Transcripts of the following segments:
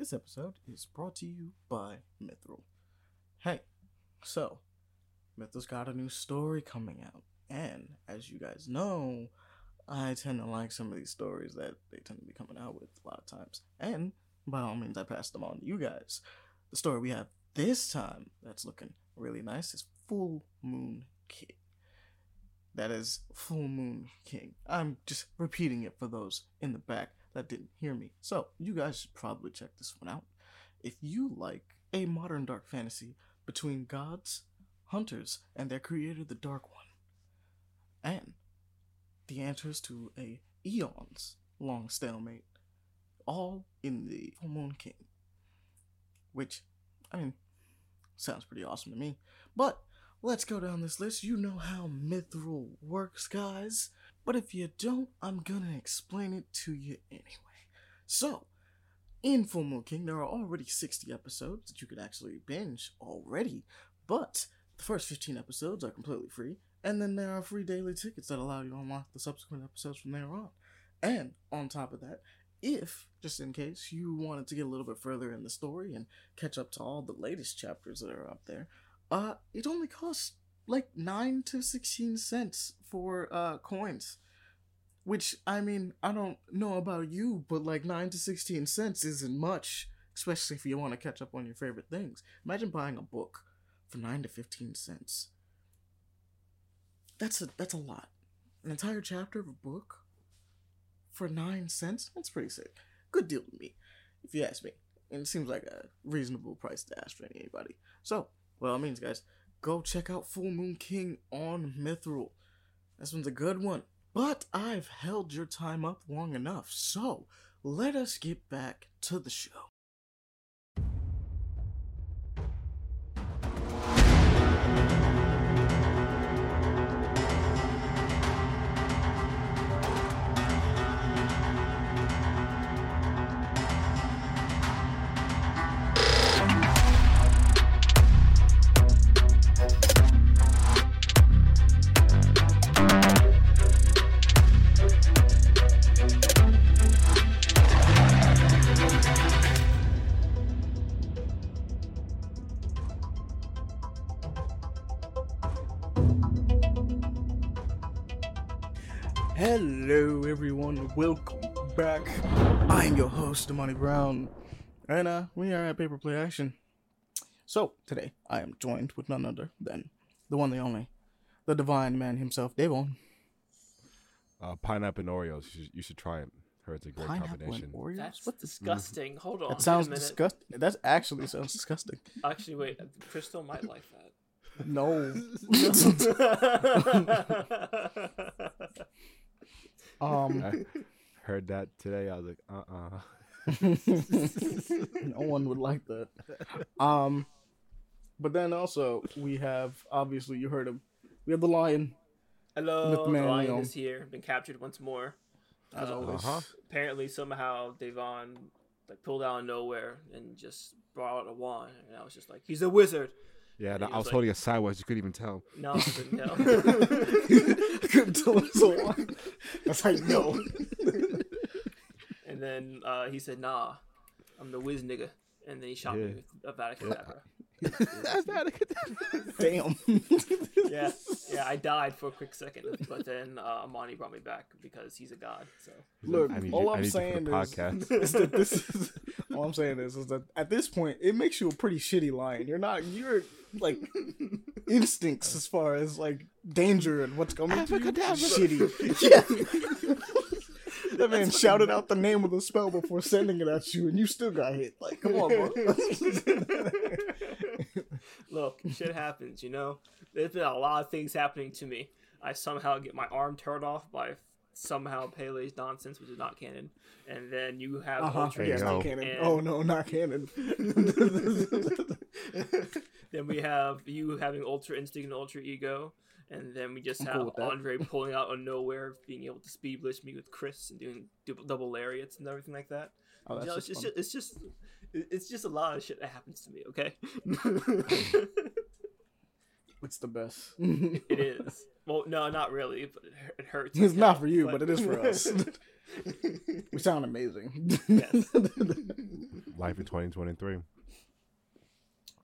This episode is brought to you by Mithril. Hey, so, Mithril's got a new story coming out, and as you guys know, I tend to like some of these stories that they tend to be coming out with a lot of times. And by all means, I pass them on to you guys. The story we have this time that's looking really nice is Full Moon King. That is Full Moon King. I'm just repeating it for those in the back that didn't hear me. So, you guys should probably check this one out. If you like a modern dark fantasy between gods, hunters, and their creator, the Dark One, and the answers to a eons long stalemate, all in the Full Moon King. Which, I mean, sounds pretty awesome to me. But let's go down this list. You know how Mithril works, guys. But if you don't, I'm gonna explain it to you anyway. So, in Full Moon King, there are already 60 episodes that you could actually binge already, but the first 15 episodes are completely free, and then there are free daily tickets that allow you to unlock the subsequent episodes from there on. And on top of that, if, just in case, you wanted to get a little bit further in the story and catch up to all the latest chapters that are up there, uh, it only costs like 9 to 16 cents for uh, coins. Which, I mean, I don't know about you, but like 9 to 16 cents isn't much, especially if you want to catch up on your favorite things. Imagine buying a book for 9 to 15 cents. That's a that's a lot. An entire chapter of a book for 9 cents? That's pretty sick. Good deal to me, if you ask me. And it seems like a reasonable price to ask for anybody. So, well, it means, guys, go check out Full Moon King on Mithril. This one's a good one. But I've held your time up long enough, so let us get back to the show. Everyone. Welcome back. I'm your host, Ahmani Brown, and uh, we are at Paper Play Action. So today, I am joined with none other than the one, the only, the divine man himself, Devaughn. Uh, pineapple and Oreos. You should, you should try it. Heard it's a great Pineapple combination. and Oreos. That's what the? disgusting. Hold on. That sounds disgusting. That actually sounds disgusting. Actually, wait. Crystal might like that. No. um. I heard that today. I was like, uh uh no one would like that. Um, but then also we have obviously you heard him. We have the lion Hello, With the man, lion yo. is here. Been captured once more. as Uh, always. Uh-huh. Apparently, somehow Devaughn like pulled out of nowhere and just brought out a wand, and I was just like, "He's a wizard." Yeah, And I was was like- holding it sideways. You couldn't even tell. No, I couldn't tell. I couldn't tell it was a. That's how you know. and then uh, he said, "Nah, I'm the whiz nigga," and then he shot me with a Avada Kedavra. Damn. yeah, yeah, I died for a quick second, but then uh, Ahmani brought me back because he's a god. So Look, I need all you, I'm I need saying you for is, is that this is all I'm saying is, is that at this point it makes you a pretty shitty lion. You're not you're like instincts as far as like danger and what's coming to you. Shitty. Yeah. That man shouted out the name of the spell before sending it at you, and you still got hit. Like, come on, bro. look, shit happens. You know, there's been a lot of things happening to me. I somehow get my arm turned off by somehow Pele's nonsense, which is not canon, and then you have Uh-huh. Ultra Yeah, not canon. And- Oh no, not canon. then we have you having Ultra Instinct and Ultra Ego. And then we just I'm have cool. Andre pulling out of nowhere, being able to speed blitz me with Chris and doing double, double lariats and everything like that. Oh, that's You know, just it's, just, it's just it- it's just a lot of shit that happens to me. Okay, It's the best. it is. Well, no, not really, but it, it hurts. It's not for you, but it is for us. we sound amazing. Yes. life in 2023.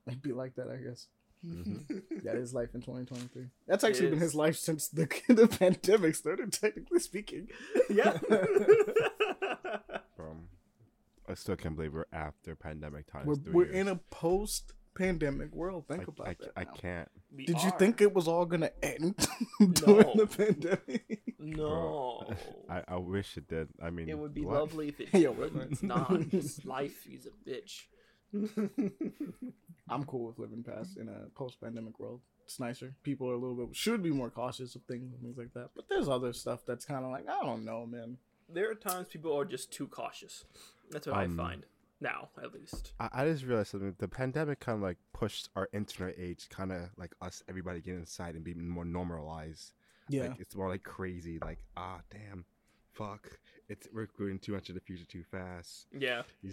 It'd be like that, I guess. hmm That is life in 2023. That's actually been his life since the the pandemic started. Technically speaking. yeah. I still can't believe we're after pandemic times. we're we're in a post pandemic world. Think I, about I, that. I now. can't. We Did you think it was all gonna end during No. the pandemic? No. I, I wish it did. I mean, It would be what? lovely if it Yo, did, but it's not. It's life is a bitch. I'm cool with living past in a post pandemic world. It's nicer. People are a little bit should be more cautious of things and things like that. But there's other stuff that's kind of like I don't know, man. there are times people are just too cautious. That's what Um, I find now, at least. I, I just realized something. The pandemic kind of like pushed our internet age, kind of like us, everybody getting inside and being more normalized. Yeah. Like, it's more like crazy. Like, ah, damn, fuck. It's we're going too much of the future too fast. Yeah.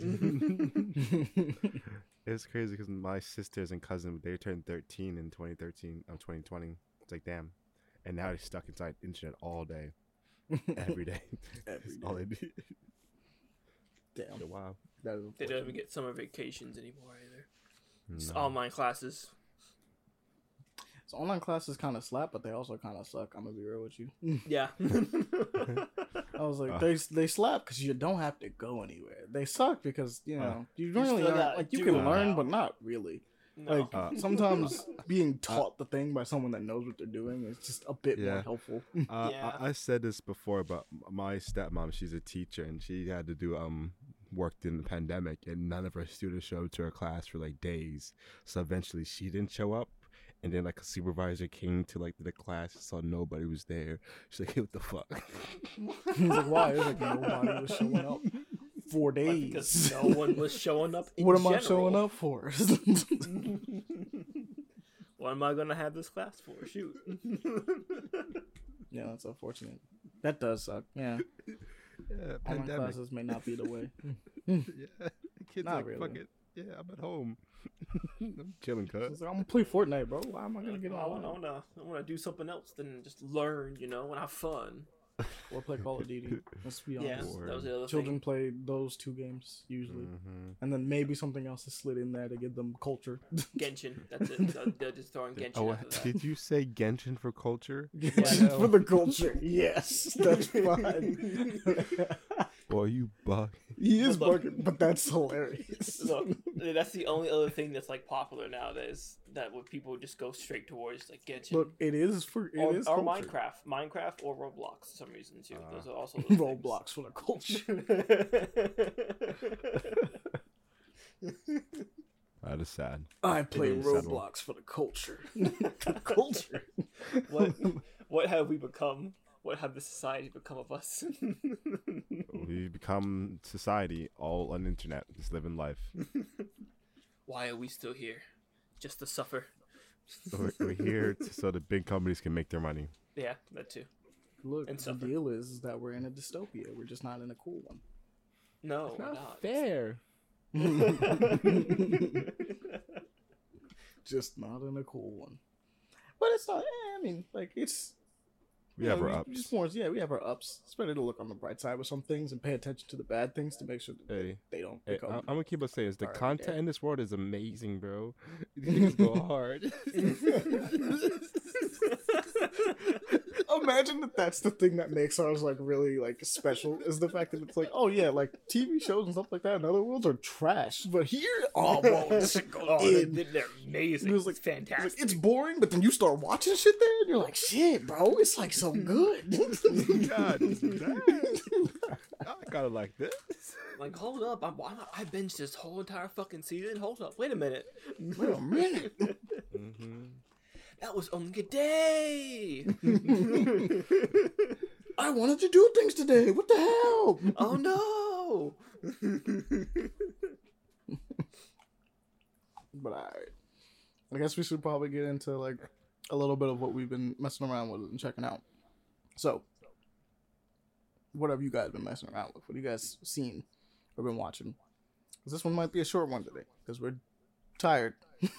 it's crazy because my sisters and cousin they turned 13 in 2013 of 2020. It's like damn, and now they're stuck inside internet all day, every day. Every That's all they do. Damn. wow. That is They don't even get summer vacations anymore either. It's No. online classes. So online classes kind of slap, but they also kind of suck. I'm gonna be real with you. Yeah. I was like, Uh. they they slap because you don't have to go anywhere. They suck because you know you don't You really still learn, gotta like you can learn, now. but not really. no. Like Uh, sometimes being taught the thing by someone that knows what they're doing is just a bit more helpful. Uh, Yeah. I, I said this before, but my stepmom, she's a teacher, and she had to do um worked in the pandemic, and none of her students showed to her class for like days. So eventually, she didn't show up, and then like a supervisor came to like the class, saw nobody was there. She's like, "Hey, "What the fuck?" He's like, why? It's like nobody was showing up for But days. because no one was showing up. In what am I showing up for? what am I gonna have this class for? Shoot. yeah, that's unfortunate. That does suck. Yeah, yeah, online classes may not be the way. Hmm. Yeah, kids Not like, really. "Fuck it." Yeah, I'm at home. I'm chilling, cuz. Like, I'm gonna play Fortnite, bro. Why am I gonna get oh, I want, I want to, I want to do something else than just learn, you know, and have fun. Or play Call of Duty? Let's be honest. Or- that was the other Children thing. play those two games usually, hmm and then maybe something else is slid in there to give them culture. Genshin. That's it. They're- They're just throwing Genshin Oh, after that. did you say Genshin for culture? for the culture, yes, that's fine. Boy, you bug. He is Look. bugging, but that's hilarious. Look, that's the only other thing that's like popular nowadays. That would people just go straight towards like Genshin. Look, it is for it or, is or. Minecraft, Minecraft or Roblox for some reason too. Uh, Those are also those Roblox for the culture. That is sad. I play is sad. Roblox for the culture. the culture. what what have we become? What have the society become of us? We've become society all on internet, just living life. Why are we still here? Just to suffer. So we're, we're here to, so the big companies can make their money. Yeah, that too. Look, And the suffer. deal is, is that we're in a dystopia. We're just not in a cool one. No, we're not. fair. just not in a cool one. But it's not. eh, I mean, like it's. We you have know, our ups. Just more, yeah, we have our ups. It's better to look on the bright side with some things and pay attention to the bad things to make sure that Hey, they don't hey, become. I, I'm gonna keep on saying this. The content in this world is amazing, bro. These niggas go hard. Imagine that that's the thing that makes ours like really like special is the fact that it's like, oh yeah, like TV shows and stuff like that in other worlds are trash, but here, oh, bro, this shit goes oh, they're, they're amazing. It was it's like- It's, fantastic. like, it's boring, but then you start watching shit there, and you're like, shit, bro, it's like so good. God. I gotta like this. Like, hold up, I'm, I'm, I binged this whole entire fucking season. Hold up, wait a minute. Wait a minute. hmm That was only a day. I wanted to do things today. What the hell? oh no. But alright. I guess we should probably get into like a little bit of what we've been messing around with and checking out. So, what have you guys been messing around with? What have you guys seen or been watching? this one might be a short one today because we're tired.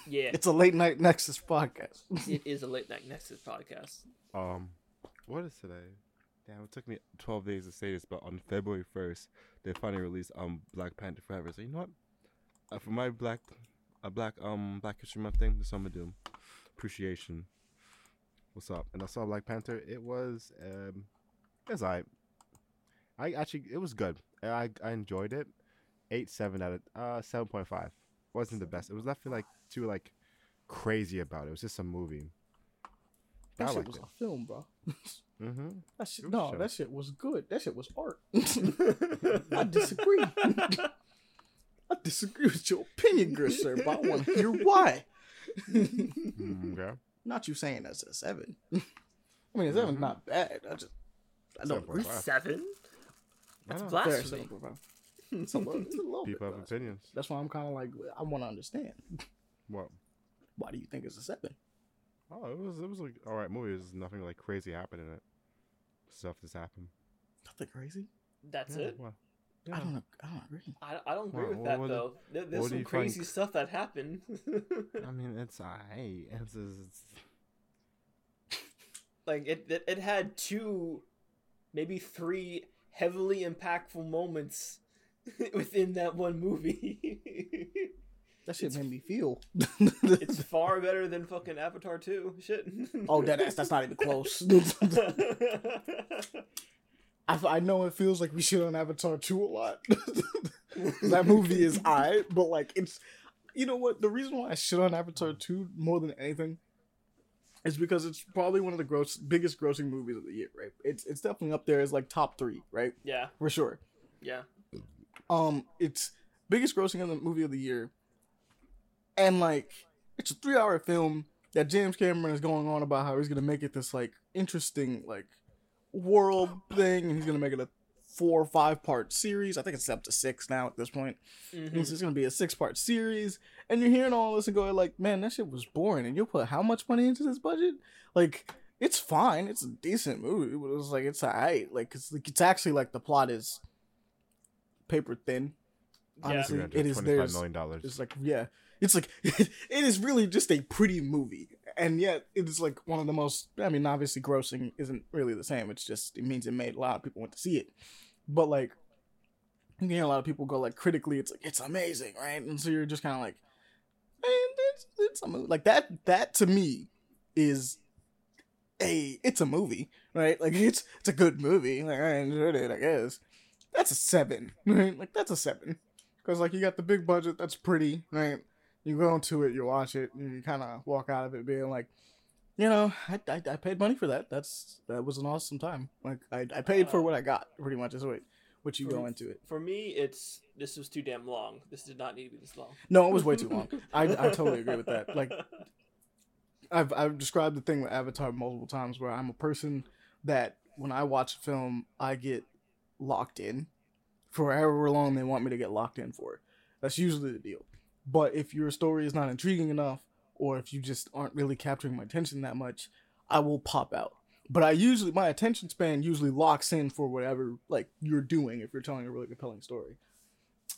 Yeah, It's a late night Nexus podcast. it is a late night Nexus podcast. Um, what is today? Damn, it took me 12 days to say this, but on February 1st, they finally released um Black Panther Forever. So you know what? uh, for my black, a black um Black History Month thing. This I'm gonna do. Appreciation. What's up? And I saw Black Panther. It was um, it was alright. I actually it was good. I I enjoyed it. Eight seven out of uh seven point five. Wasn't the best. It was nothing like too like crazy about it. It was just a movie. That I shit was it. a film, bro. Mm-hmm. That shit, was no, show. that shit was good. That shit was art. I disagree. I disagree with your opinion, good sir, but I want to hear why. Mm, okay. Not you saying that's a seven. I mean, a seven's Mhm. not bad. I just I don't agree. Seven? That's I know. Fair, blasphemy. 7.5. It's a little, it's a little People bit have opinions. That's why I'm kind of like I want to understand. What? Why do you think it's a seven? Oh, it was it was like all right movie. There's nothing like crazy happened in it. Stuff just happened. Nothing crazy. That's Yeah, it. well, I don't. I don't agree. I, I don't agree Well, with that what- though. There, there's some crazy think? stuff that happened. I mean, it's alright. It's, it's, like it, it, it had two, maybe three heavily impactful moments within that one movie. That shit It's- made me feel. it's far better than fucking Avatar 2. Shit. oh, that ass. That's not even close. I, I know it feels like we shit on Avatar 2 a lot. that movie is I, but like it's you know what? The reason why I shit on Avatar 2 more than anything is because it's probably one of the gross biggest grossing movies of the year, right? It's it's definitely up there as like top three, right? yeah, For sure. yeah. Um, it's biggest grossing of the movie of the year, and like it's a three hour film that James Cameron is going on about how he's gonna make it this like interesting like world thing, and he's gonna make it a four or five part series. I think it's up to six now at this point. Mhm. It's gonna be a six part series, and you're hearing all this and going like, man, that shit was boring. And you put how much money into this budget? Like, it's fine. It's a decent movie, but it was like it's alright. Like, it's like it's actually like the plot is paper thin. Yeah. Honestly, it is $325 theirs. million dollars. It's like yeah, it's like it is really just a pretty movie, and yet it is like one of the most. I mean, obviously, grossing isn't really the same. It's just it means it made a lot of people went to see it, but like you can hear a lot of people go like critically, it's like it's amazing, right? And so you're just kind of like, man, it's, it's a movie. Like that. That to me is a it's a movie, right? Like it's it's a good movie. Like I enjoyed it, I guess. That's a seven, right? Like that's a seven. Cause like you got the big budget, that's pretty, right? You go into it, you watch it, and you kind of walk out of it being like, you know, I, I, I paid money for that. That's that was an awesome time. Like I, I paid for what I got. Pretty much is what what you go into it. For me, it's this was too damn long. This did not need to be this long. No, it was way too long. I, I totally agree with that. Like I've I've described the thing with Avatar multiple times where I'm a person that when I watch a film, I get locked in for however long they want me to get locked in for. That's usually the deal. But if your story is not intriguing enough, or if you just aren't really capturing my attention that much, I will pop out. But I usually my attention span usually locks in for whatever like you're doing if you're telling a really compelling story.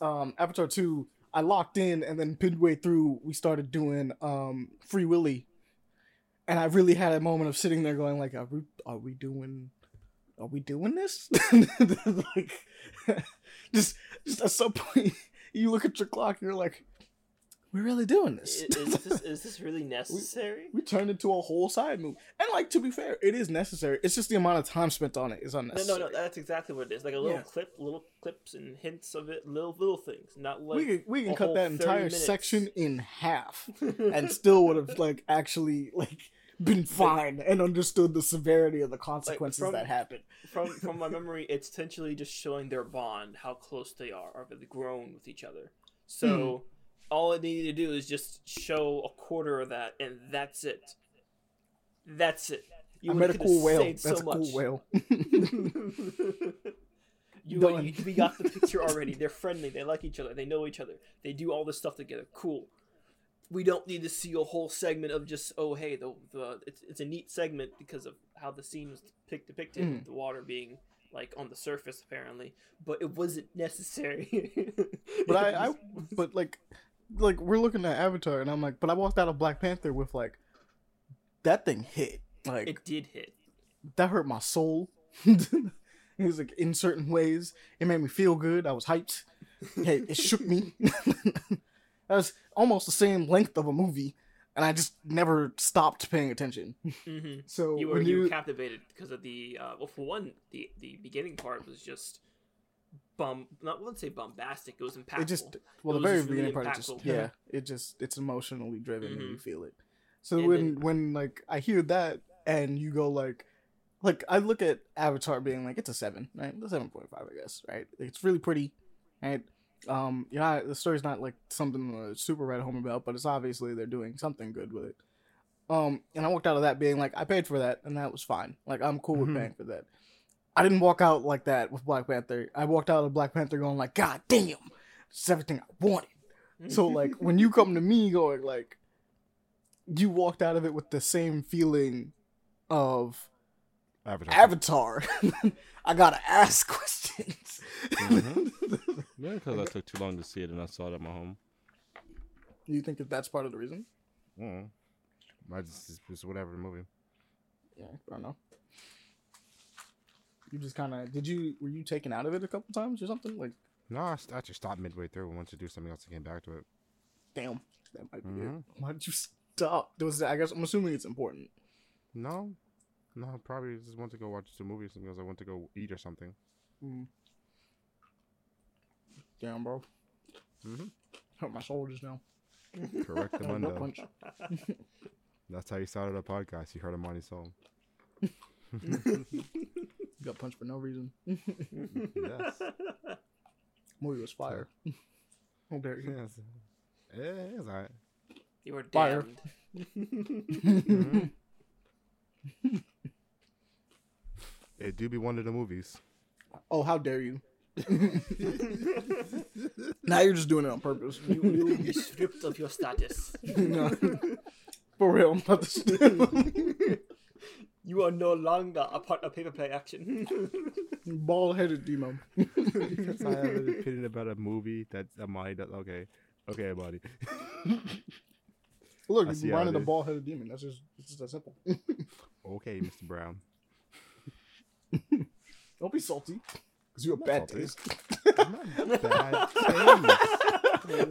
Um, Avatar two, I locked in, and then midway through we started doing um, Free Willy, and I really had a moment of sitting there going like, are we are we doing are we doing this? like, just just at some point you look at your clock and you're like, we're really doing this. is, is this is this really necessary? we turned into a whole side move, And like to be fair, it is necessary. It's just the amount of time spent on it is unnecessary. no, no. No that's exactly what it is. Like a little Yeah. clip, little clips and hints of it, little little things. Not like we can, we can cut that entire minutes. section in half and still would have like actually like been fine and understood the severity of the consequences from- that happened. from from my memory, it's essentially just showing their bond, how close they are, are they grown with each other. So hmm. all it needed to do is just show a quarter of that, and that's it. That's it. I really met a cool whale. That's so a cool much. whale. you, you, we got the picture already. They're friendly. They like each other. They know each other. They do all this stuff together. Cool. We don't need to see a whole segment of just oh hey the the it's, it's a neat segment because of how the scene was pic- depicted Mm. with the water being like on the surface apparently, but it wasn't necessary. but I, I but like like we're looking at Avatar and I'm like, but I walked out of Black Panther with like that thing hit. Like it did hit. that hurt my soul. it was like in certain ways. It made me feel good. I was hyped. Hey, it shook me. That was almost the same length of a movie, and I just never stopped paying attention. hmm So You were you were captivated because of the uh, well, for one, the the beginning part was just bum. Not I wouldn't say bombastic. It was impactful. it just well It the very just really beginning part is just yeah, it just it's emotionally driven and you Mhm. feel it. So And when then- when like I hear that and you go like like I look at Avatar being like it's a seven, right? It's a seven point five, I guess, right? It's really pretty, right? Um, yeah, the story's not like something uh, super right home about, but it's obviously they're doing something good with it. Um, and I walked out of that being like, I paid for that, and that was fine. Like, I'm cool Mhm. with paying for that. I didn't walk out like that with Black Panther. I walked out of Black Panther going like, God damn, this is everything I wanted. So like when you come to me going like you walked out of it with the same feeling of Avatar. Avatar. I gotta ask questions. Mhm. yeah, because I took too long to see it and I saw it at my home. you think that that's part of the reason? Mm. I just, it's just whatever the movie. Yeah, I don't know. You just kind of did you were you taken out of it a couple times or something? Like, No, I, st- I just stopped midway through and went to do something else and came back to it. damn, that might be Mhm. it. Why did you stop? There was I guess I'm assuming it's important. No, no, probably just want to go watch some movies or something else. I want to go eat or something. Mm. Damn, bro, Mm-hmm. hurt my shoulders now. Correct the Gut window. punch. That's how you started a podcast. You heard him on his own. Got punched for no reason. yes. Movie was fire. How dare you? yes. Yeah, it's alright. you were Fire. damned. It do be one of the movies. Oh, how dare you? now you're just doing it on purpose. you will be stripped of your status. No. For real, I'm about to steal. You are no longer a part of paper play action. Bald headed demon. Because I have an opinion about a movie that's a mind. That, okay, okay, buddy. Look, you're how reminded it a is. bald headed demon. That's just it's just that simple. okay, Mr. Brown. Don't be salty. Because you have not bad salty. taste. Bad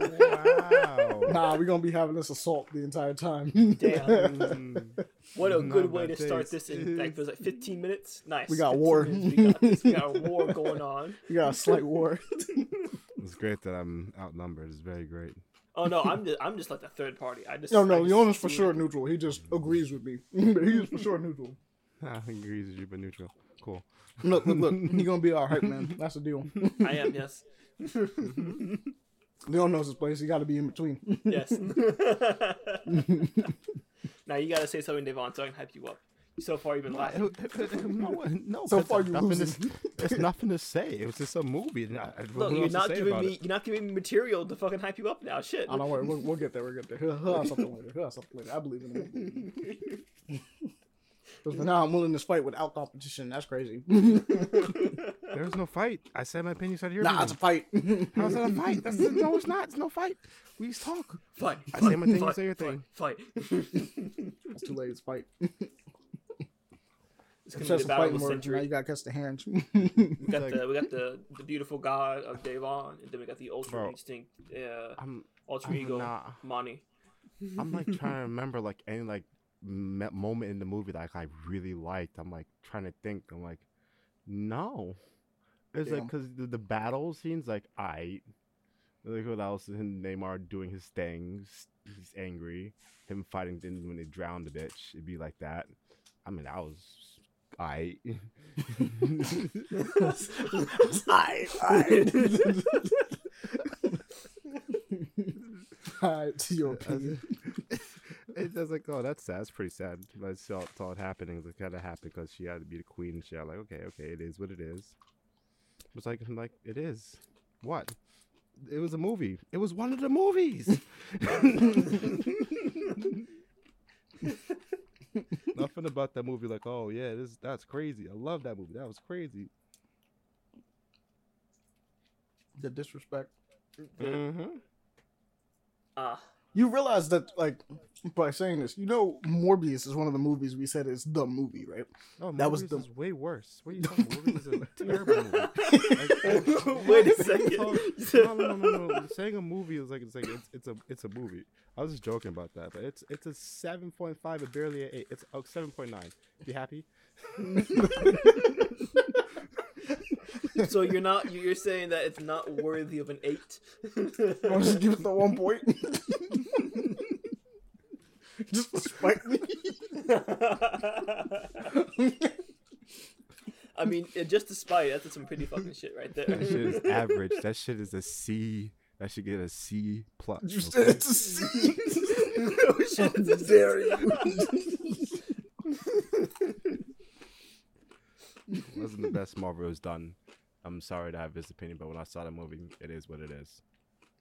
taste. wow. Nah, we're gonna be having this assault the entire time. Damn. What a Not good way to bad start this in like was like 15 minutes. Nice. We got war. minutes, We got, this. we got a war going on. we got a slight war. It's great that I'm outnumbered. It's very great. Oh no, I'm just I'm just like the third party. I just no, no, just Leona's for sure it. neutral. He just agrees with me. he is for sure neutral. I agrees with you, but neutral. Cool. Look, look, look. He gonna be all right, man. That's the deal. I am yes, Leon knows his place. He got to be in between. yes. now you gotta say something, Devaughn, so I can hype you up. So far you've been laughing. no, no, So 'cause far you're nothing losing. To, there's nothing to say. It was just a movie. and I- I- Look, you're not giving me it? you're not giving me material to fucking hype you up now. Shit. I don't worry. We'll, we'll get there. We'll get there. He'll, he'll have something later. He'll have something later. I believe in him. Because now I'm willing this fight without competition. That's crazy. There's no fight. I said my opinion. You said your nah, it's a opinion. fight. How's that a fight? That's, no, it's not. It's no fight. We just talk. Fight. I say my thing, you say your thing. Fight. it's too late. It's fight. It's gonna Just be the a battle of the word. Now you got to catch the hands. We got Like- the we got the the beautiful god of Devaughn, and then we got the ultra Bro. instinct, uh, I'm. ultra I'm ego, not- Mani. I'm like trying to remember like any like me- moment in the movie that I really liked. I'm like trying to think. I'm like, no. It's like because the, the battle scenes like I. Like what else? And Namor doing his things. He's angry. Him fighting then when they drowned the bitch. It'd be like that. I mean, I was. I. I, I. Alright, to your opinion. it's just like, oh, that's sad. It's pretty sad. I saw, saw it happening. It kind of happened because she had to be the queen and shit. I'm like, okay, okay, it is what it is. It's like, I'm like, it is. What? It was a movie. It was one of the movies. Nothing about that movie. Like, oh yeah, this that's crazy. I love that movie. That was crazy. The disrespect. Mm-hmm. Ah, You realize that, like, by saying this, you know, Morbius is one of the movies we said is the movie, right? No, That was the- is way worse. What are you talking? Morbius is a terrible movie. Like, Wait a what are you second. no, no, no, no. Saying a movie is like it's like it's, it's a it's a movie. I was just joking about that, but it's it's a seven point five, but barely an eight. It's oh, seven point nine. You happy? so you're not you're saying that it's not worthy of an eight. I'll just give it the one point. just to spite me. I mean, just despite that's some pretty fucking shit right there. That shit is average. That shit is a C. That should get a C plus. You okay? said it's a C. no, shit, How it's a dare you? Wasn't the best Marvel has done. I'm sorry to have this opinion, but when I saw the movie, it is what it is.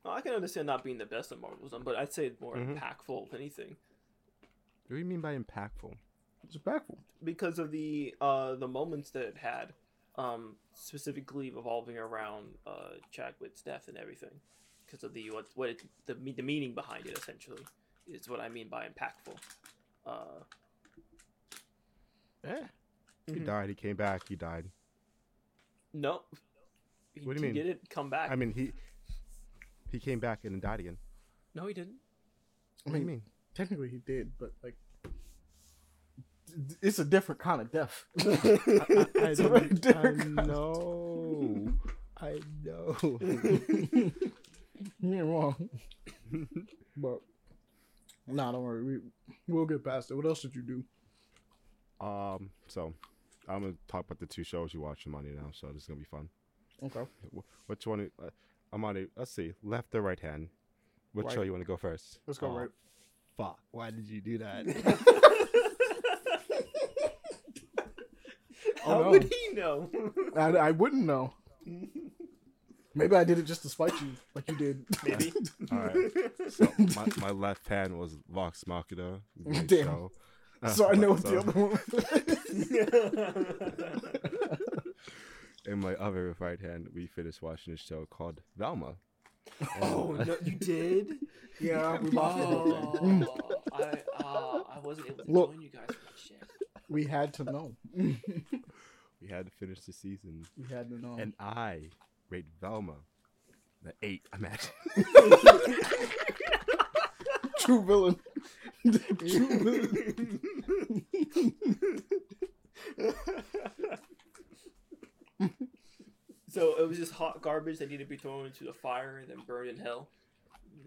Oh, I can understand not being the best of Marvel's done, but I'd say it's more Mhm. impactful if anything, What do you mean by impactful? It's impactful. because of the uh the moments that it had, um specifically revolving around uh Chadwick's death and everything, because of the what what it, the the meaning behind it essentially is what I mean by impactful. Uh, Yeah. He mhm. died. He came back. He died. No. He, What do you he mean? didn't come back. I mean, he he came back and then died again. no, he didn't. I What do you mean, mean? technically he did, but like, it's a different kind of death. I, It's a very I know. I know. You ain't wrong. but nah, don't worry. We we'll get past it. What else did you do? um. So, I'm gonna talk about the two shows you watch on Monday now. So this is gonna be fun. Okay. Wh- Which one? Uh, I'm on it. Let's see. Left or right hand? What show Right. you want to go first? Let's go Oh, right. Fuck. Why did you do that? How no. would he know? I, I wouldn't know. Maybe I did it just to spite you, like you did. Maybe. All right. So my, my left hand was Vox Machina. Great Damn. show. Uh, so I know what so- the other one. In my other right hand, we finished watching a show called Velma. oh no, you did. yeah, we lost it. Mm. Oh, I uh, I wasn't able to Look. join you guys for that shit. We had to know. We had to finish the season, we had to know. and I rate Velma the eight. Imagine. True villain. True villain. So it was just hot garbage that needed to be thrown into the fire and then burned in hell,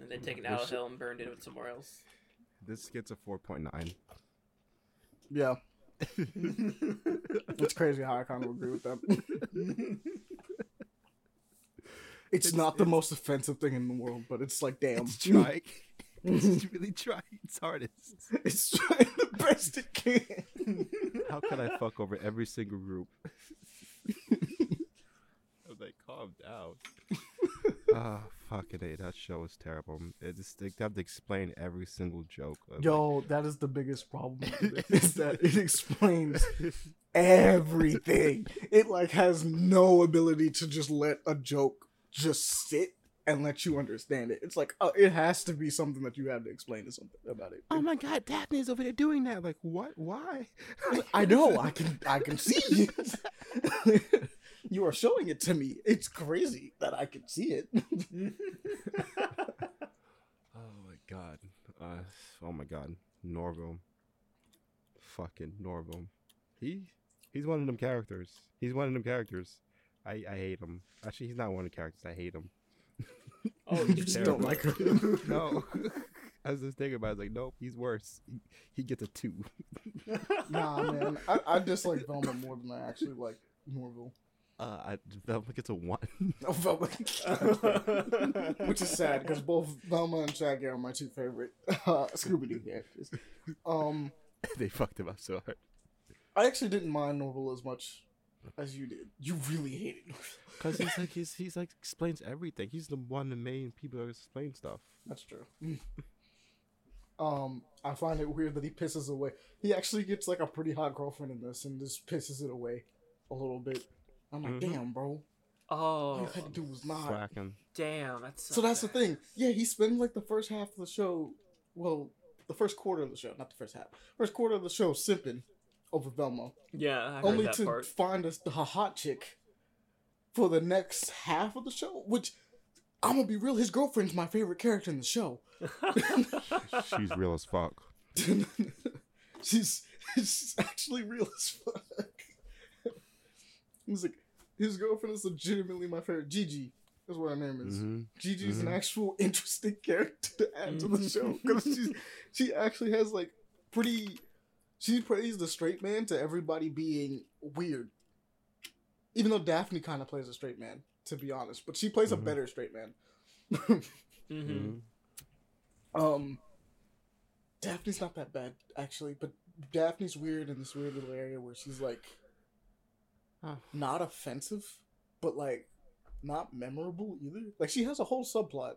and then taken out of hell and burned in somewhere else. This gets a four point nine. Yeah, it's crazy how I kind of agree with them. It's, It's- not the it's- most offensive thing in the world, but it's like, damn. It's trying. it's really trying its hardest. It's trying the best it can. How can I fuck over every single group? I was like, calm down. Ah, fucking A. That show was terrible. It just they have to explain every single joke. of, like- Yo, that is the biggest problem. with it, Is that it explains everything. It like has no ability to just let a joke just sit and let you understand it. It's like uh, it has to be something that you have to explain to something about it. oh my god, Daphne's over there doing that. Like, what? Why? I know. I can. I can see it. you are showing it to me. It's crazy that I can see it. Oh my god. Uh, oh my god. Norville. Fucking Norville. He he's one of them characters. He's one of them characters. I I hate him. Actually, he's not one of the characters. I hate him. Oh, you you just don't like him. no. I was just thinking about it. I was like, nope, he's worse. He, he gets a two. nah, man. I, I dislike Velma more than I actually like Norville. Uh, I Velma gets a one. No, Velma. Which is sad because both Velma and Shaggy are my two favorite uh, Scooby Doo characters. Um, they fucked him up so hard. I actually didn't mind Norville as much as you did. You really hated Norville. Cause he's like he's he's like explains everything. He's the one the main people that explain stuff. That's true. um, I find it weird that he pisses away. He actually gets like a pretty hot girlfriend in this, and just pisses it away a little bit. I'm like, Mhm. damn, bro. All Oh, you had to do was nod. Slacking. damn. That's So so that's the thing. Yeah, he spends like the first half of the show. Well, the first quarter of the show, not the first half. First quarter of the show, simping over Velma, Yeah, I heard only that to part. find us the hot chick for the next half of the show. Which I'm gonna be real, his girlfriend's my favorite character in the show. She's real as fuck. she's she's actually real as fuck. He's like his girlfriend is legitimately my favorite. Gigi is what her name is. Mhm. Gigi's an Mhm. actual interesting character to add to the show because she's she actually has like pretty. She plays the straight man to everybody being weird. Even though Daphne kind of plays a straight man, to be honest, but she plays Mhm. a better straight man. hmm Mhm. Um, Daphne's not that bad actually, but Daphne's weird in this weird little area where she's like Huh. not offensive, but like not memorable either. Like she has a whole subplot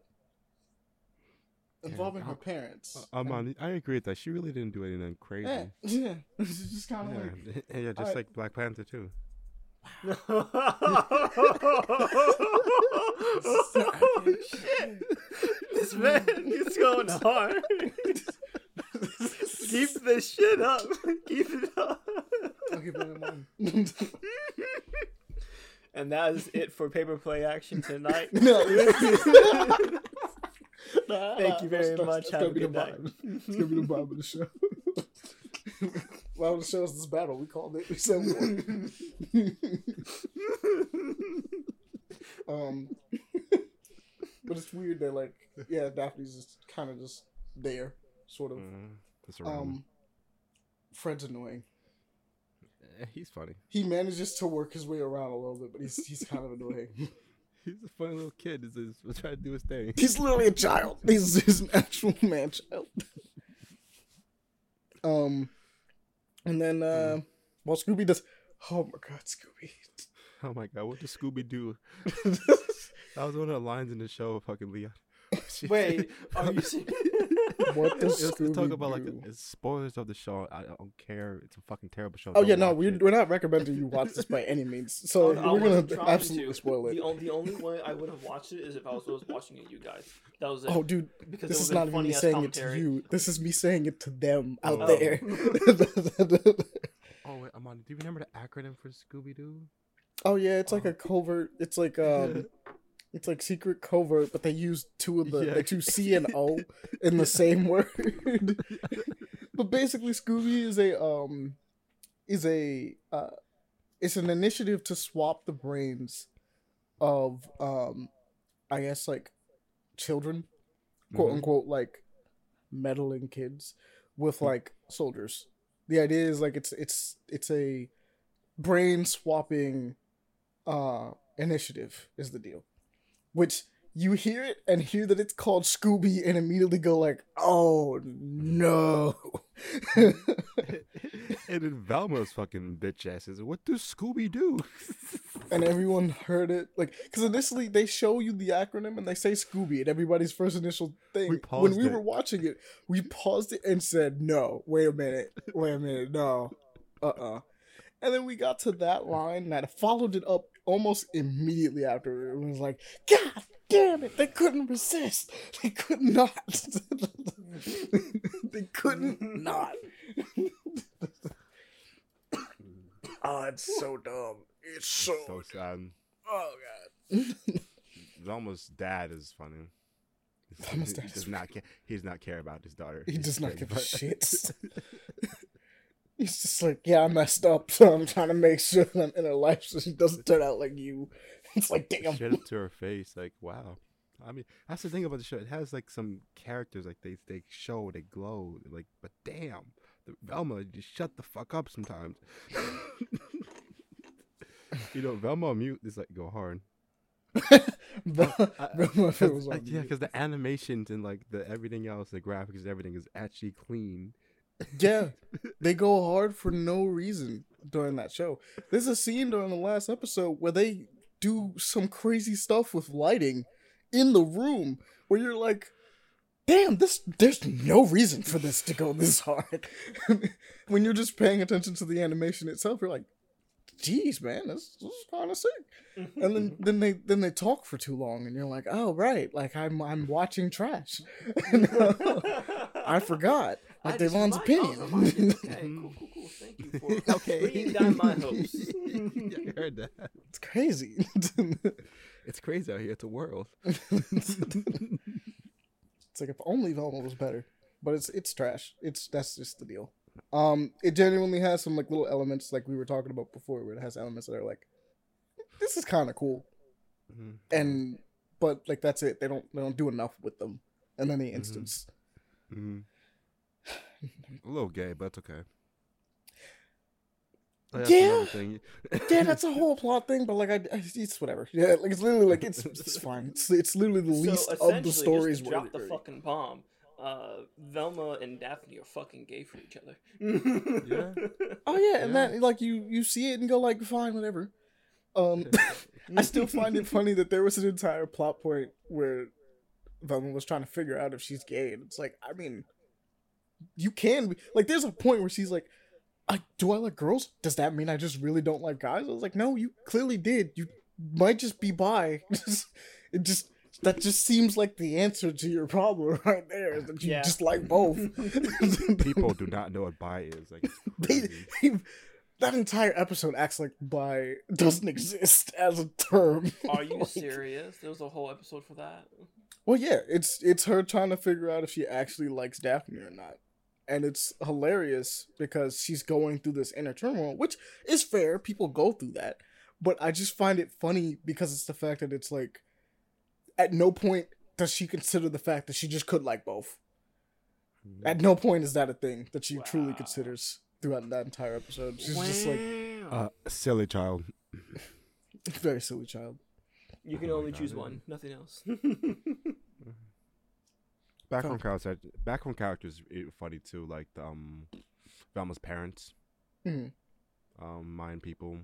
involving Yeah, her parents. Uh, um, and- I agree with that. She really didn't do anything crazy. yeah, yeah. Just kind of Yeah, like yeah, just like Black Panther too. Oh, shit. This man is going hard. Keep this shit up. Keep it up. I'll keep that in. And that is it for paper play action tonight. no, Thank you very much. Have a gonna be the good night. vibe. It's gonna be the vibe of the show. Vibe of the show is this battle. We called it. We said one. um, but it's weird that like, yeah, Daphne's just kind of just there, sort of. Mm, that's around. Um, Fred's annoying. Eh, he's funny. He manages to work his way around a little bit, but he's he's kind of annoying. He's a funny little kid. He's, he's trying to do his thing. He's literally a child. He's, he's an actual man child. um, and then uh, well, Scooby does. Oh my God, Scooby! Oh my god, what does Scooby do? That was one of the lines in the show. Of fucking Leon. She- Wait, are you serious? What does Let's talk about like do? it's spoilers of the show. I don't care. It's a fucking terrible show. Oh Don't yeah, no, we're, it. we're not recommending you watch this by any means. So I- I we're wasn't gonna absolutely to. spoil it. The, on- the only way I would have watched it is if I was, was watching it you guys. That was it. Oh, dude, because this it is was not even me funny-ass saying it to you. This is me saying it to them out Oh. there. Oh wait, Amon, do you remember the acronym for Scooby Doo? oh yeah, it's like Oh. a covert. It's like um, it's like secret covert, but they use two of the Yeah. they choose C and O in the same word. but basically, Scooby is a um, is a uh, it's an initiative to swap the brains of um, I guess like children, quote Mhm. unquote, like meddling kids with Hmm. like soldiers. The idea is like it's it's it's a brain swapping uh initiative is the deal. Which you hear it and hear that it's called Scooby and immediately go like, "Oh no." and then Velma's fucking bitch ass is, what does Scooby do? and everyone heard it like cuz initially they show you the acronym and they say Scooby and everybody's first initial thing We when we it. were watching it, we paused it and said, "No, wait a minute. Wait a minute. No. Uh-uh." And then we got to that line and I followed it up almost immediately after. It was like, God damn it, they couldn't resist. They could not. they couldn't not. oh, it's so dumb. It's so, so sad. Oh god. Velma's dad is funny. Velma's he dad does is not care. He does not care about his daughter. He He's does not just give a like- shit. He's just like, yeah, I messed up, so I'm trying to make sure that I'm in her life so she doesn't turn out like you. It's like, damn. Straight up to her face, like wow. I mean, that's the thing about the show. It has like some characters, like they they show, they glow, like but damn, the Velma just shut the fuck up sometimes. you know, Velma on mute is like go hard. But, I- but my favorite was Uh, on yeah, because the animations and like the everything else, the graphics, and everything is actually clean. Yeah, they go hard for no reason during that show. There's a scene during the last episode where they do some crazy stuff with lighting in the room where you're like, damn, this there's no reason for this to go this hard. when you're just paying attention to the animation itself, you're like, geez, man, this, this is kind of sick. And then then they then they talk for too long, and you're like, oh right, like I'm I'm watching trash. I forgot. Like I just Devaughn's might- opinion. oh. Okay, cool, cool, cool. Thank you for Okay. bringing down my hopes. yeah, I heard that. it's crazy. It's crazy out here. It's a world. It's like if only Velma was better, but it's it's trash. It's that's just the deal. Um, it genuinely has some like little elements like we were talking about before, where it has elements that are like, this is kind of cool, Mhm. and but like that's it. They don't they don't do enough with them in any instance. Mhm. A little gay, but it's okay. Oh, Yeah. thing. Yeah, that's a whole plot thing, but like I, I it's whatever. Yeah, like it's literally like it's it's fine. It's it's literally the least so of the stories. just to drop the worthy. fucking bomb. Uh, Velma and Daphne are fucking gay for each other. Yeah. Oh yeah, and Yeah. that like you you see it and go like fine whatever. Um, I still find it funny that there was an entire plot point where Velma was trying to figure out if she's gay, and it's like, I mean, you can like. There's a point where she's like, I, "Do I like girls? Does that mean I just really don't like guys?" I was like, "No, you clearly did. You might just be bi. it just that just seems like the answer to your problem right there. is That you Yeah. just like both. People do not know what bi is. Like, they, they- that entire episode acts like bi doesn't exist as a term. Are you Like- serious? There was a whole episode for that. Well, yeah, it's it's her trying to figure out if she actually likes Daphne or not, and it's hilarious because she's going through this inner turmoil, which is fair. People go through that, but I just find it funny because it's the fact that it's like, at no point does she consider the fact that she just could like both. At no point is that a thing that she truly considers throughout that entire episode. She's just like Uh, silly child. very silly child. you can oh only God, choose yeah. one, nothing else. Background characters. Background characters are funny too. Like the, um, Velma's parents. Mhm. Um, Mayan people.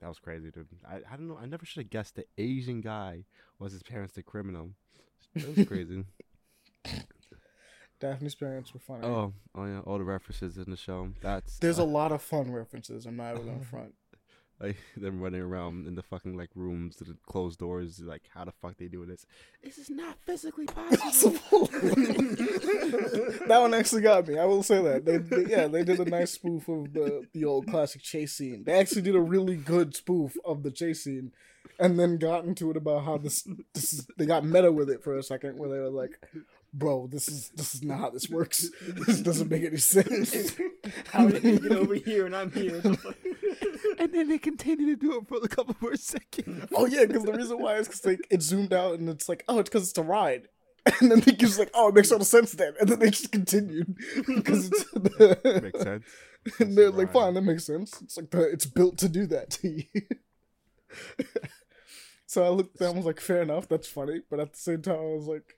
That was crazy, dude. I, I don't know. I never should have guessed the Asian guy was his parents the criminal. That was crazy. Daphne's parents were funny. oh, oh yeah, all the references in the show. That's There's a uh, lot of fun references. I'm not even on front. Like them running around in the fucking like rooms to the closed doors. Like, how the fuck they doing this? This is not physically possible. Possible. that one actually got me. I will say that. They, they- yeah, they did a nice spoof of the the old classic chase scene. They actually did a really good spoof of the chase scene, and then got into it about how this this is, they got meta with it for a second, where they were like, "Bro, this is this is not how this works. This doesn't make any sense." How did you get over here and I'm here? What the fuck? and then they continue to do it for a couple more seconds. Oh yeah, because the reason why is because like it zoomed out and it's like, oh, it's because it's a ride, and then they just like, oh, it makes total sense then, and then they just continued because it's Makes sense. and they're It's like, ride. fine, that makes sense. It's like the, it's built to do that to you. so I looked down, was like, fair enough, that's funny, but at the same time, I was like,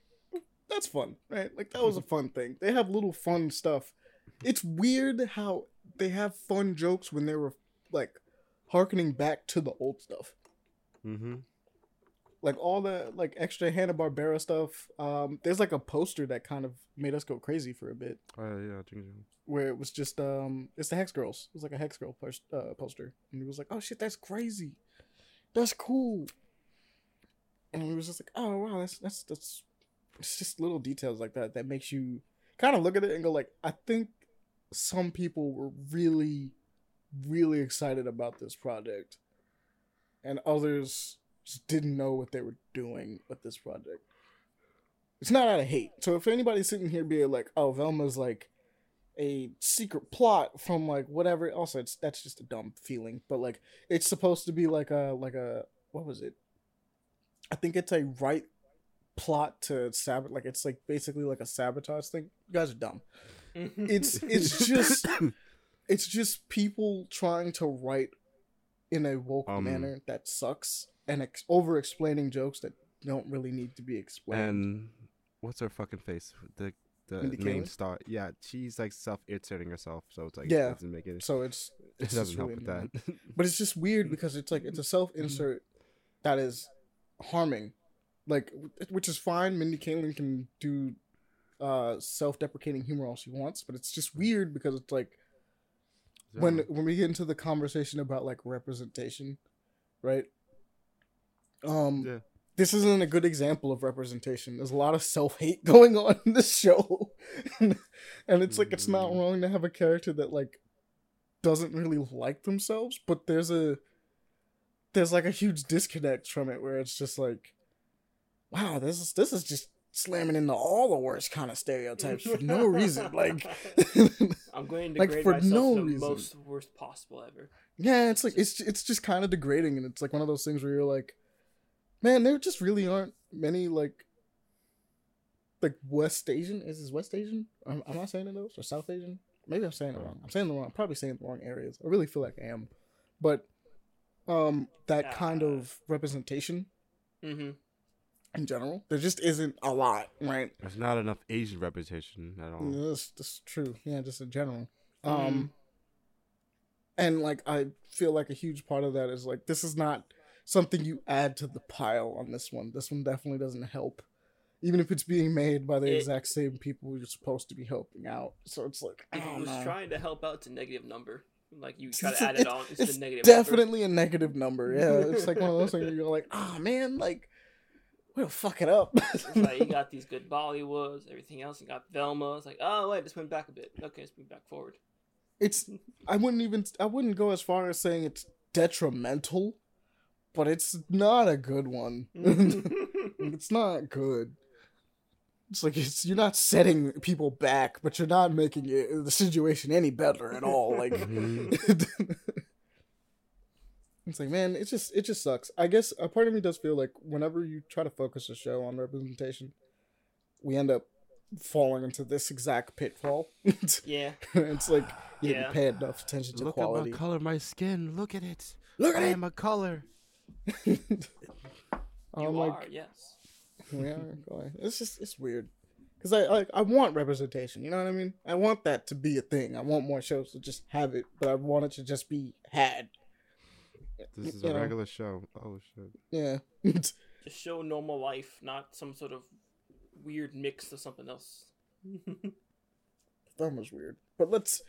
that's fun, right? Like that was a fun thing. They have little fun stuff. It's weird how they have fun jokes when they were like harkening back to the old stuff Mm-hmm. like all the like extra Hanna Barbera stuff. Um, there's like a poster that kind of made us go crazy for a bit, Oh yeah, Ginger. where it was just um, it's the Hex Girls. It was like a Hex Girl post- uh, poster, and it was like, oh shit, that's crazy, that's cool. And we was just like, oh wow, that's that's that's it's just little details like that that makes you kind of look at it and go like, I think some people were really, really excited about this project, and others just didn't know what they were doing with this project. It's not out of hate. So if anybody's sitting here being like, "Oh, Velma's like a secret plot from like whatever," also it's that's just a dumb feeling. But like, it's supposed to be like a like a what was it? I think it's a right plot to sabot. Like it's like basically like a sabotage thing. You guys are dumb. It's it's just it's just people trying to write in a woke Um, manner that sucks and ex- over explaining jokes that don't really need to be explained. And what's her fucking face? The the Mindy main Kaling? star. Yeah, she's like self irritating herself, so it's like Yeah. it doesn't make it. so it's It doesn't help really with that. but it's just weird because it's like it's a self insert that is harming, like which is fine. Mindy Kaling can do uh self deprecating humor all she wants, but it's just weird because it's like Yeah. when we get into the conversation about like representation, right? Um, Yeah. this isn't a good example of representation. There's a lot of self hate going on in this show, and it's like it's not Mm. wrong to have a character that like doesn't really like themselves, but there's a there's like a huge disconnect from it where it's just like, wow, this is this is just slamming into all the worst kind of stereotypes for no reason. Like, I'm going to Like, for myself no the reason. most worst possible ever. yeah, it's like it's it's just kind of degrading, and it's like one of those things where you're like, man, there just really aren't many like like West Asian. Is this West Asian? Am, am I saying it those or South Asian? Maybe I'm saying it wrong. I'm saying the wrong. I'm probably saying the wrong areas. I really feel like I am, but um, that kind of representation Mm-hmm. In general, there just isn't a lot, right? There's not enough Asian representation at all. Yeah, That's, that's true. Yeah, just in general. Mhm. Um, and like I feel like a huge part of that is like this is not something you add to the pile on this one. This one definitely doesn't help, even if it's being made by the It- exact same people you're supposed to be helping out. So it's like I it don't was know. trying to help out, it's a negative number. Like you It's- try it's- to add it it's- on, it's, it's a negative. number. definitely a negative number. Yeah, it's like one of those things where you're like, oh man, like we'll fuck it up. It's like you got these good Bollywoods, everything else. You got Velma. It's like, oh wait, just went back a bit. Okay, let's move back forward. it's I wouldn't even I wouldn't go as far as saying it's detrimental, but it's not a good one. Mm-hmm. it's not good. It's like it's you're not setting people back, but you're not making it, the situation any better at all. Like mm-hmm. It's like man, it just it just sucks. I guess a part of me does feel like whenever you try to focus a show on representation, we end up falling into this exact pitfall. yeah, it's like you Yeah. didn't pay enough attention to Look quality. at my color, my skin. Look at it. Look I at it. am a color. you I'm are. like, Yes. yeah, go ahead. it's just it's weird because I like I want representation. You know what I mean? I want that to be a thing. I want more shows to just have it, but I want it to just be had. This is a know. regular show. Oh shit. Yeah, Just show normal life, not some sort of weird mix of something else. that was weird. But let's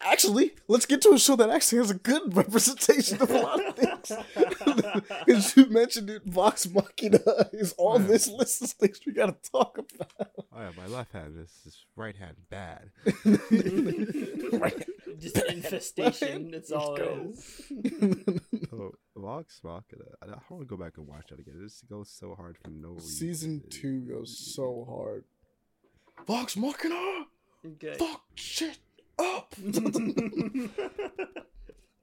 actually let's get to a show that actually has a good representation of a lot of things. Because you mentioned it, Vox Machina is on Yeah. this list of things we gotta talk about. Oh yeah, my left hand. This is right hand bad. Right. Just infestation. That's all it go. is. Oh, Vox Machina. I, I want to go back and watch that again. This goes so hard for no reason. Season two goes so hard. Vox Machina! Okay. Fuck shit up!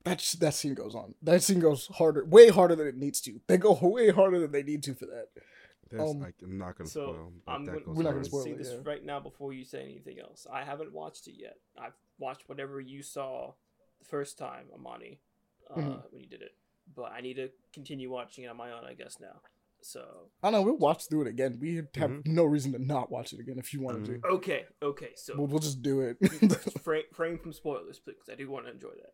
That, sh- that scene goes on. That scene goes harder, way harder than it needs to. They go way harder than they need to for that. There's, um, like, I'm not gonna So spoil. I'm that gonna, We're not gonna hard. spoil say it, this yeah. right now before you say anything else. I haven't watched it yet. I've watched whatever you saw the first time, Ahmani, uh, Mhm. when you did it. But I need to continue watching it on my own, I guess now. So I don't know, we'll watch through it again. We have Mhm. no reason to not watch it again if you wanted Mhm. okay, okay. So. We'll, we'll just do it. frame, frame from spoilers, please. 'cause I do want to enjoy that.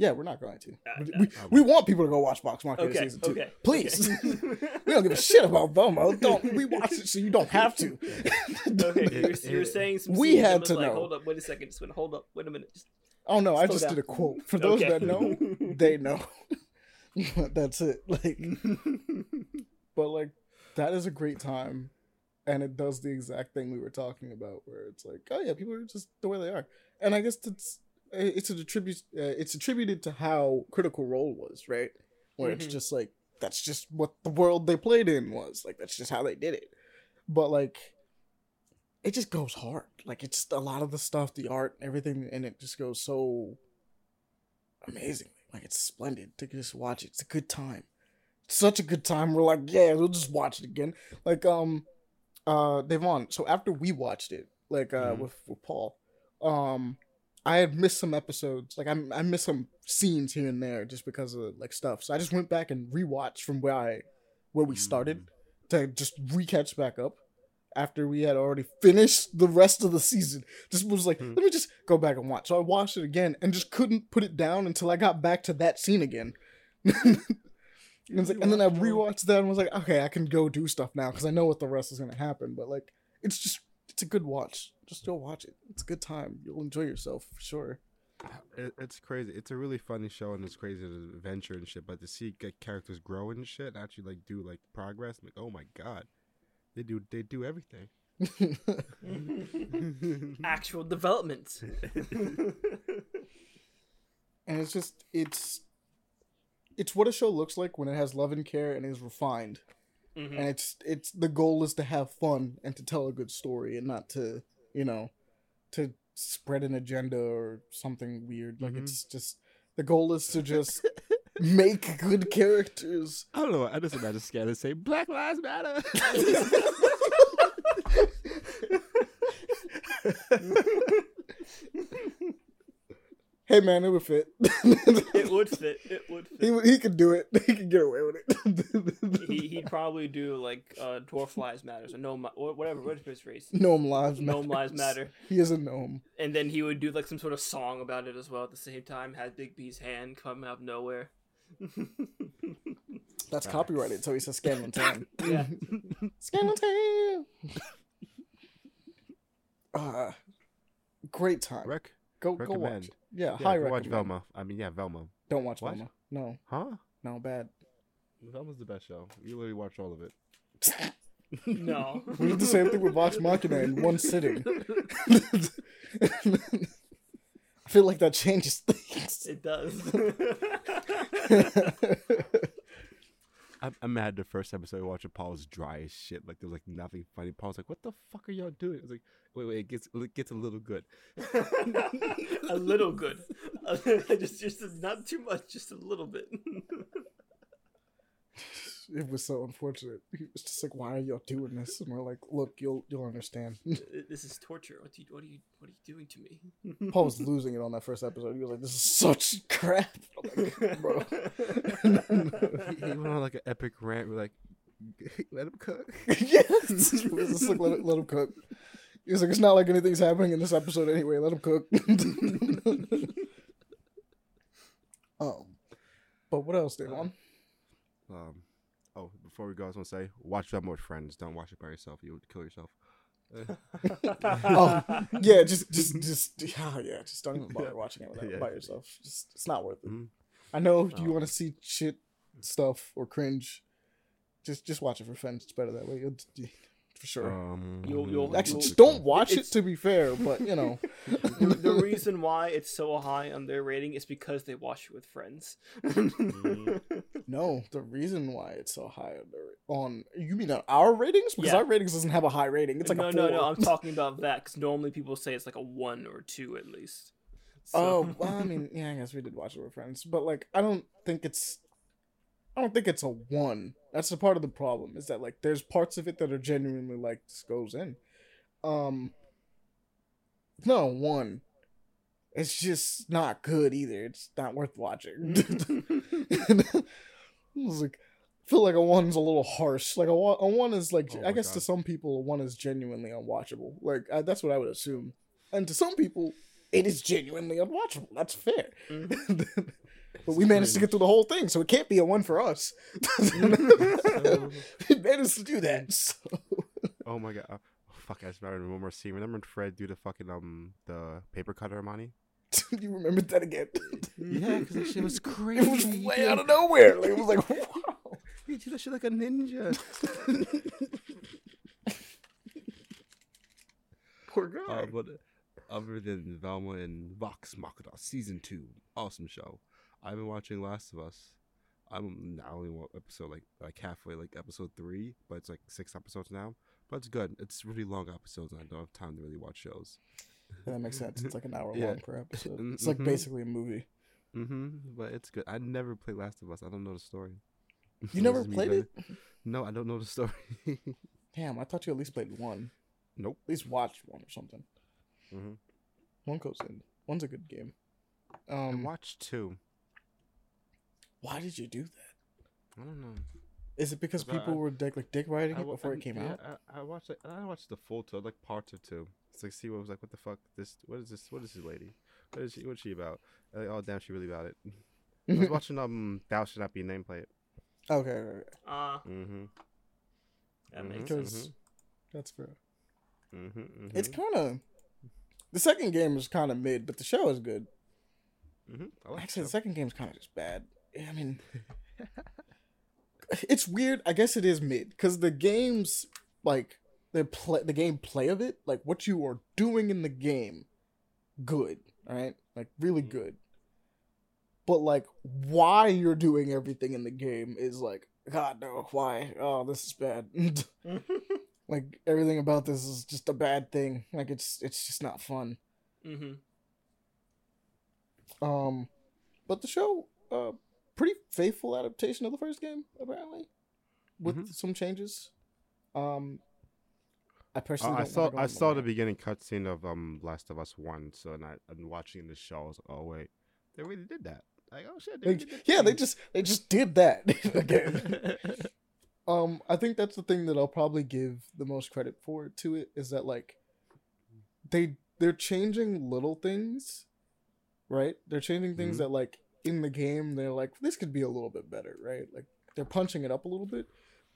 Yeah, we're not going to. Uh, We, uh, we, we want people to go watch Vox Machina Okay, season two. okay, Please. okay. we don't give a shit about Velma. Don't we watch it so you don't have to. okay, you're, you're saying some. We had to like, know. Hold up, wait a second. Just wait, hold up, wait a minute. Just, Oh no, I just down. did a quote. For those Okay. that know, they know. That's it. Like but like that is a great time and it does the exact thing we were talking about where it's like oh yeah people are just the way they are and i guess it's it's a tribute uh, it's attributed to how critical role was right where it's Mhm. just like that's just what the world they played in was like that's just how they did it but like it just goes hard like it's a lot of the stuff the art everything and it just goes so amazing like it's splendid to just watch it it's a good time such a good time. We're like, yeah, we'll just watch it again. Like, um, uh, Devaughn. So after we watched it, like, uh, Mhm. with with Paul, um, I had missed some episodes. Like, I I missed some scenes here and there just because of like stuff. So I just went back and rewatched from where I where we started to just recatch back up. After we had already finished the rest of the season, just was like, Hmm. let me just go back and watch. So I watched it again and just couldn't put it down until I got back to that scene again. And, like, and then I rewatched that and was like, okay, I can go do stuff now because I know what the rest is gonna happen. But like, it's just it's a good watch. Just go watch it. It's a good time. You'll enjoy yourself for sure. It, it's crazy. It's a really funny show and it's crazy adventure and shit. But to see get characters grow and shit, actually like do like progress, I'm like oh my god, they do they do everything. Actual development. and it's just it's it's what a show looks like when it has love and care and is refined. Mhm. And it's it's the goal is to have fun and to tell a good story and not to, you know, to spread an agenda or something weird. Like Mhm. it's just the goal is to just make good characters. I don't know. I just imagine Scanlan say Black Lives Matter. Hey man, it would fit. it would fit. It would fit. he he could do it. He could get away with it. he, he'd probably do like uh, dwarf lives matters or gnome or whatever what's his race gnome lives matter. gnome lives matter He is a gnome. and then he would do like some sort of song about it as well at the same time had big b's hand come out of nowhere That's copyrighted, so he says Scanlan Tan. yeah Scanlan Tan. Uh, great time. Rick, Go go watch. it. Yeah, yeah, high go watch. Velma. I mean, yeah, Velma. Don't watch What? Velma. No, Huh? no, bad. Velma's the best show. You literally watch all of it. no We did the same thing with Vox Machina in one sitting. I feel like that changes things. it does I'm, I'm mad the first episode I watched it, Paul was dry as shit. Like there was like nothing funny. Paul's like, "What the fuck are y'all doing?" I was like, "Wait, wait, it gets it gets a little good." a little good just just not too much just a little bit It was so unfortunate. He was just like, "Why are y'all doing this?" And we're like, "Look, you'll you'll understand." this is torture what, do you, what are you what are you doing to me Paul was losing it on that first episode. He was like, "This is such crap." Like, bro. he, he went on like an epic rant. We're like, "Let him cook." yes. Was just like, let, let him cook. He was like, it's not like anything's happening in this episode anyway. Let him cook. um, but what else, Devaughn? Um, before we go, I was gonna say, watch Velma with friends. Don't watch it by yourself. You would kill yourself. Oh, yeah, just, just, just, oh, yeah, just don't even bother watching it without, Yeah. by yourself. Just, it's not worth it. Mhm. I know if you Oh. want to see shit stuff or cringe, just, just watch it for friends. It's better that way. You'll, for sure. Um, You'll- you'll- Actually, you'll- just don't watch it. To be fair, but you know, the, the reason why it's so high on their rating is because they watch it with friends. No, the reason why it's so high on, the, on you mean on our ratings because Yeah. our ratings doesn't have a high rating. It's like no, a no, four. no. I'm talking about that because normally people say it's like a one or two at least. Oh, well, I mean, yeah, I guess we did watch it with friends, but like, I don't think it's, I don't think it's a one. That's a part of the problem is that like there's parts of it that are genuinely like this goes in. Um, no one. It's just not good either. It's not worth watching. I was like, I feel like a one's a little harsh. Like a one, a one is like, Oh I guess to some people, a one is genuinely unwatchable. Like I, that's what I would assume, and to some people, it is genuinely unwatchable. That's fair. Mhm. but we managed to get through the whole thing, so it can't be a one for us. we managed to do that. So. Oh my god. Oh, fuck, I just remembered one more scene. Remember when Fred do the fucking um the paper cutter Ahmani? you remembered that again? Yeah, because that shit was crazy. it was way out of nowhere. Like, it was like, wow. He did that shit like a ninja. Poor guy. uh, but other than Velma and Vox Machina season two, awesome show. I've been watching Last of Us. I'm now only one episode like like halfway, like episode three, but it's like six episodes now. But it's good. It's really long episodes, and I don't have time to really watch shows. that makes sense. It's like an hour Yeah. long per episode. It's like mhm. basically a movie. Mm-hmm. But it's good. I never played Last of Us. I don't know the story. You never played it? No, I don't know the story. Damn, I thought you at least played one. nope. At least watched one or something. Mm-hmm. One goes in. One's a good game. I Um, watched two. Why did you do that? I don't know. Is it because But I- people were dick, like dick riding I it before I- it came yeah, out? I, I watched like I watched the full two, like parts of two. It's like see what was like, what the fuck? This what is this? What is this lady? What is she? What's she about? Like, oh damn, she really about it. I was watching um, Thou Should Not Be Nameplate. okay, okay, okay. Uh, Mm-hmm. that Mhm. makes Because- sense. that's fair. Mm-hmm. It's kind of the second game is kind of mid, but the show is good. Mm-hmm. I like Actually, the the show. second game's kind of just bad. I mean, it's weird. I guess it is mid because the game's like the play, the gameplay of it, like what you are doing in the game, good, right? Like really good. But like why you're doing everything in the game is like God no, why? Oh, this is bad. like everything about this is just a bad thing. Like it's it's just not fun. hmm Um, but the show, uh, pretty faithful adaptation of the first game, apparently, with Mhm. some changes. Um, I Uh, personally, I saw I saw the beginning cutscene of um Last of Us One, so and I and watching the show, I was like, oh wait, they really did that. Like oh shit, they Like, really did yeah, they just they just did that again. um, I think that's the thing that I'll probably give the most credit for to it is that like they they're changing little things, right? They're changing things Mhm. that like in the game they're like this could be a little bit better, right? Like they're punching it up a little bit,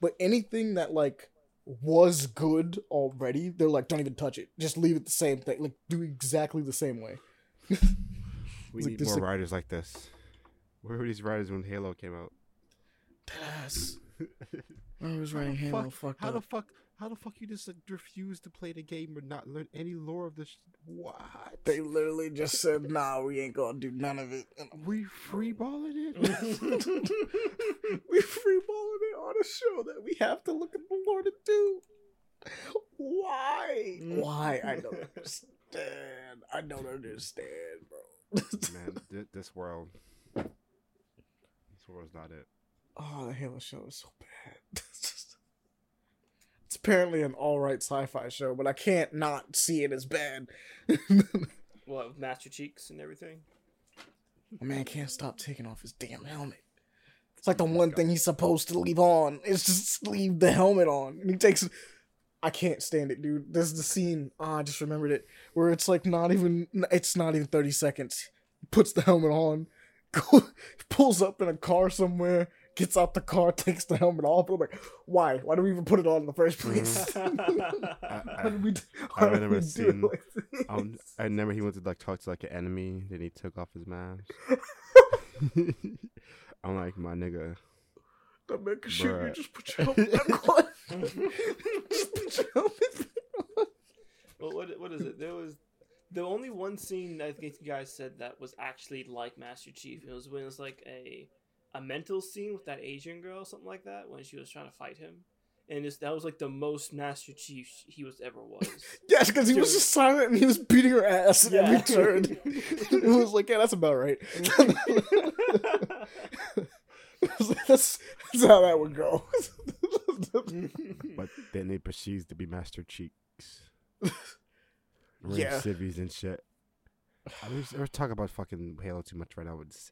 but anything that like was good already, they're like don't even touch it. Just leave it the same thing. Like do exactly the same way. we like need more like- writers like this. Where were these writers when Halo came out? Deadass. I was writing Halo fuck- fucked How up. the fuck? How the fuck you just like, refuse to play the game or not learn any lore of this? What? They literally just said, "Nah, we ain't gonna do none of it." And I'm we freeballing it. we freeballing it on a show that we have to look at the lore to do. Why? Why? I don't understand. I don't understand, bro. Man, th- this world, this world's not it. oh, the Halo show is so bad. It's just. It's apparently an all right sci-fi show, but I can't not see it as bad. What Master Cheeks and everything? My man can't stop taking off his damn helmet. It's like the one thing he's supposed to leave on. It's just leave the helmet on. And he takes I can't stand it, dude. There's the scene, ah, I just remembered it, where it's like not even it's not even 30 seconds. He puts the helmet on, pulls up in a car somewhere, gets out the car, takes the helmet off. I'm like, why? Why do we even put it on in the first place? Mm-hmm. Why did we, I why did remember we do seeing- like? Um, I remember he went to like talk to like an enemy, then he took off his mask. I'm like, my nigga, That man can shoot you. Just put your helmet back on. just put your helmet back on. well, what what is it? There was the only one scene I think you guys said that was actually like Master Chief. It was when it was like a a mental scene with that Asian girl, something like that, when she was trying to fight him. And it's, that was like the most Master Chief he was ever was. Yes, because he was just silent and he was beating her ass at Yeah. every turn. it was like, yeah, that's about right. It was like, that's, that's how that would go. but then he proceeds to be Master Cheeks. Ring Yeah. civvies and shit. I mean, we're talking about fucking Halo too much right now. It's,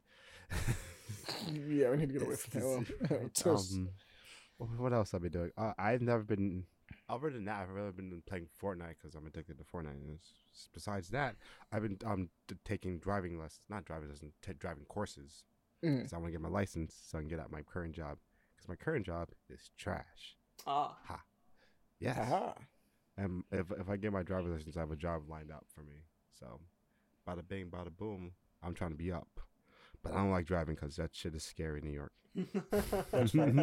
yeah, we need to get away from Halo. It's just- um, what else I've been doing? Uh, I've never been. Other than that, I've really been playing Fortnite because I'm addicted to Fortnite. And besides that, I've been um t- taking driving lessons, not driving lessons, t- driving courses. Mm. Because I want to get my license so I can get out my current job. Because my current job is trash. ah, Yes. Aha. And if if I get my driver's license, I have a job lined up for me. So, bada bing, bada boom. I'm trying to be up, but I don't like driving because that shit is scary in New York. That's right.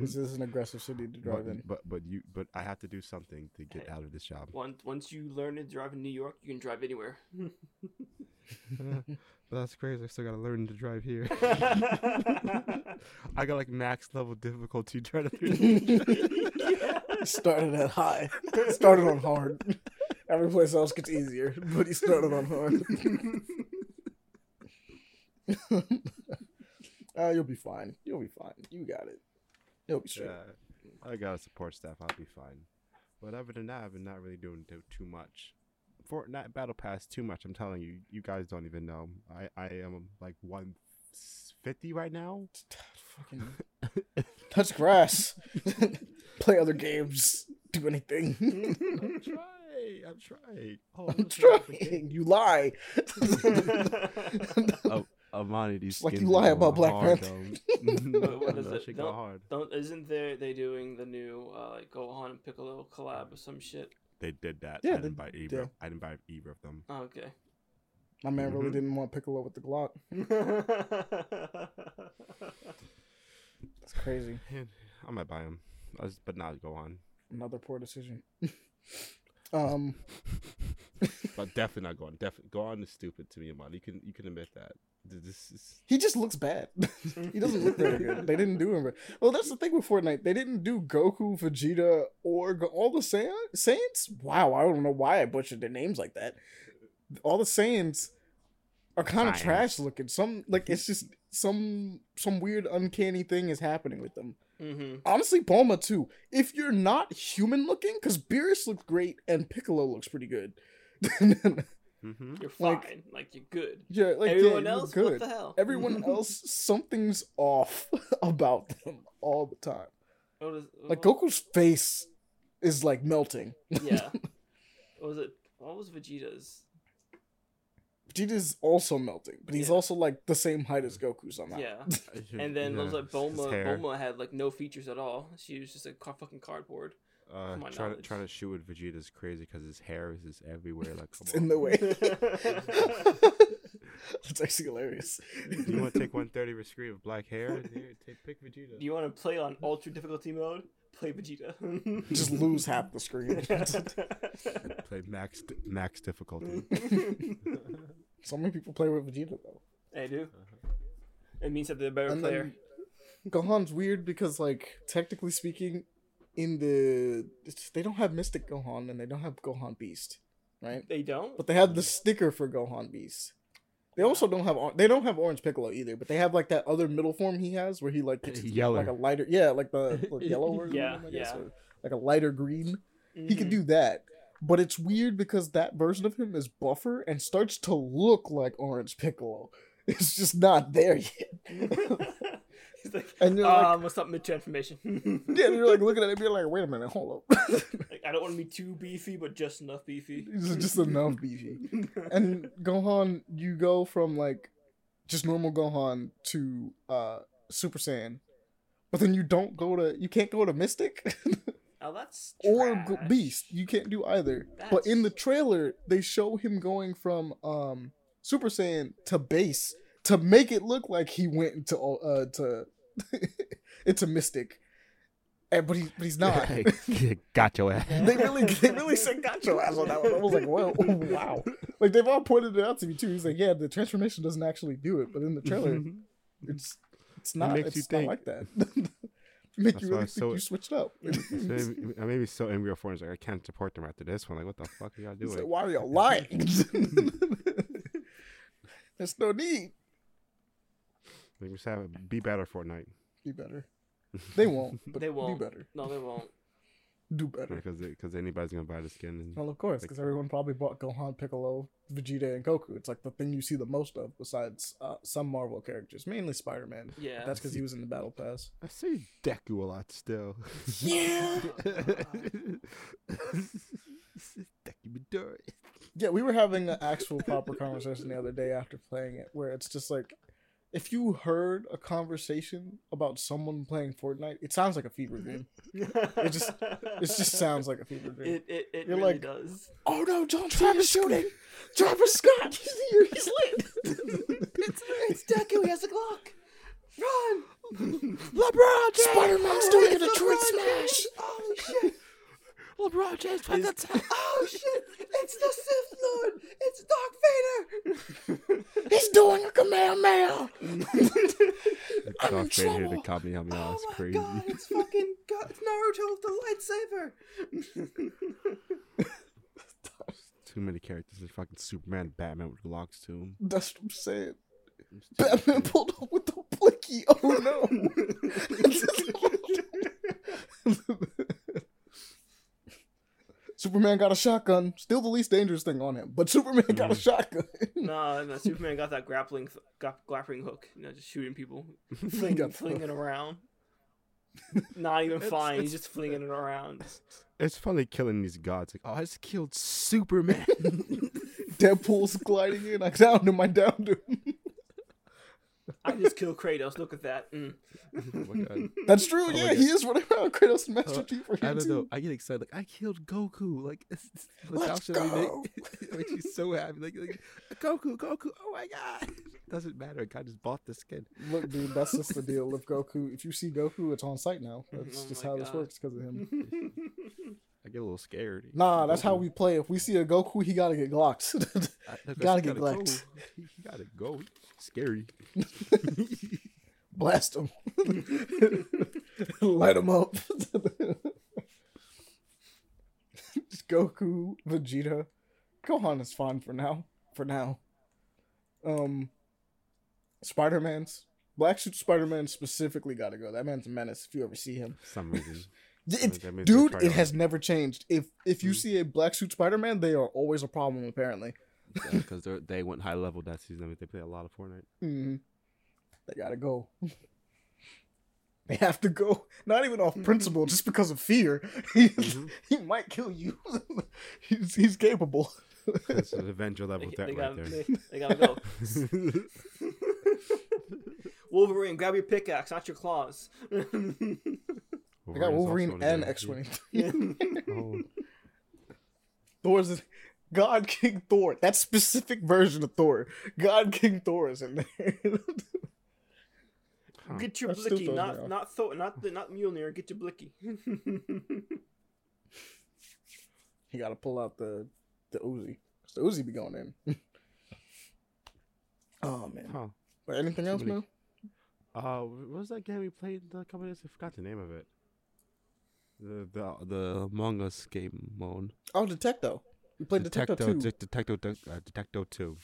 This is an aggressive city to drive but, in. but but you but I have to do something to get Hey. out of this job. once once you learn to drive in New York, you can drive anywhere. but that's crazy. I still gotta learn to drive here. I got like max level difficulty trying to. He started at high. Started on hard. Every place else gets easier, but he started on hard. uh, you'll be fine. You'll be fine. You got it. You'll be straight. Yeah, I got a support staff. I'll be fine. But other than that, I've been not really doing too, too much. Fortnite Battle Pass, too much. I'm telling you, you guys don't even know. I, I am like 150 right now. Fucking touch grass. Play other games. Do anything. I'm trying. I'm trying. Oh, I'm let's look at the game. trying. You lie. Oh, Ahmani, these It's like you lie about Black hard, Panther. though. What- what is that it? shit go Don't- hard. Don't isn't there they doing the new uh, like Gohan and Piccolo collab or some shit? They did that. Yeah, I they- didn't buy either. yeah. I didn't buy either of them. Oh, okay. My man really Mhm. didn't want Piccolo with the Glock. That's crazy. Yeah, I might buy him, I was- but not Gohan. Another poor decision. um, But definitely not Gohan. Definitely Gohan is stupid to me, man. You can you can admit that. Th- This is he just looks bad. he doesn't look very good. They didn't do him. Very... Well, that's the thing with Fortnite. They didn't do Goku, Vegeta, or Go- all the Saiyan- Saiyans. Wow, I don't know why I butchered their names like that. All the Saiyans are kind of trash looking. Some like it's just some some weird uncanny thing is happening with them. hmm Honestly, Bulma too. If you're not human looking, because Beerus looks great and Piccolo looks pretty good. hmm You're fine. Like- Like, you're good. yeah, like Everyone yeah, you else, look what good. the hell? Everyone else, something's off about them all the time. What is, Like what- Goku's face is like melting. Yeah. what was it? What was Vegeta's? Vegeta's also melting, but he's Yeah. also like the same height as Goku somehow. Yeah. And then it was like his Bulma. Bulma had like no features at all. She was just a ca- fucking cardboard. Uh, to my trying to knowledge. trying to shoot with Vegeta is crazy because his hair is just everywhere. Like, It's come in the way. That's actually hilarious. Do you want to take 130 with screen with black hair? Here, take pick Vegeta. Do you want to play on ultra difficulty mode? Play Vegeta. Just lose half the screen. Play max max difficulty. so many people play with Vegeta though. I do. It means that they're a better And player. Gohan's weird because, like, technically speaking, in the they don't have Mystic Gohan and they don't have Gohan Beast, right? They don't. But they have the sticker for Gohan Beast. They also don't have they don't have Orange Piccolo either, but they have like that other middle form he has where he like gets his- Yeller. like a lighter yeah like the, the yellow version, Yeah, I guess, yeah. or like a lighter green. He can Mhm. do that, but it's weird because that version of him is buffer and starts to look like Orange Piccolo. It's just not there yet. He's like, And you're like- um, what's up, mid transformation? Yeah, and you're like looking at it, being like, "Wait a minute, hold up." like, I don't want to be too beefy, but just enough beefy. It's just enough beefy. And Gohan, you go from like just normal Gohan to uh Super Saiyan, but then you don't go to you can't go to Mystic oh, that's or Beast. You can't do either. But in the trailer, they show him going from um Super Saiyan to base to make it look like he went into uh to into Mystic. And, but he but he's not. Got your ass. they really they really said got your ass on that one. I was like, well, wow. Like they've all pointed it out to me too. He's like, yeah, the transformation doesn't actually do it, but in the trailer, it's it's not. makes it's you not think. like that. Make That's you why really think so- you switched up. So I may be so angry at foreigners. Like I can't support them after this one. Like what the fuck are y'all doing? like, why are you lying? There's no need. Like, just have it be better Fortnite Be better. They won't. But They won't. Do better. No, they won't. Do better. because because anybody's gonna buy the skin. And, Well, of course, because everyone probably bought Gohan, Piccolo, Vegeta, and Goku. It's like the thing you see the most of, besides uh, some Marvel characters, mainly Spider Man. Yeah. That's because he was in the Battle Pass. I say Deku a lot still. Yeah. Deku Midori. Yeah, we were having an actual proper conversation the other day after playing it, where it's just like, if you heard a conversation about someone playing Fortnite, it sounds like a fever dream. it just- It just sounds like a fever dream. It it, it You're really like- does. oh no, John Travis shooting! Travis Scott, he's here, he's lit. It's, it's Deku. He has a clock. Run! LeBron James, Spider-Man's Oh, doing a oh, Detroit LeBron smash. James. Oh shit! LeBron James It's- oh shit! It's the Sith Lord. It's Darth Vader. He's doing a Kamehameha. I'm Darth Vader here to trouble. Kamehameha. oh It's my crazy. god! It's fucking God, it's Naruto with the lightsaber. Too many characters. There's fucking Superman, Batman with Glocks too. That's what I'm saying. Batman pulled up with the blicky. Oh no. Superman got a shotgun. Still the least dangerous thing on him, but Superman got a Mhm. shotgun. no, no, Superman got that grappling th- gra- grappling hook. You know, just shooting people, He fling, got the flinging around. Not even It's- flying. He's just flinging it around. It's funny killing these gods. Like, oh, I just killed Superman. Deadpool's gliding in. I downed him. I downed him. I just killed Kratos. Look at that. Mm. Oh my God. That's true. Oh my yeah, God. he is running around Kratos and Master Uh, Chief for I don't know. I get excited. Like I killed Goku. Like it's, it's, Let's how should I make- go. it makes me so happy. Like, like Goku, Goku. Oh my god! Doesn't matter. I just bought the skin. Look, dude, that's just the deal with Goku. If you see Goku, it's on site now. That's Oh just my how this works because of him. I get a little scared. Nah, that's how we play. If we see a Goku, he gotta get glocked. I, look, I gotta said, get go. He, he gotta go. Scary. Blast them. Light them up. Just Goku, Vegeta, Gohan is fine for now. For now. Um, Spider Man's Black Suit Spider Man specifically got to go. That man's a menace. If you ever see him, some reason. It- dude, it has never changed. If if you Mm. see a Black Suit Spider Man, they are always a problem. Apparently, because they they went high level that season. I mean, they play a lot of Fortnite. hmm they gotta go. they have to go. Not even off principle, just because of fear. He, Mhm. he might kill you. he's he's capable. That's an Avenger level they, threat right gotta, there. they, they gotta go. Wolverine, grab your pickaxe, not your claws. I got Wolverine and. X twenty. Oh, Thor's God King Thor. That specific version of Thor. God King Thor is in there. huh. Get your That still blicky, not off. not Thor, not the, not Mjolnir. Get your blicky. he got to pull out the the Uzi. 'Cause The Uzi be going in. oh man. Huh. But anything else, man? Uh, what was that game we played a couple days? I forgot the name of it. The the the Among Us game mode. Oh, Detecto. We played Detecto, Detecto, 2. De- Detecto, De- uh, Detecto Two.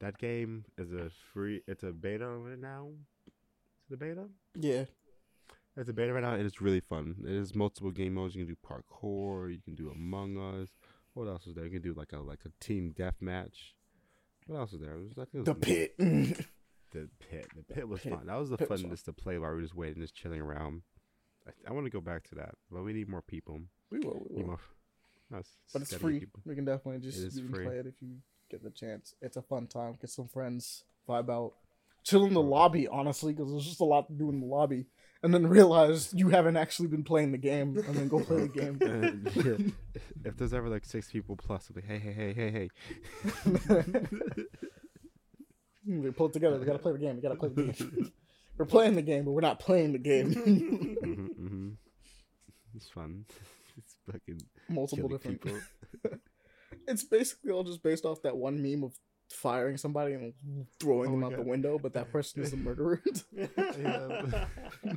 That game is a free. It's a beta right now. Is it a beta? yeah. It's a beta right now. and It is really fun. It has multiple game modes. You can do parkour. You can do Among Us. What else is there? You can do like a like a team deathmatch. What else is there? Was, think The pit. The pit. The pit was pit. fun. That was the Pit was funnest to play while we were just waiting, just chilling around. I, I want to go back to that, but we need more people. we will. We Need will. more. Us But it's free. people. We can definitely just It is you can play it if you get the chance. It's a fun time. Get some friends, vibe out, chill in the lobby. Honestly, because there's just a lot to do in the lobby, and then realize you haven't actually been playing the game, and then go play the game. And, yeah, if there's ever like six people plus, be hey, hey, hey, hey, hey. we pull it together. We gotta play the game. We gotta play the game. we're playing the game, but we're not playing the game. hmm hmm It's fun. It's fucking Multiple different. people. It's basically all just based off that one meme of firing somebody and throwing Oh them my out the window, but that person is the murderer. Yeah.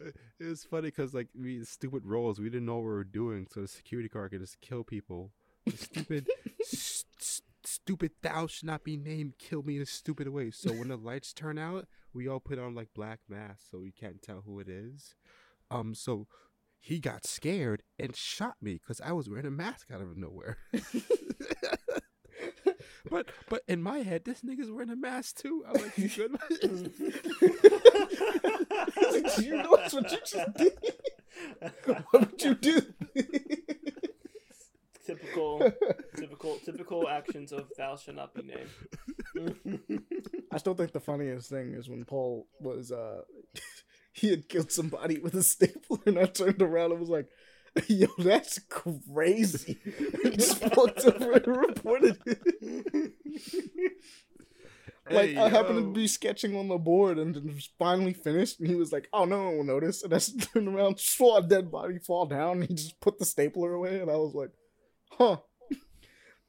it was funny because like we stupid roles, we didn't know what we were doing, so the security guard could just kill people. Stupid, s- s- stupid. Thou should not be named. Kill me in a stupid way. So when the lights turn out, we all put on like black masks, so we can't tell who it is. Um, so he got scared and shot me because I was wearing a mask out of nowhere. but but in my head, this nigga's wearing a mask too. I'm like, you good? do you know that's what you just did? What would you do? typical, typical, typical actions of "Thou shall not be named." I still think the funniest thing is when Paul was uh he had killed somebody with a stapler and I turned around and was like, Yo, that's crazy. And just walked over and reported it. Like Hey, I happened yo. to be sketching on the board and then was finally finished and he was like, Oh no one will notice and I just turned around, saw a dead body fall down and he just put the stapler away and I was like, Huh.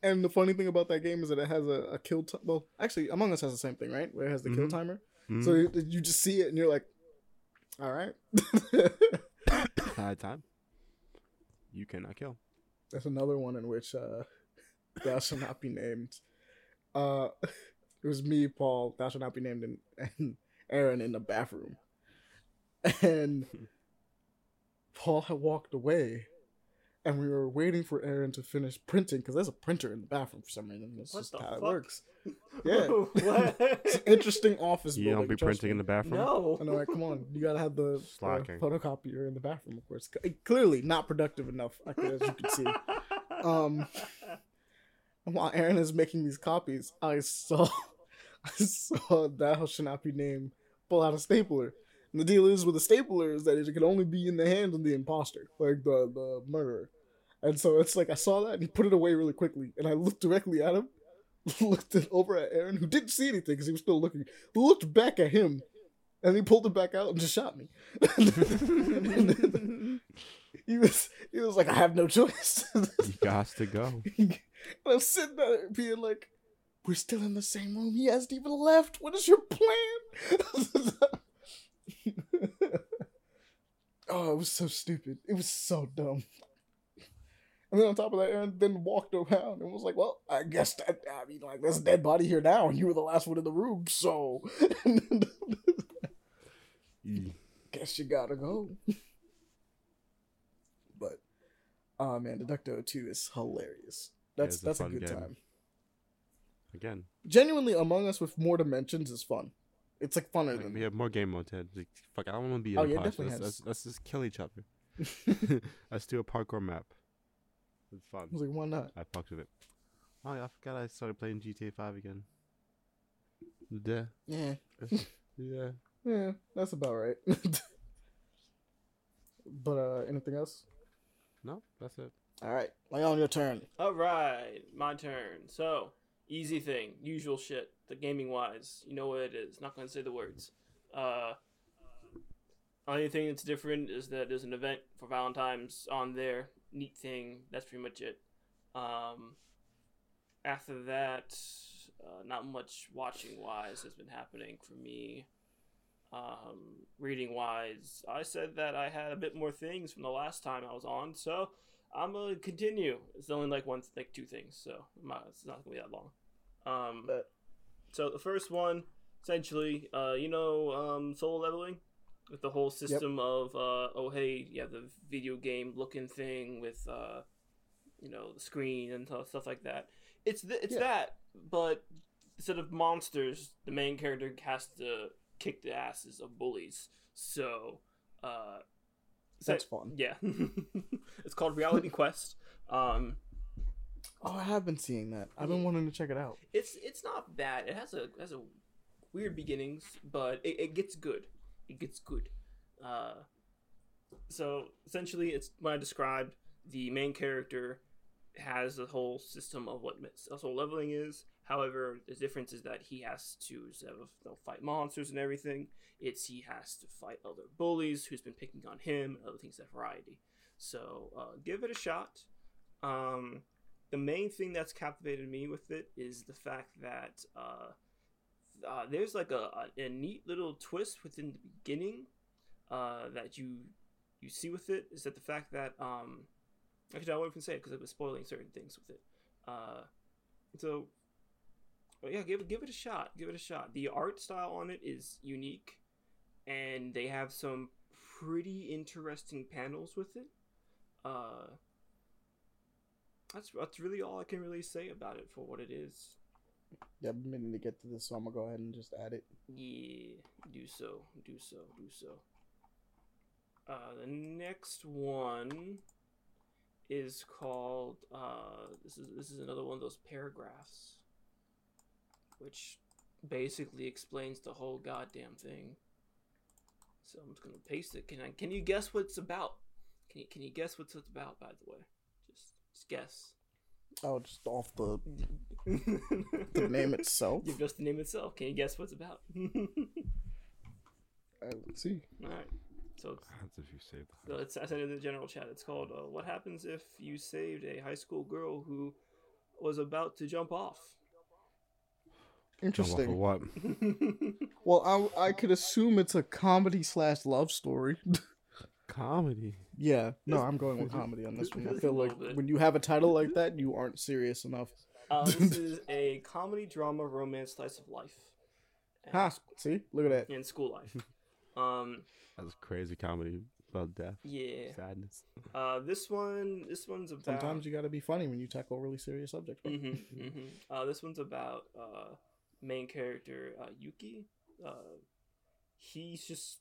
And the funny thing about that game is that it has a, a kill time. Well, actually, Among Us has the same thing, right? Where it has the kill Mhm. timer. Mhm. So you, you just see it and you're like, all right. High time. You cannot kill. That's another one in which uh, thou shall not be named. Uh, it was me, Paul, thou shall not be named, and, and Aaron in the bathroom. And Paul had walked away. And we were waiting for Aaron to finish printing because there's a printer in the bathroom for some reason. That's What just the how it works. Yeah. It's an interesting office You building. don't be trust printing in the bathroom. no. I know, like, come on, you gotta have the, the Slacking. photocopier in the bathroom, of course. C- Clearly, not productive enough, as you can see. Um, while Aaron is making these copies, I saw, I saw thou shall not be named pull out a stapler. And the deal is with the stapler is that it can only be in the hands of the imposter, like the the murderer. And so it's like I saw that and he put it away really quickly, and I looked directly at him, looked over at Aaron, who didn't see anything because he was still looking, looked back at him, and he pulled it back out and just shot me. he was he was like, I have no choice. You got to go. and I'm sitting there being like, we're still in the same room. He hasn't even left. What is your plan? oh, it was so stupid. It was so dumb. And then on top of that, Aaron then walked around and was like, "Well, I guess that I mean, like, there's a dead body here now, and you were the last one in the room, so Mm. guess you gotta go." but, oh man, Deducto Two is hilarious. That's a that's a fun good game. time. Again, Genuinely, Among Us with more dimensions is fun. It's like funner like, than we have more game mode. Ted. Like, fuck, I don't want to be in Oh, a yeah, definitely Let's, let's, let's just kill each other. let's do a parkour map. It's fun. I was like, why not? I fucked with it. Oh yeah, I forgot I started playing GTA 5 again. Yeah, Yeah, yeah. yeah, that's about right. but uh, anything else? No, that's it. All right, Leon your turn. All right, my turn. So, easy thing, usual shit. The gaming wise, you know what it is. Not gonna say the words. Uh, only thing that's different is that there's an event for Valentine's on there. Neat thing. That's pretty much it. Um, after that, uh, not much watching wise has been happening for me. Um, reading wise, I said that I had a bit more things from the last time I was on, so I'm gonna continue. It's only like one, like two things, so it's not gonna be that long. Um, Bet. so the first one, essentially, uh, you know, um, solo leveling, with the whole system of, uh, oh hey, yeah, the video game looking thing with, uh, you know, the screen and stuff like that. It's th- it's Yeah. that, but instead of monsters, the main character has to kick the asses of bullies. So, uh, That's fun. yeah, it's called Reality Quest. Um, Oh, I have been seeing that. I've been wanting to check it out. it's it's not bad. It has a has a weird beginnings, but it, it gets good. It gets good. Uh, so essentially, it's what I described. The main character has the whole system of what solo leveling is. However, the difference is that he has to instead of you know, fight monsters and everything, it's he has to fight other bullies who's been picking on him and other things that variety. So uh, give it a shot. Um, the main thing that's captivated me with it is the fact that uh, uh, there's like a, a, a neat little twist within the beginning uh, that you you see with it is that the fact that um, actually I won't even say it because was spoiling certain things with it. Uh, so but yeah, give it give it a shot. Give it a shot. The art style on it is unique, and they have some pretty interesting panels with it. Uh, that's that's really all I can really say about it for what it is. Yeah, I've been meaning to get to this, so I'm gonna go ahead and just add it. Yeah, do so, do so, do so. Uh, the next one is called. Uh, this is this is another one of those paragraphs, which basically explains the whole goddamn thing. So I'm just gonna paste it. Can I? Can you guess what it's about? Can you Can you guess what it's about? By the way, just just guess. Oh, just off the the name itself. Give just the name itself. Can you guess what's about? Uh, let's see. All right. So it's That's if you save So it's, I sent it in the general chat. It's called uh, "What Happens If You Saved a High School Girl Who Was About to Jump Off." Jump off of Interesting. what? Well, I I could assume it's a comedy slash love story. Comedy. yeah, no, I'm going with comedy on this one. I feel like when you have a title like that, you aren't serious enough. uh, this is a comedy, drama, romance, slice of life, and Ha! See, look at that. in school life. Um, That's crazy comedy about death, yeah. sadness. Uh, this one, this one's about. Sometimes you got to be funny when you tackle really serious subjects. bro. hmm hmm Uh, this one's about uh, main character uh, Yuki. Uh, he's just,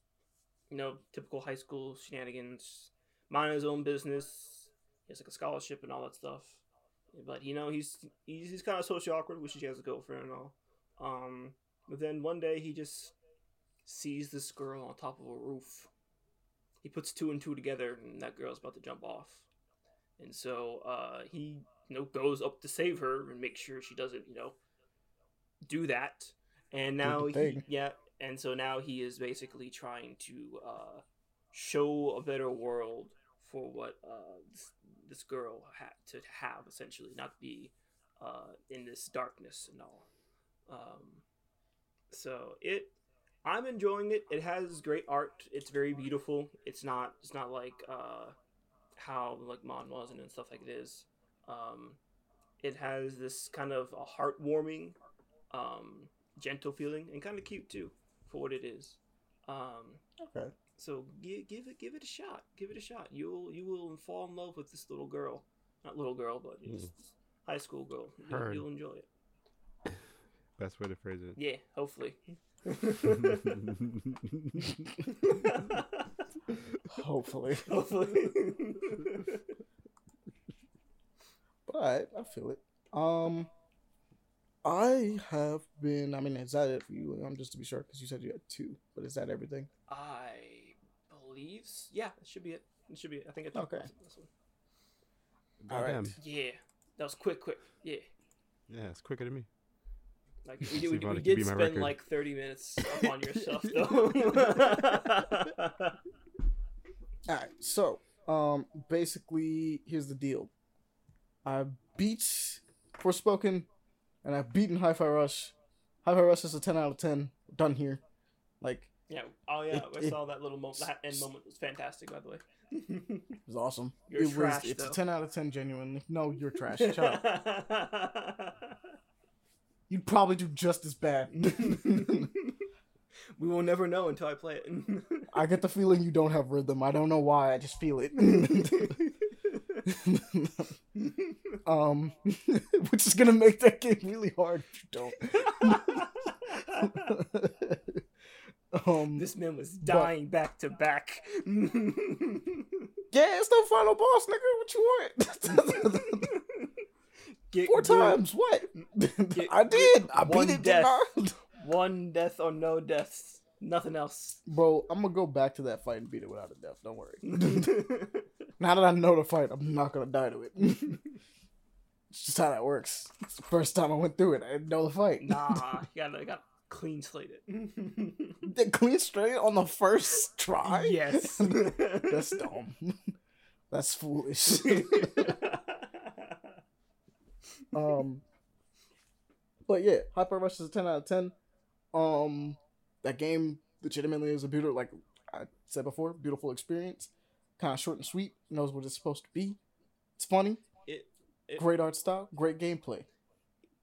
you know, typical high school shenanigans, minding his own business. He has like a scholarship and all that stuff. But you know, he's he's, he's kind of socially awkward, which he has a girlfriend and all. Um, But then one day he just sees this girl on top of a roof. He puts two and two together, and that girl's about to jump off. And so uh, he, you know, goes up to save her and make sure she doesn't, you know, do that. And now he, yeah, and so now he is basically trying to uh, show a better world for what uh, this, this girl had to have, essentially, not be uh, in this darkness and all. Um, so it, I'm enjoying it. It has great art. It's very beautiful. It's not. It's not like uh, how like Mon wasn't and stuff like it is. Um, it has this kind of a heartwarming, um, gentle feeling and kind of cute too for what it is. Um, Okay. so give, give it give it a shot. Give it a shot. You'll you will fall in love with this little girl. Not little girl, but just high school girl. You'll, you'll enjoy it. Best way to phrase it. Yeah, hopefully. Hopefully. hopefully. But I feel it. Um, I have been. I mean, is that it for you? I'm just to be sure, because you said you had two. But is that everything? I believe. Yeah, it should be it. It should be it. I think I talked Okay. about this one. All right. Goddamn. Yeah, that was quick, quick. Yeah, Yeah, it's quicker than me. like we See did. We, if I we can did beat my spend record. like thirty minutes on your stuff though. All right. So, um, basically, here's the deal. I beat Forspoken, and I've beaten Hi-Fi Rush. Hi-Fi Rush is a ten out of ten. Done here. Like, yeah. Oh yeah, It- I it- saw that little moment. That end moment was fantastic, by the way. it was awesome. You're it trash, was. It's though. a ten out of ten. Genuinely. No, you're trash. Shut up. You'd probably do just as bad. we will never know until I play it. I get the feeling you don't have rhythm. I don't know why. I just feel it. um, which is gonna make that game really hard if you don't. um, this man was dying back to back. yeah, it's the final boss, nigga. What you want? Get Four through times. What? I did. I beat it. death. One death or no deaths. Nothing else. Bro, I'm gonna go back to that fight and beat it without a death. Don't worry. Now that I know the fight, I'm not gonna die to it. it's just how that works. It's the first time I went through it. I didn't know the fight. nah, you gotta, gotta clean slate it. They clean straight on the first try? yes. That's dumb. That's foolish. um But yeah, Hi-Fi Rush is a ten out of ten. Um that game legitimately is a beautiful like I said before, beautiful experience. Kinda short and sweet, knows what it's supposed to be. It's funny, it, it, great art style, great gameplay.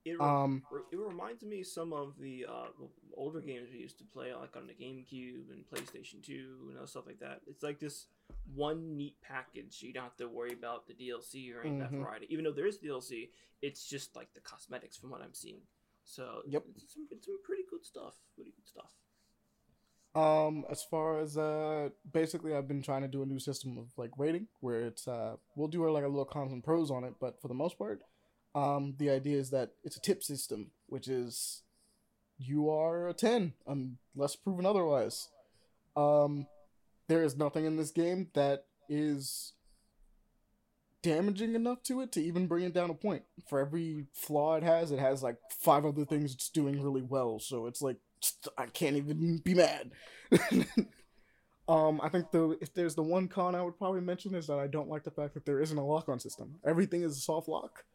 it, re- Um it reminds me some of the uh, older games we used to play, like on the GameCube and PlayStation 2 and other stuff like that. It's like this one neat package. You don't have to worry about the DLC or any of that variety. Even though there is DLC, it's just like the cosmetics from what I'm seeing. So Yep. it's some, it's some pretty good stuff. Pretty good stuff. Um, as far as uh, basically, I've been trying to do a new system of like rating, where it's uh, we'll do like a little cons and pros on it, but for the most part, um, the idea is that it's a tip system, which is you are a ten unless proven otherwise. Um, there is nothing in this game that is damaging enough to it to even bring it down a point. For every flaw it has, it has like five other things it's doing really well. So it's like I can't even be mad. um, I think the if there's the one con I would probably mention is that I don't like the fact that there isn't a lock on system. Everything is a soft lock,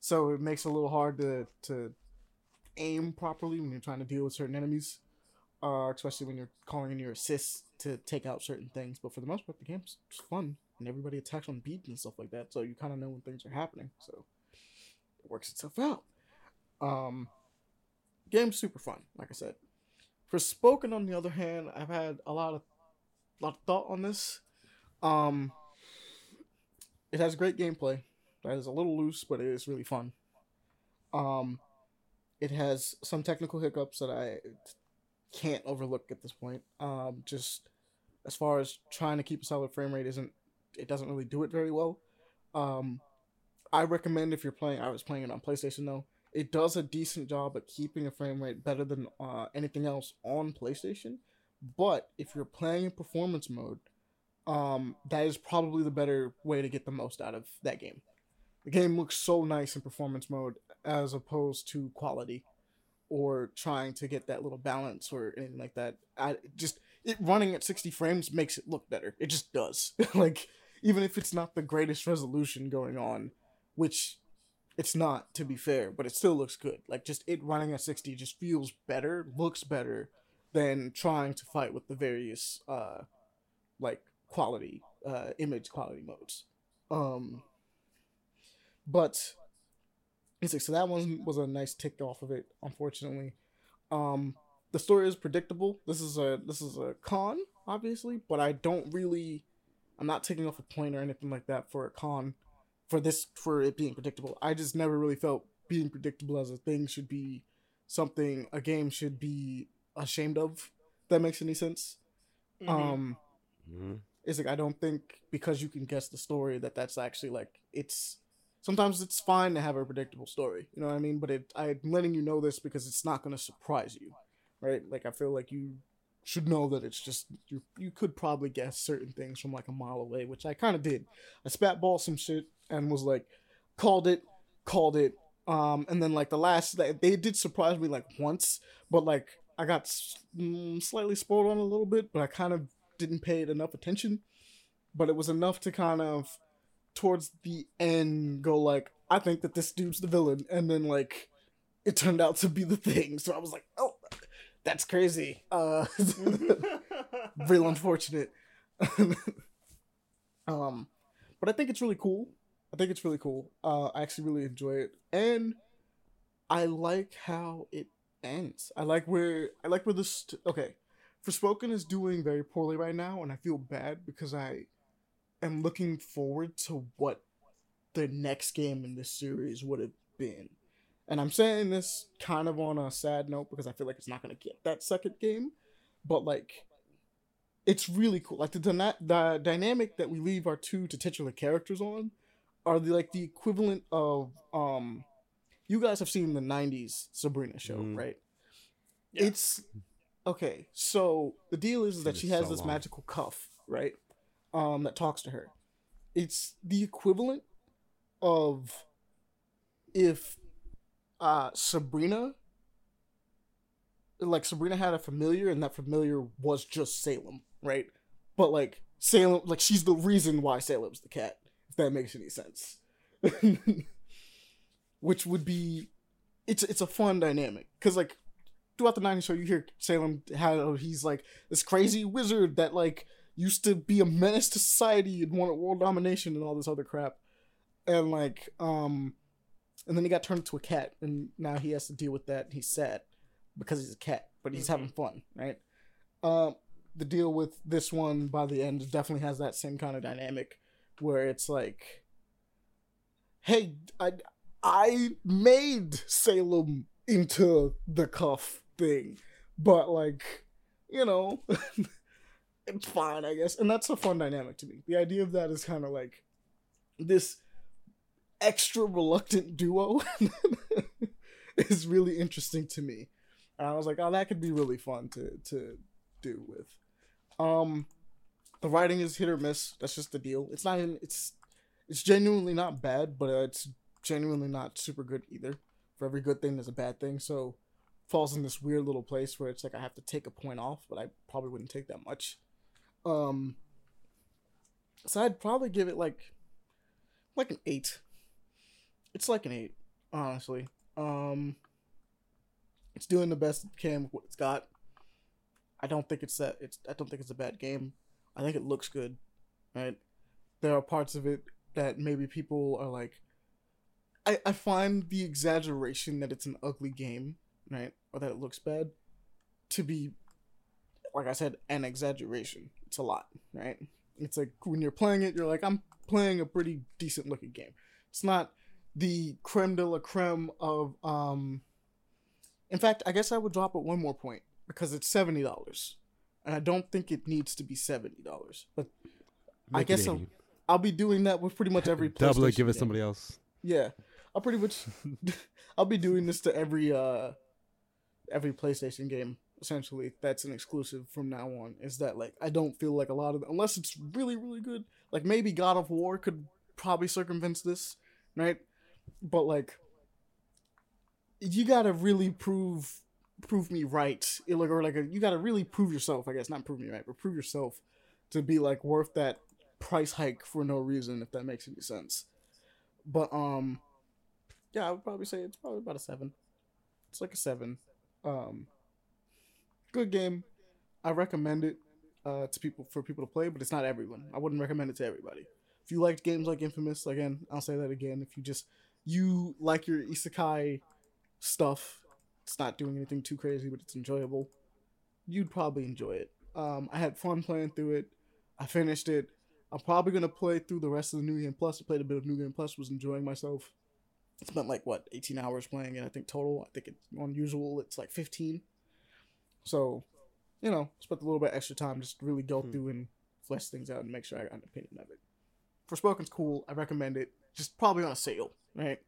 so it makes it a little hard to to aim properly when you're trying to deal with certain enemies, uh, especially when you're calling in your assists to take out certain things. But for the most part, the game's fun and everybody attacks on beat and stuff like that, so you kind of know when things are happening. So it works itself out. Um, game's super fun, like I said. Forspoken, on the other hand, I've had a lot of lot of thought on this. Um, it has great gameplay. That is a little loose, but it is really fun. Um, it has some technical hiccups that I can't overlook at this point. Um, just as far as trying to keep a solid frame rate isn't it doesn't really do it very well. Um, I recommend if you're playing. I was playing it on PlayStation though. It does a decent job at keeping a frame rate better than uh, anything else on PlayStation. But if you're playing in performance mode, um, that is probably the better way to get the most out of that game. The game looks so nice in performance mode as opposed to quality or trying to get that little balance or anything like that. I just it running at 60 frames makes it look better. It just does. like even if it's not the greatest resolution going on, which it's not to be fair, but it still looks good. Like just it running at 60 just feels better, looks better than trying to fight with the various uh like quality uh image quality modes. Um but it's like so that one was a nice tick off of it, unfortunately. Um the story is predictable. This is a this is a con, obviously, but I don't really I'm not taking off a point or anything like that for a con for this for it being predictable. I just never really felt being predictable as a thing should be something a game should be ashamed of. that makes any sense. Mhm. Um Mm-hmm. it's like I don't think because you can guess the story that that's actually like it's sometimes it's fine to have a predictable story, you know what I mean? But it I'm letting you know this because it's not going to surprise you, right? Like I feel like you should know that it's just you you could probably guess certain things from like a mile away, which I kind of did. I spatball some shit and was like called it, called it. Um, and then like the last they did surprise me like once, but like I got mm, slightly spoiled on a little bit, but I kind of didn't pay it enough attention. But it was enough to kind of towards the end go like, I think that this dude's the villain, and then like it turned out to be the thing. So I was like, oh, that's crazy. Uh, real unfortunate. um, but I think it's really cool. I think it's really cool. Uh, I actually really enjoy it, and I like how it ends. I like where I like where this. Okay, Forspoken is doing very poorly right now, and I feel bad because I am looking forward to what the next game in this series would have been. And I'm saying this kind of on a sad note because I feel like it's not going to get that second game, but like it's really cool. Like the dyna- the dynamic that we leave our two titular characters on are the like the equivalent of um you guys have seen the 90s Sabrina show, Mhm. right? Yeah. It's okay. So the deal is, is that she has so this long. magical cuff, right? Um that talks to her. It's the equivalent of if uh Sabrina like Sabrina had a familiar and that familiar was just Salem, right? But like Salem like she's the reason why Salem's the cat, if that makes any sense. Which would be it's it's a fun dynamic cuz like throughout the 90s show you hear Salem how he's like this crazy wizard that like used to be a menace to society and wanted world domination and all this other crap. And like um and then he got turned into a cat and now he has to deal with that and he's sad because he's a cat, but he's Mhm. having fun, right? Um the deal with this one by the end definitely has that same kind of dynamic where it's like hey, I I made Salem into the cuff thing, but like, you know, it's fine, I guess. And that's a fun dynamic to me. The idea of that is kind of like this extra reluctant duo is really interesting to me. And I was like, oh, that could be really fun to to do with. Um, the writing is hit or miss. That's just the deal. It's not. Even, it's it's genuinely not bad, but uh, it's genuinely not super good either. For every good thing, there's a bad thing. So falls in this weird little place where it's like I have to take a point off, but I probably wouldn't take that much. Um, so I'd probably give it like like an eight. It's like an eight, honestly. Um, it's doing the best it can with what it's got. I don't think it's that. It's I don't think it's a bad game. I think it looks good, right? There are parts of it that maybe people are like. I I find the exaggeration that it's an ugly game, right, or that it looks bad, to be, like I said, an exaggeration. It's a lot, right? It's like when you're playing it, you're like, I'm playing a pretty decent looking game. It's not the creme de la creme of um in fact i guess i would drop it one more point because it's $70 and i don't think it needs to be $70 but I Make it guess I'll- i'll be doing that with pretty much every double it. Give it game. somebody else. yeah I'll pretty much I'll be doing this to every uh every PlayStation game essentially that's an exclusive from now on is that like I don't feel like a lot of unless it's really really good like maybe God of War could probably circumvent this right but like you gotta really prove prove me right It, like or like a, you gotta really prove yourself I guess not prove me right but prove yourself to be like worth that price hike for no reason if that makes any sense but um yeah I would probably say it's probably about a seven it's like a seven um good game. I recommend it uh, to people for people to play, but it's not everyone. I wouldn't recommend it to everybody. If you liked games like Infamous, again, I'll say that again. If you just you like your isekai stuff, it's not doing anything too crazy, but it's enjoyable. You'd probably enjoy it. Um, I had fun playing through it. I finished it. I'm probably gonna play through the rest of the New Game Plus. I played a bit of New Game Plus. Was enjoying myself. Spent like what 18 hours playing it. I think total. I think it's on usual. It's like 15. So, you know, spent a little bit extra time just really go Hmm. through and flesh things out and make sure I got an opinion of it. Forspoken's cool. I recommend it. Just probably on a sale, right?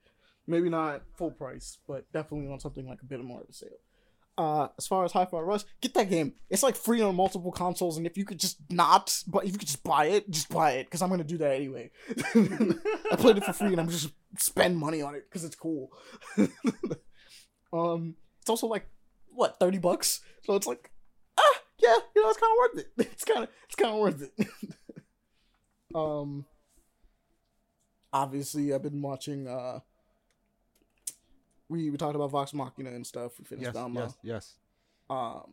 Maybe not full price, but definitely on something like a bit more of a sale. Uh, as far as Hi-Fi Rush, get that game. It's like free on multiple consoles, and if you could just not, but if you could just buy it, just buy it, because I'm gonna do that anyway. I played it for free, and I'm just spend money on it because it's cool. um, it's also like what thirty bucks, so it's like ah yeah, you know it's kind of worth it. It's kind of it's kind of worth it. um, obviously I've been watching. Uh, we we talked about Vox Machina and stuff. We finished Yes, Velma. yes, yes. Um,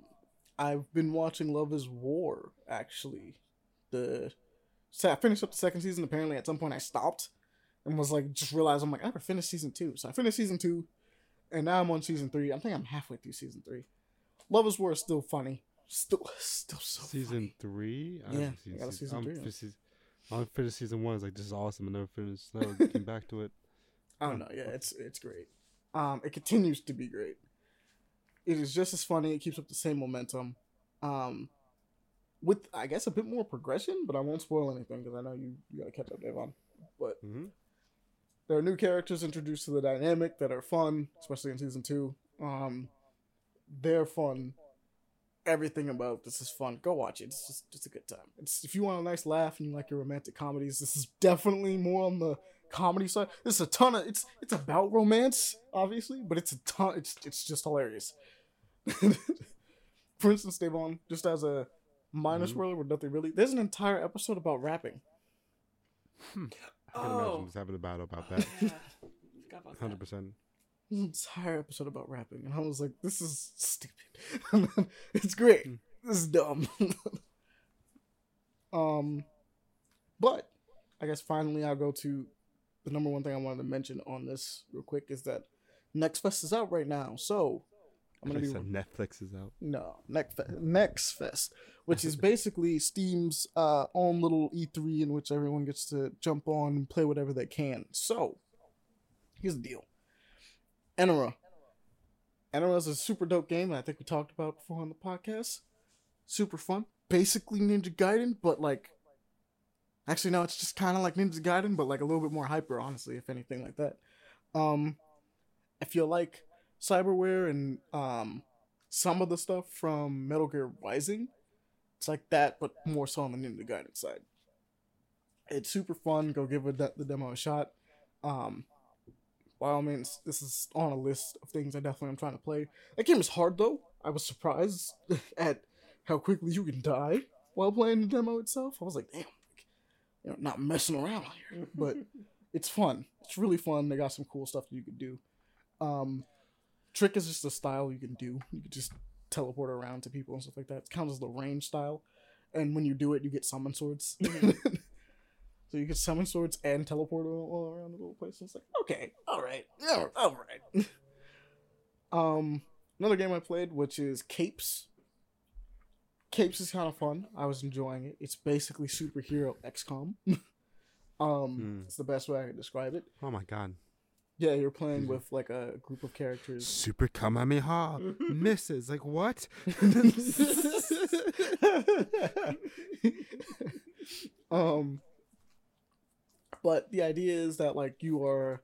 I've been watching Love Is War actually. The so I finished up the second season. Apparently, at some point I stopped and was like, just realized I'm like, I never finished season two. So I finished season two, and now I'm on season three. I think I'm halfway through season three. Love Is War is still funny. Still, still so season funny. three. I Yeah, haven't I got a season I'm three, yeah. season- I finished season one. I was like, this is awesome. I never finished. Never came back to it. I don't know. Yeah, it's it's great. Um, it continues to be great. It is just as funny. It keeps up the same momentum. Um, with I guess a bit more progression, but I won't spoil anything because I know you you gotta catch up, Devaughn. But hmm there are new characters introduced to the dynamic that are fun, especially in season two. Um, they're fun. Everything about this is fun. Go watch it. It's just it's a good time. It's if you want a nice laugh and you like your romantic comedies, this is definitely more on the comedy side. There's a ton of it's it's about romance, obviously, but it's a ton. It's it's just hilarious. For instance, Devaughn, just as a minor Mhm. spoiler, with nothing really. There's an entire episode about rapping. I can Oh. imagine us having a battle about that. Yeah, forgot about that. Hundred percent. an entire episode about rapping, and I was like, "This is stupid. it's great. Hmm. This is dumb." um, but I guess finally I'll go to the number one thing I wanted to mention on this real quick is that Next Fest is out right now, so I'm gonna be Netflix is out. no, Next Fest, Next Fest, which is basically Steam's uh, own little E3 in which everyone gets to jump on and play whatever they can. So, here's the deal: Enenra. Enenra is a super dope game. that I think we talked about before on the podcast. Super fun, basically Ninja Gaiden, but like, actually no, it's just kind of like Ninja Gaiden, but like a little bit more hyper, honestly, if anything like that. Um, if you like cyberware and um some of the stuff from Metal Gear Rising. It's like that, but more so on the Ninja Gaiden side. It's super fun. Go give it the demo a shot. Um, by all means, this is on a list of things I definitely am trying to play. That game is hard though. I was surprised at how quickly you can die while playing the demo itself. I was like, damn, you know, not messing around here. But it's fun. It's really fun. They got some cool stuff that you can do. Um, trick is just a style you can do. You can just teleport around to people and stuff like that. It counts as the range style, and when you do it, you get summon swords. so you get summon swords and teleport all, around the little place. It's like okay, all right, yeah, all right. um, another game I played, which is Capes. Capes is kind of fun. I was enjoying it. It's basically superhero XCOM. um, Hmm. it's the best way I can describe it. Oh my god. Yeah, you're playing with like a group of characters. Super Kamehameha misses. Like what? um, but the idea is that like you are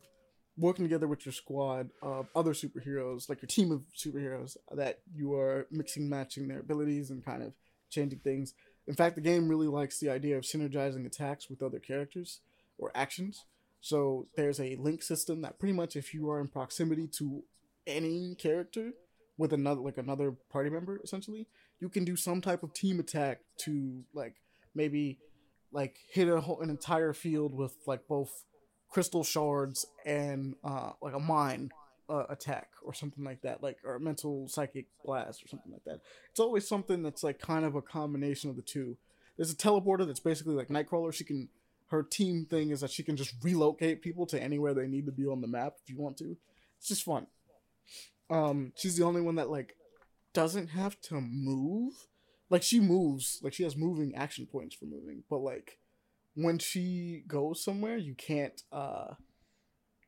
working together with your squad of other superheroes, like your team of superheroes, that you are mixing, matching their abilities and kind of changing things. In fact, the game really likes the idea of synergizing attacks with other characters or actions. So there's a link system that pretty much if you are in proximity to any character with another like another party member essentially, you can do some type of team attack to like maybe like hit a whole, an entire field with like both crystal shards and uh like a mine uh, attack or something like that, like or a mental psychic blast or something like that. It's always something that's like kind of a combination of the two. There's a teleporter that's basically like Nightcrawler. She can her team thing is that she can just relocate people to anywhere they need to be on the map if you want to. It's just fun. Um, she's the only one that like doesn't have to move. Like she moves, like she has moving action points for moving, but like when she goes somewhere, you can't uh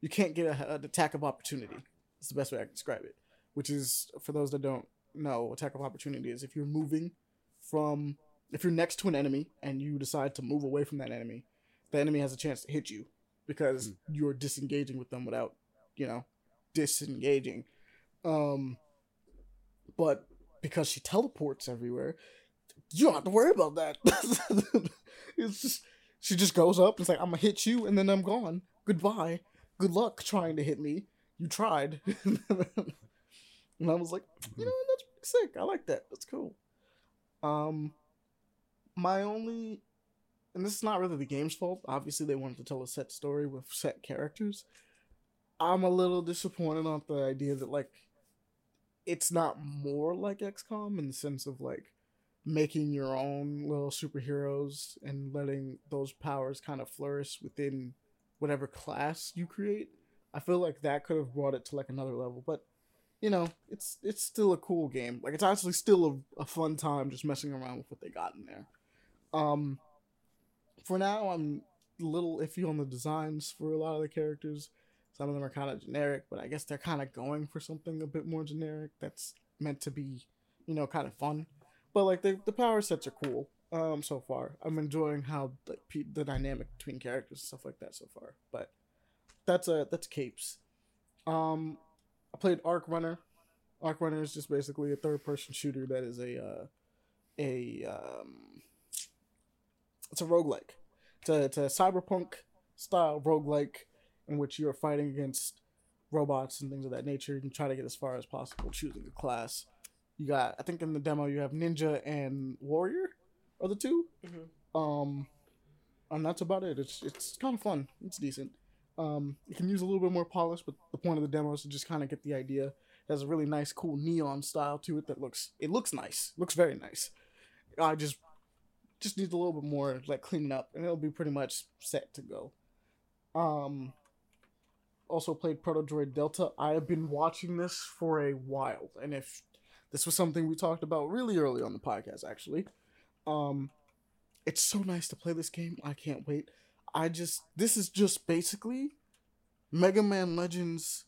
you can't get a, an attack of opportunity. It's the best way I can describe it. Which is for those that don't know, attack of opportunity is if you're moving from if you're next to an enemy and you decide to move away from that enemy, the enemy has a chance to hit you because mm. you're disengaging with them without, you know, disengaging. Um but because she teleports everywhere, you don't have to worry about that. it's just she just goes up and it's like I'm gonna hit you and then I'm gone. Goodbye. Good luck trying to hit me. You tried. and I was like, you know, that's sick. I like that. That's cool. Um my only and this is not really the game's fault. Obviously they wanted to tell a set story with set characters. I'm a little disappointed on the idea that like it's not more like XCOM in the sense of like making your own little superheroes and letting those powers kind of flourish within whatever class you create. I feel like that could have brought it to like another level, but you know, it's it's still a cool game. Like it's actually still a, a fun time just messing around with what they got in there. Um, for now, I'm a little iffy on the designs for a lot of the characters. Some of them are kind of generic, but I guess they're kind of going for something a bit more generic that's meant to be, you know, kind of fun. But like the the power sets are cool. Um, so far, I'm enjoying how like the dynamic between characters and stuff like that so far. But that's a that's capes. Um, I played Arc Runner. Arc Runner is just basically a third person shooter that is a uh, a um, it's a roguelike. It's a, it's a cyberpunk style roguelike in which you are fighting against robots and things of that nature. Can try to get as far as possible choosing a class. You got, I think in the demo you have ninja and warrior, are the 2 mm-hmm. Um, and that's about it. It's it's kind of fun. It's decent. Um, you can use a little bit more polish, but the point of the demo is to just kind of get the idea. It has a really nice, cool neon style to it that looks it looks nice. Looks very nice. I just just needs a little bit more like cleaning up, and it'll be pretty much set to go. Um, also played Protodroid DeLta. I have been watching this for a while, and if this was something we talked about really early on the podcast, actually, um, it's so nice to play this game. I can't wait. I just this is just basically Mega Man Legends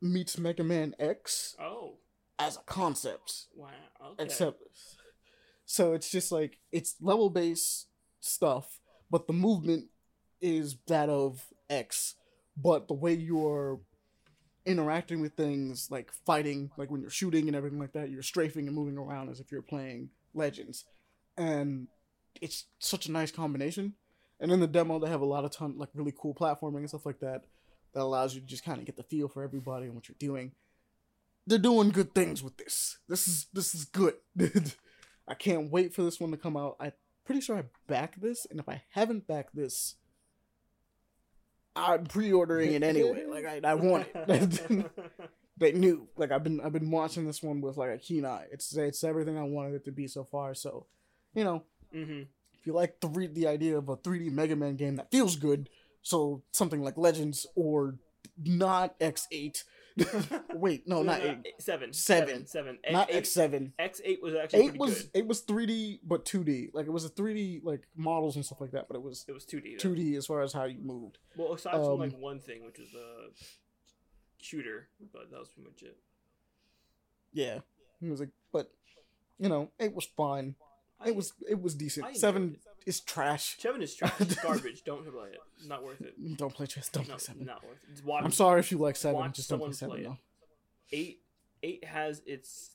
meets Mega Man X. Oh. As a concept. Wow. Okay. Except so it's just like it's level based stuff, but the movement is that of X but the way you're interacting with things like fighting like when you're shooting and everything like that you're strafing and moving around as if you're playing legends. And it's such a nice combination. And in the demo they have a lot of ton like really cool platforming and stuff like that that allows you to just kind of get the feel for everybody and what you're doing. They're doing good things with this. This is this is good. I can't wait for this one to come out. I'm pretty sure i back this and if i haven't backed this I'm pre-ordering it anyway. Like I, I want it. they knew. Like I've been, I've been watching this one with like a keen eye. It's it's everything I wanted it to be so far. So, you know, mm-hmm. if you like the re- the idea of a 3D Mega Man game that feels good, so something like Legends or not X8 Wait, no, not eight. Seven. Seven. Seven. Not X seven. X eight was actually eight was good. it was three D but two D. Like it was a three D like models and stuff like that, but it was it was two D. Two D as far as how you moved. Well, aside um, from like one thing, which was the shooter, but that was pretty much it. Yeah, it was like, but you know, it was fine. It was it was decent. Seven is trash. Seven is trash. It's garbage. Don't play it. Not worth it. Don't play chess. Don't No, play seven. not worth it. Watch, I'm sorry if you like seven. Just don't play seven. play though. Eight. Eight has its.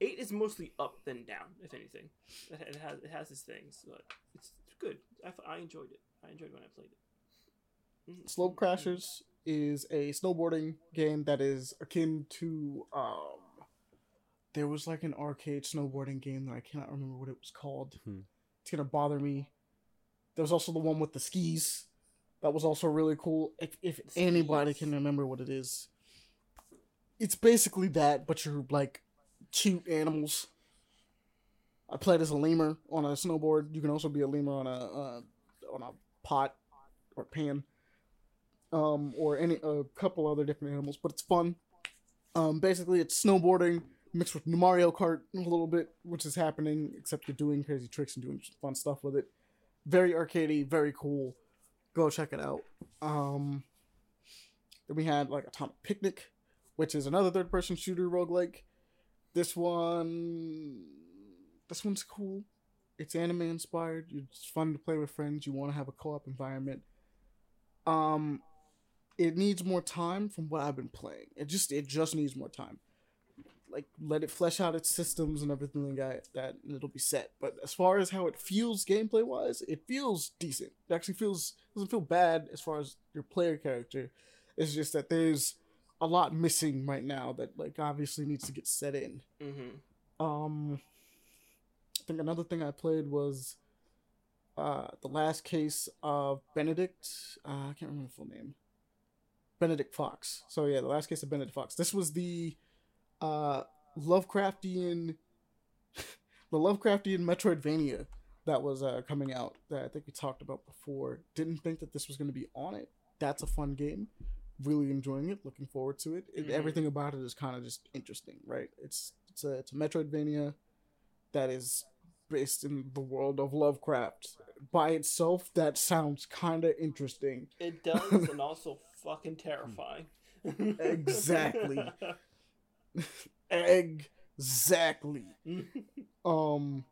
Eight is mostly up than down, if anything. It it has it has its things, but it's good. I, I enjoyed it. I enjoyed when I played it. Mm, Slopecrashers is a snowboarding game that is akin to um there was like an arcade snowboarding game that I cannot remember what it was called. Hmm. It's gonna bother me. There was also the one with the skis. That was also really cool. If, if anybody can remember what it is. It's basically that, but you're like cute animals. I played as a lemur on a snowboard. You can also be a lemur on a uh, on a pot or pan, um, or any a couple other different animals. But it's fun. Um, basically, it's snowboarding mixed with Mario Kart a little bit, which is happening. Except you're doing crazy tricks and doing fun stuff with it. Very arcadey, very cool. Go check it out. Um, then we had like Atomic Picnic, which is another third-person shooter roguelike. This one, this one's cool. It's anime inspired. It's fun to play with friends. You want to have a co-op environment. Um, it needs more time from what I've been playing. It just it just needs more time. Like let it flesh out its systems and everything like that, that and it'll be set. But as far as how it feels gameplay wise, it feels decent. It actually feels doesn't feel bad as far as your player character. It's just that there's a lot missing right now that like obviously needs to get set in. Mm-hmm. Um, I think another thing I played was uh, the last case of Benedict. Uh, I can't remember the full name. Benedict Fox. So yeah, the last case of Benedict Fox. This was the uh, Lovecraftian, the Lovecraftian Metroidvania that was uh, coming out that I think we talked about before. Didn't think that this was going to be on it. That's a fun game. Really enjoying it. Looking forward to it. Mhm. Everything about it is kind of just interesting, right? It's it's a it's a Metroidvania that is based in the world of Lovecraft. By itself, that sounds kind of interesting. It does, and also fucking terrifying. Exactly. Exactly. Um,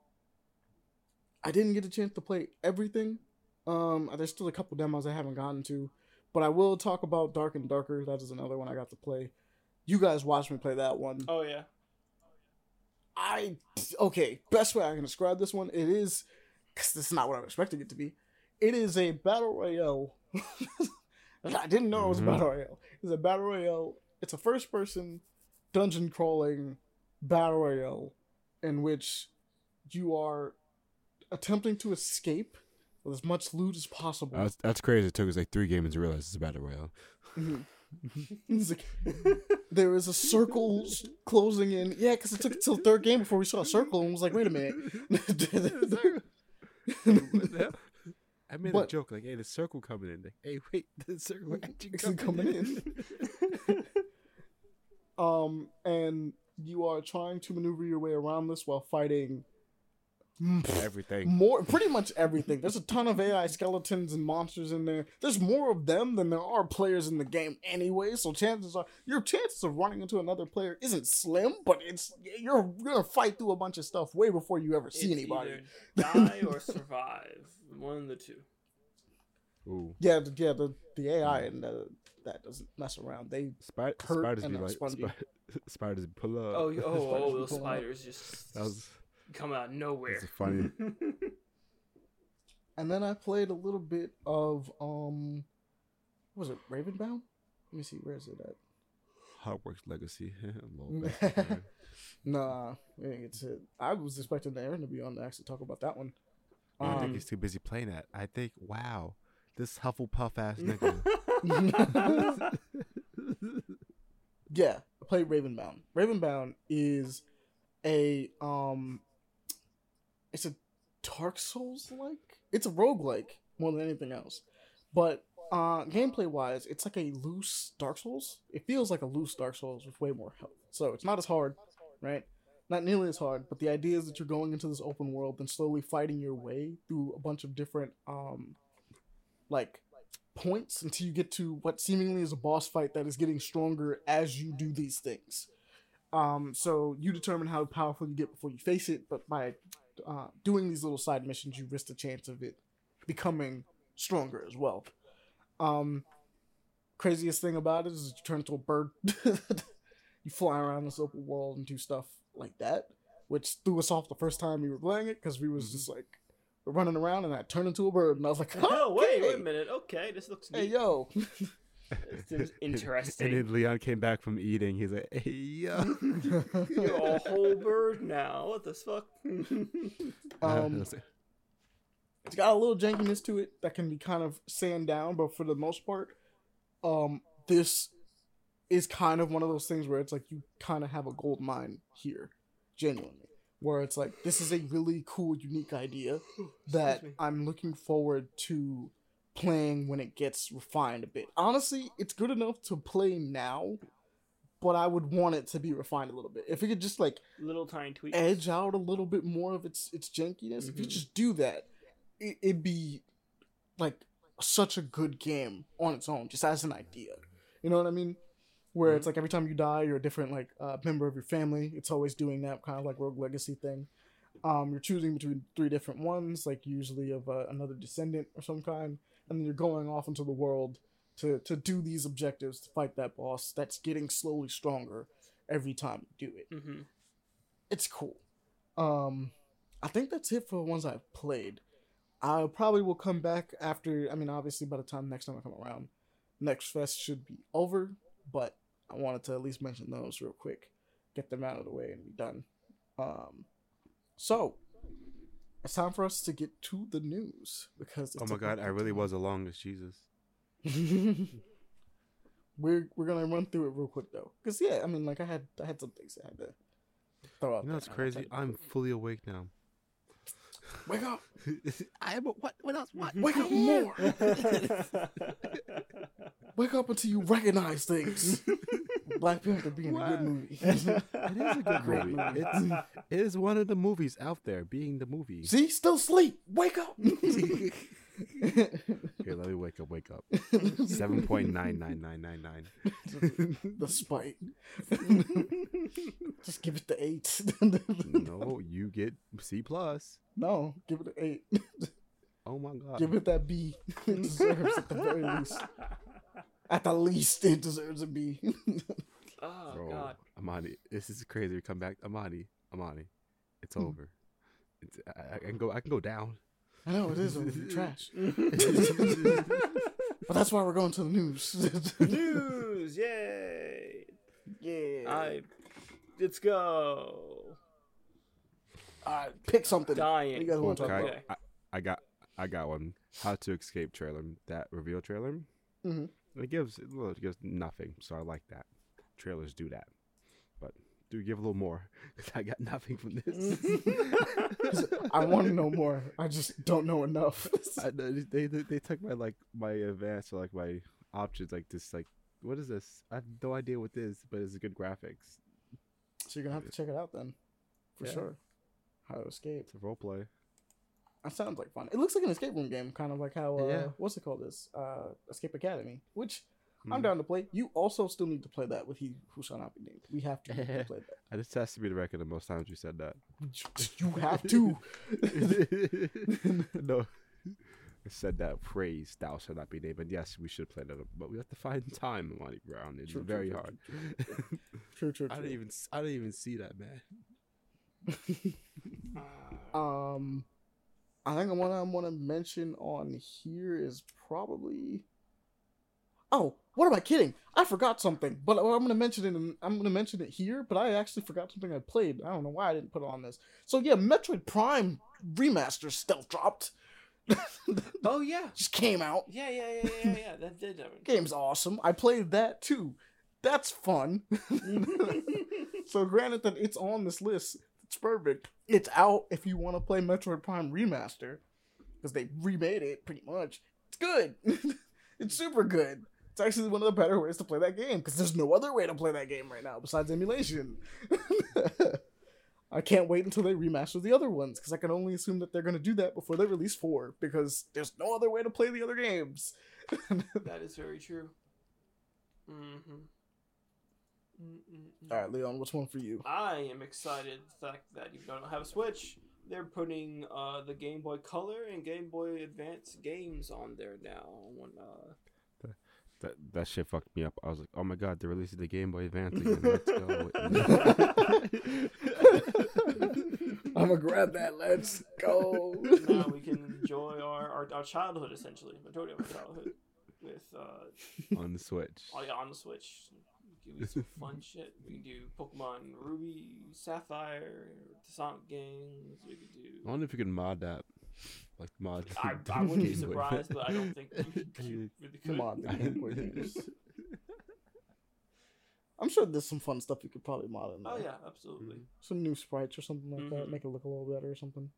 I didn't get a chance to play everything. Um, there's still a couple demos I haven't gotten to, but I will talk about Dark and Darker. That is another one I got to play. You guys watched me play that one. oh yeah. I okay. Best way I can describe this one, it is because this is not what I'm expecting it to be. It is a battle royale. I didn't know it was a Mhm. battle royale. It's a battle royale. It's a first person dungeon crawling battle royale in which you are attempting to escape with as much loot as possible. That's, that's crazy. It took us like three games to realize it's a battle royale. Mhm. It's like, there is a circle closing in. Yeah, because it took until third game before we saw a circle and was like, wait a minute. I made a joke like, "Hey, the circle coming in." Like, hey, wait, the circle actually It's coming, coming in. Um, and you are trying to maneuver your way around this while fighting Everything. more, pretty much everything. There's a ton of AI skeletons and monsters in there. There's more of them than there are players in the game anyway. So chances are your chances of running into another player isn't slim, but it's you're, you're gonna fight through a bunch of stuff way before you ever see It's anybody. die or survive. One of the two. Ooh, Yeah, the, yeah, the the AI and the, that doesn't mess around. They Spid- Kurt spiders and be like, spongy. spi- spiders pull up. Oh, oh, oh, will those pull out. spiders just that was come out of nowhere. That's funny. and then I played a little bit of um, what was it Ravenbound? Let me see, where is it at? Hogwarts Legacy. Lol. Nah, we didn't get to. I was expecting Aaron to be on to actually talk about that one. I think Um, he's too busy playing that. I think, wow, this Hufflepuff ass nigga. yeah, I played Ravenbound. Ravenbound is a um, it's a Dark Souls like. It's a roguelike more than anything else, but uh, gameplay wise, it's like a loose Dark Souls. It feels like a loose Dark Souls with way more health. So it's not as hard, right? Not nearly as hard, but the idea is that you're going into this open world and slowly fighting your way through a bunch of different um, like points until you get to what seemingly is a boss fight that is getting stronger as you do these things. Um, so you determine how powerful you get before you face it, but by uh, doing these little side missions, you risk the chance of it becoming stronger as well. Um, craziest thing about it is you turn into a bird. you fly around this open world and do stuff like that, which threw us off the first time we were playing it because we was just like running around and I turned into a bird and I was like, Oh wait, wait a minute. Okay, this looks Hey yo, This interesting. And then Leon came back from eating. He's like, hey, yo. You're a whole bird now. What the fuck? um, it's got a little jankiness to it that can be kind of sand down, but for the most part, um, this is kind of one of those things where it's like you kind of have a gold mine here, genuinely. Where it's like this is a really cool, unique idea that. I'm looking forward to playing when it gets refined a bit. Honestly, it's good enough to play now, but I would want it to be refined a little bit. If it could just like Little tiny tweaks. edge out a little bit more of its its jankiness. If you Mhm. just do that, it, it'd be like such a good game on its own, just as an idea. You know what I mean? Where it's like every time you die, you're a different like uh, member of your family. It's always doing that kind of like Rogue Legacy thing. Um, you're choosing between three different ones, like usually of uh, another descendant or some kind, and then you're going off into the world to to do these objectives to fight that boss that's getting slowly stronger every time you do it hmm it's cool. Um, I think that's it for the ones I've played. I probably will come back after. I mean, obviously, by the time next time I come around, next fest should be over. But I wanted to at least mention those real quick, get them out of the way, and be done. Um, so it's time for us to get to the news because. oh my god, I really was the longest. Jesus. we're we're gonna run through it real quick though, because yeah, I mean, like I had I had some things I had to throw out. You know what's crazy? I'm fully awake now. Wake up, I am. A, what? What else? What? wake up more. Wake up until you recognize things. Black Panther being a good movie. It is a good movie. It's, it is one of the movies out there, being the movie. See, still sleep. Wake up. Here, let me wake up. Wake up. Seven point nine nine nine nine nine. the spite. Just give it the eight. No, you get C plus. no, give it an eight. Oh my god. Give it that B. It deserves at the very least. At the least, it deserves a B. oh Bro, god. Ahmani, this is crazy. We come back, Ahmani, Ahmani, it's Hmm. over. It's, I, I can go. I can go down. I know it is over. Trash. But that's why we're going to the news. News! Yay! yeah. I. Let's go. All right, pick something. Dying. What do you guys want to talk about? I, I got. I got one. How to escape trailer. That reveal trailer. Mhm. It gives. Well, it gives nothing. So I like that. Trailers do that, do give a little more because I got nothing from this. I want to know more. I just don't know enough. I, they, they they took my like my advanced or like my options like this like what is this? I have no idea what this, but it's good graphics. so you're gonna have to check it out then, for Yeah. sure. How to escape. It's a role play. That sounds like fun. It looks like an escape room game, kind of like how uh, Yeah. what's it called? This uh, Escape Academy, which I'm Mhm. down to play. You also still need to play that with he who shall not be named. We have to play that. I just has to be the record the most times you said that. You have to. no. I said that phrase, thou shall not be named. And yes, we should play that, but we have to find time, Monty Brown. It's True, very true, hard. True, true, I true. didn't even, I didn't even see that, man. Um, I think the one I want to mention on here is probably. Oh, what am I kidding? I forgot something, but I'm gonna mention it. In, I'm gonna mention it here, but I actually forgot something I played. I don't know why I didn't put it on this. So yeah, Metroid Prime remaster stealth dropped. oh yeah. Just came out. Yeah, yeah, yeah, yeah, yeah. That did happen. Game's awesome. I played that too. That's fun. so granted that it's on this list, it's perfect. It's out if you want to play Metroid Prime Remaster because they remade it pretty much. It's good. it's super good. It's actually one of the better ways to play that game because there's no other way to play that game right now besides emulation. I can't wait until they remaster the other ones because I can only assume that they're going to do that before they release four because there's no other way to play the other games. That is very true. Mm-hmm. All right, Leon, what's one for you? I am excited the fact that even though I don't have a Switch, they're putting uh, the Game Boy Color and Game Boy Advance games on there now. When, uh, That that shit fucked me up. I was like, oh my god, they're releasing the Game Boy Advance again. Let's go. I'm gonna grab that. Let's go. now we can enjoy our, our, our childhood essentially, majority of our childhood, with uh, on the Switch. oh yeah, on the Switch. We do some fun shit. We can do Pokemon Ruby, Sapphire, Sonic games. We could I wonder if you can mod that. Like mod. I, I wouldn't be surprised, but I don't think you, you really could. Come on, the Game Boy games. I'm sure there's some fun stuff you could probably mod in there. Oh yeah, absolutely. Some new sprites or something like that. Mhm. Make it look a little better or something.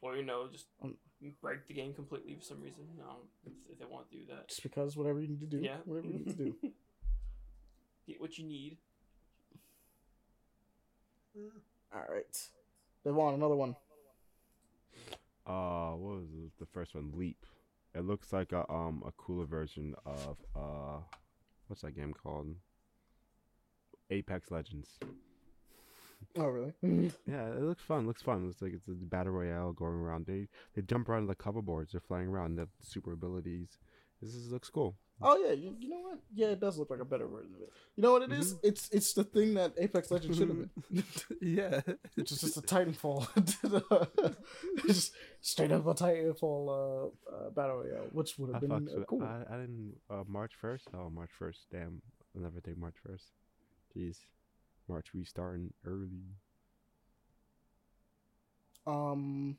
Or you know, just Um, break the game completely for some reason. No, if, if they want to do that. Just because whatever you need to do. Yeah. Whatever you need to do. Get what you need. All right. they want another one. Uh, what was it? the first one? Leap. It looks like a um a cooler version of uh, what's that game called? Apex Legends. Oh, really? Yeah, it looks fun. Looks fun. Looks like it's a battle royale going around. They they jump around the cover boards. They're flying around. They have super abilities. This is, looks cool. Oh yeah. You, you know what? Yeah, it does look like a better version of it. You know what it is? It's it's the thing that Apex Legends should have been. yeah. It's just, just a Titanfall. Just straight up a Titanfall uh, uh, battle royale, which would have been uh, cool. I, I didn't. Uh, March first. Oh, March first. Damn. I'll never take March first. Jeez. March we starting early. Um,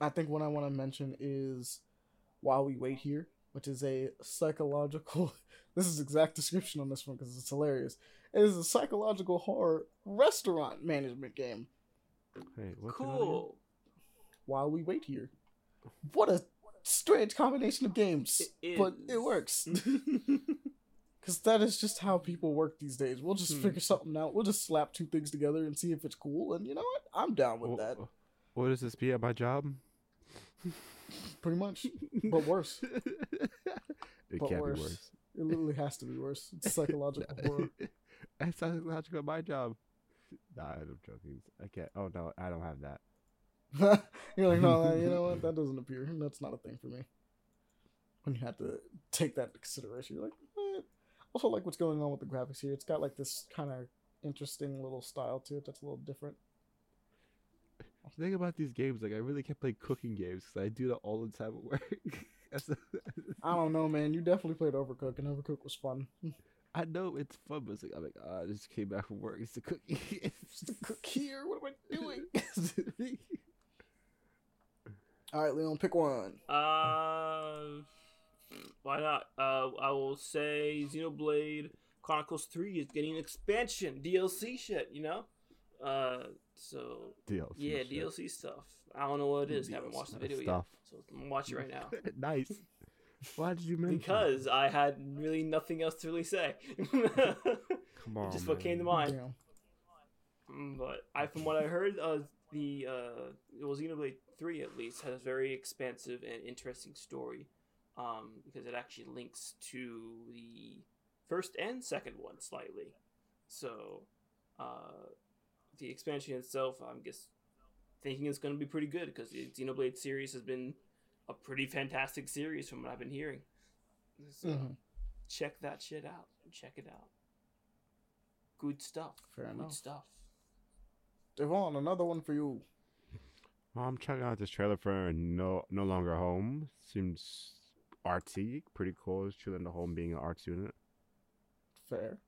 I think what I want to mention is while we wait here, which is a psychological. This is exact description on this one because it's hilarious. It is a psychological horror restaurant management game. Hey, what's it called again? cool. While we wait here, what a strange combination of games, It but it works. Because that is just how people work these days. We'll just Hmm. figure something out. We'll just slap two things together and see if it's cool. And you know what? I'm down with Wh- that. wh- What is this be at my job? Pretty much. But worse. it But can't worse. be worse. It literally has to be worse. It's psychological horror. It's psychological at my job. Nah, I'm joking. I can't. Oh no, I don't have that. You're like, no, you know what? That doesn't appear. That's not a thing for me. When you have to take that into consideration, you're like, eh. also like what's going on with the graphics here. It's got like this kind of interesting little style to it that's a little different. The thing about these games, like I really can't play cooking games because I do that all the time at work. I don't know, man. You definitely played Overcooked, and Overcooked was fun. I know it's fun, but it's like I'm like, ah, I just came back from work. It's the cooking. Just to cook here. What am I doing? All right, Leon, pick one. Uh, why not? Uh, I will say Xenoblade Chronicles Three is getting an expansion, DLC shit. You know, uh, so DLC. yeah, shit. DLC stuff. I don't know what it is. haven't watched the DLC video yet, so I'm gonna watch it right now. nice. Why did you mention? it? Because I had really nothing else to really say. come on, Just what came to mind. But I, from what I heard, uh, the uh, well, Xenoblade Three at least has a very expansive and interesting story, um, because it actually links to the first and second one slightly. So, uh, the expansion itself, I'm just thinking it's going to be pretty good because the Xenoblade series has been a pretty fantastic series from what I've been hearing. So Mhm. check that shit out. Check it out. Good stuff. Fair Good enough. stuff. Devaughn, another one for you. Well, I'm checking out this trailer for No No Longer Home. Seems artsy, pretty cool. It's chilling the home being an art student. Fair.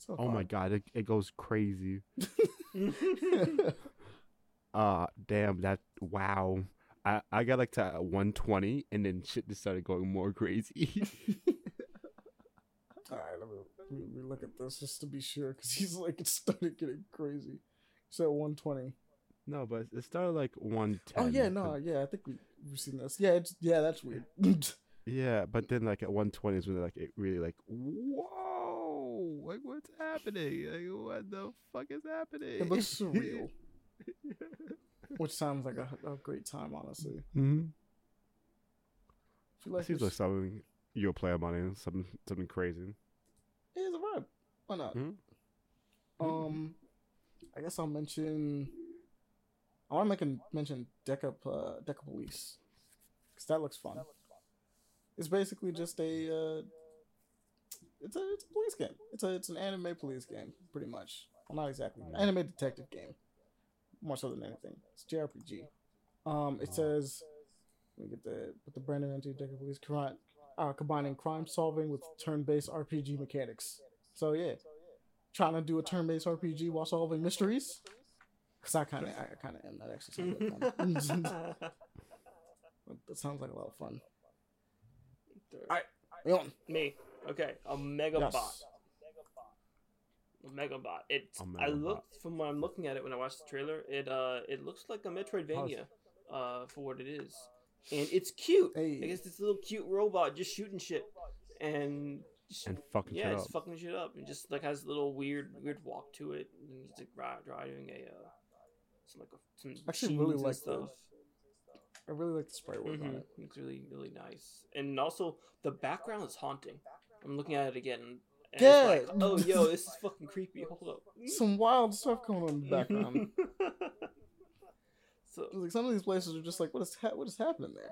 So Oh my god, it, it goes crazy. Uh damn that wow. I, I got like to 120 and then shit just started going more crazy. All right, let me, let me look at this just to be sure, because he's like it started getting crazy. So 120. no, but it started like 110. Oh yeah, no, yeah, I think we, we've seen this. Yeah, it's yeah, that's weird. Yeah, but then like at 120 is when like it really like whoa, like what's happening? Like what the fuck is happening? it looks surreal, which sounds like a, a great time, honestly. hmm If you like Seems this, like something you'll play about it, something something crazy. it is a vibe. Why not? Mhm. Um, I guess I'll mention I want to make a mention Deca uh, Deca Police because that looks fun. It's basically just a uh, it's a it's a police game. It's a it's an anime police game, pretty much. Well, not exactly anime detective game, more so than anything. It's JRPG. Um, it says let me get the put the branding into detective Police crime, uh, combining crime solving with turn-based RPG mechanics. So yeah, trying to do a turn-based RPG while solving mysteries. Cause I kind of, I kind of am. That actually sounds like fun. that sounds like a lot of fun. Alright. Leon. Me. Okay. A Megabot. Yes. A Megabot. It's. A I Megabot. I looked from what I'm looking at it when I watched the trailer. It uh, it looks like a Metroidvania, uh, for what it is, and it's cute. Hey. I guess this little cute robot just shooting shit, and just- And fucking yeah, shit it's up. fucking shit up, and just like has a little weird, weird walk to it, and he's like ri- driving a uh, some like a, some Actually really like stuff. I really like the sprite work on Mhm. it. Looks really, really nice. And also, the background is haunting. I'm looking at it again. Yeah. Like, oh, yo, this is fucking creepy. Hold up. Some wild stuff going on in the background. so, like some of these places are just like, what is ha- what is happening there?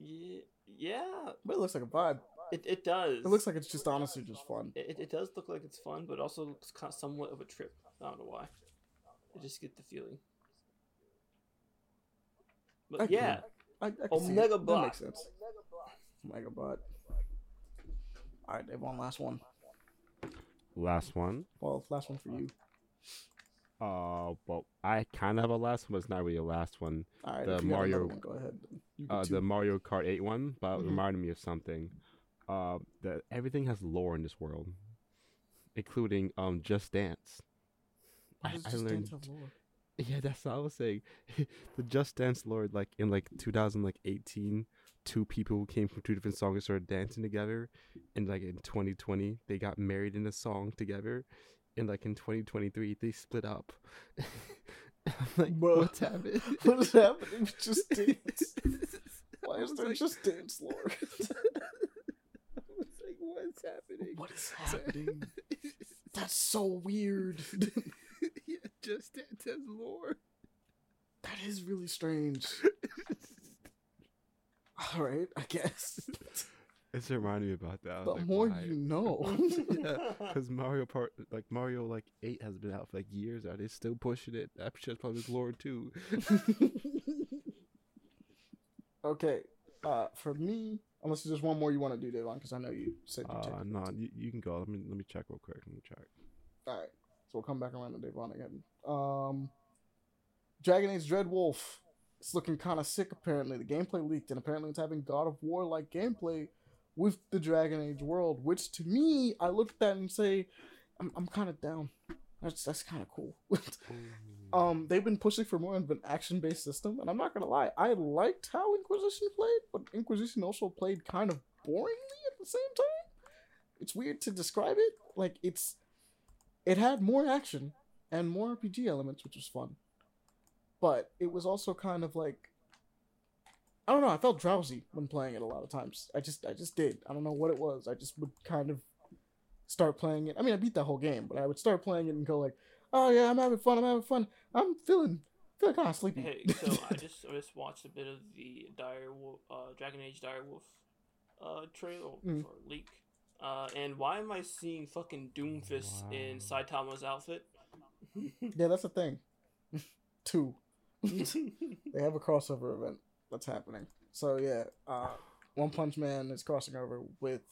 yeah, yeah, But it looks like a vibe. it, it does. It looks like it's just honestly just fun. It, it does look like it's fun, but also looks kind of somewhat of a trip. I don't know why. I just get the feeling. But I can- yeah, I, I can Oh, see it. That makes sense. Megabot. All right, Dave. One last one. Last one. Well, last one for you. Uh, well, I kind of have a last one, but it's not really a last one. All right, The Mario- one, go ahead. Uh, the Mario Kart 8 one, but it Mhm. reminded me of something. Uh, that everything has lore in this world, including um Just Dance. I, Just learned. Dance lore? Yeah, that's what I was saying. the Just Dance lore, like in like 2018, two people came from two different songs started dancing together, and like in 2020 they got married in a song together, and like in 2023 they split up. I'm like, Bruh. what's happening? What is happening Just Dance? Why is there like- Just Dance lore? I was like, what's happening? what is happening? That's so weird. yeah, Just Dance lore. that is really strange. All right, I guess. It's reminding me about that. The like, more why? you know. yeah, because Mario Part, like Mario, like eight has been out for like years. Are they still pushing it? That shit's probably lore too. okay, uh, for me, unless there's one more you want to do, Devaughn, because I know you said you. Uh, no, you, you can go. Let me let me check real quick. Let me check. All right, so we'll come back around to Devaughn again. Um, Dragon Age Dreadwolf. It's looking kind of sick. Apparently, the gameplay leaked, and apparently, it's having God of War like gameplay with the Dragon Age world. Which to me, I look at that and say, I'm, I'm kind of down. That's that's kind of cool. um, they've been pushing for more of an action-based system, and I'm not gonna lie, I liked how Inquisition played, but Inquisition also played kind of boringly at the same time. It's weird to describe it. Like it's, it had more action and more RPG elements, which was fun, but it was also kind of like, I don't know. I felt drowsy when playing it a lot of times. I just, I just did. I don't know what it was. I just would kind of start playing it. I mean, I beat that whole game, but I would start playing it and go like, "Oh yeah, I'm having fun. I'm having fun. I'm feeling feeling kind of sleepy." Hey, so I just I just watched a bit of the Dire Wolf, uh, Dragon Age Dire Wolf, uh, trailer Mm. or leak. Uh, and why am I seeing fucking Doomfist in Saitama's outfit? yeah, that's the thing. Two, they have a crossover event that's happening. So yeah, uh, One Punch Man is crossing over with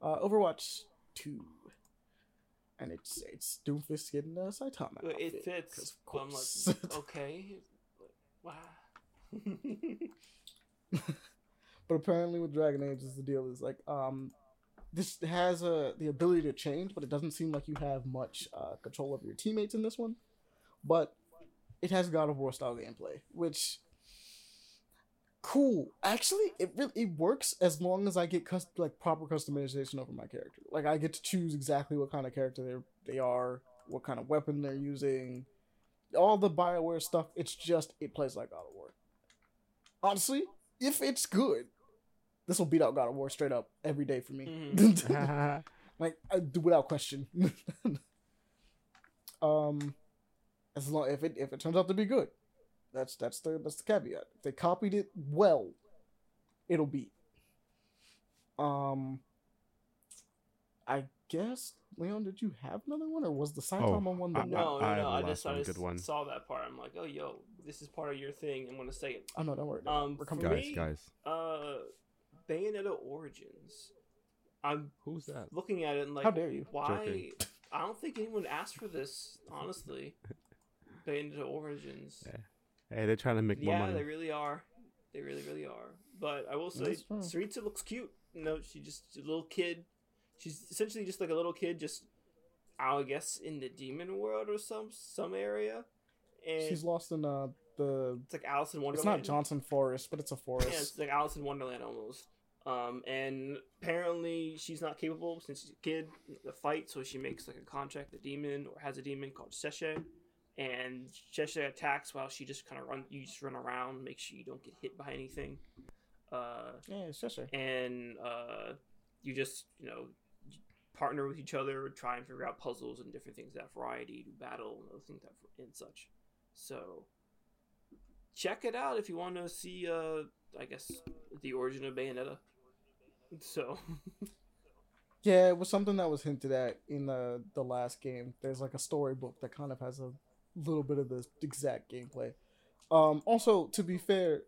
uh, Overwatch Two, and it's it's Doomfist getting a Saitama. It outfit, fits. of but I'm course. like, okay, wow. but apparently with Dragon Age is the deal is like um this has uh, the ability to change, but it doesn't seem like you have much uh, control over your teammates in this one. But it has God of War style gameplay, which cool. Actually, it really it works as long as I get cus- like proper customization over my character. Like I get to choose exactly what kind of character they they are, what kind of weapon they're using, all the Bioware stuff. It's just it plays like God of War. Honestly, if it's good, this will beat out God of War straight up every day for me. Mm. like I without question. um, as long if it if it turns out to be good, That's that's the that's the caveat. If they copied it well, it'll be. Um, I guess Leon, did you have another one, or was the Saitama one the I- one? No, I no, have no. the I last just, I one, just good one. saw that part. I'm like, oh, yo, this is part of your thing. I'm gonna say it. Oh no, don't worry. Um, We're for coming. Guys, me- guys, Uh, Bayonetta Origins. I'm who's that? looking at it and like, How dare you? Why? Joking. I don't think anyone asked for this. Honestly, Bayonetta Origins. Yeah. Hey, they're trying to make more Yeah, money. they really are. They really, really are. But I will say, That's. Cereza looks cute. You know, she just a little kid. She's essentially just like a little kid, just I guess in the demon world or some some area. And She's lost in uh the. it's like Alice in Wonderland. It's not Johnson Forest, but it's a forest. Yeah, it's like Alice in Wonderland almost. Um, and apparently she's not capable since she's a kid to fight, so she makes like a contract with a demon or has a demon called Cheshire. And Cheshire attacks while she just kind of run. You just run around, make sure you don't get hit by anything. Uh, Yeah, just and uh, you just you know partner with each other, try and figure out puzzles and different things that variety, do battle and other things that and such. So check it out if you want to see. Uh, I guess the origin of Bayonetta. So Yeah, it was something that was hinted at in the the last game. There's like a storybook that kind of has a little bit of the exact gameplay. Um, also, to be fair,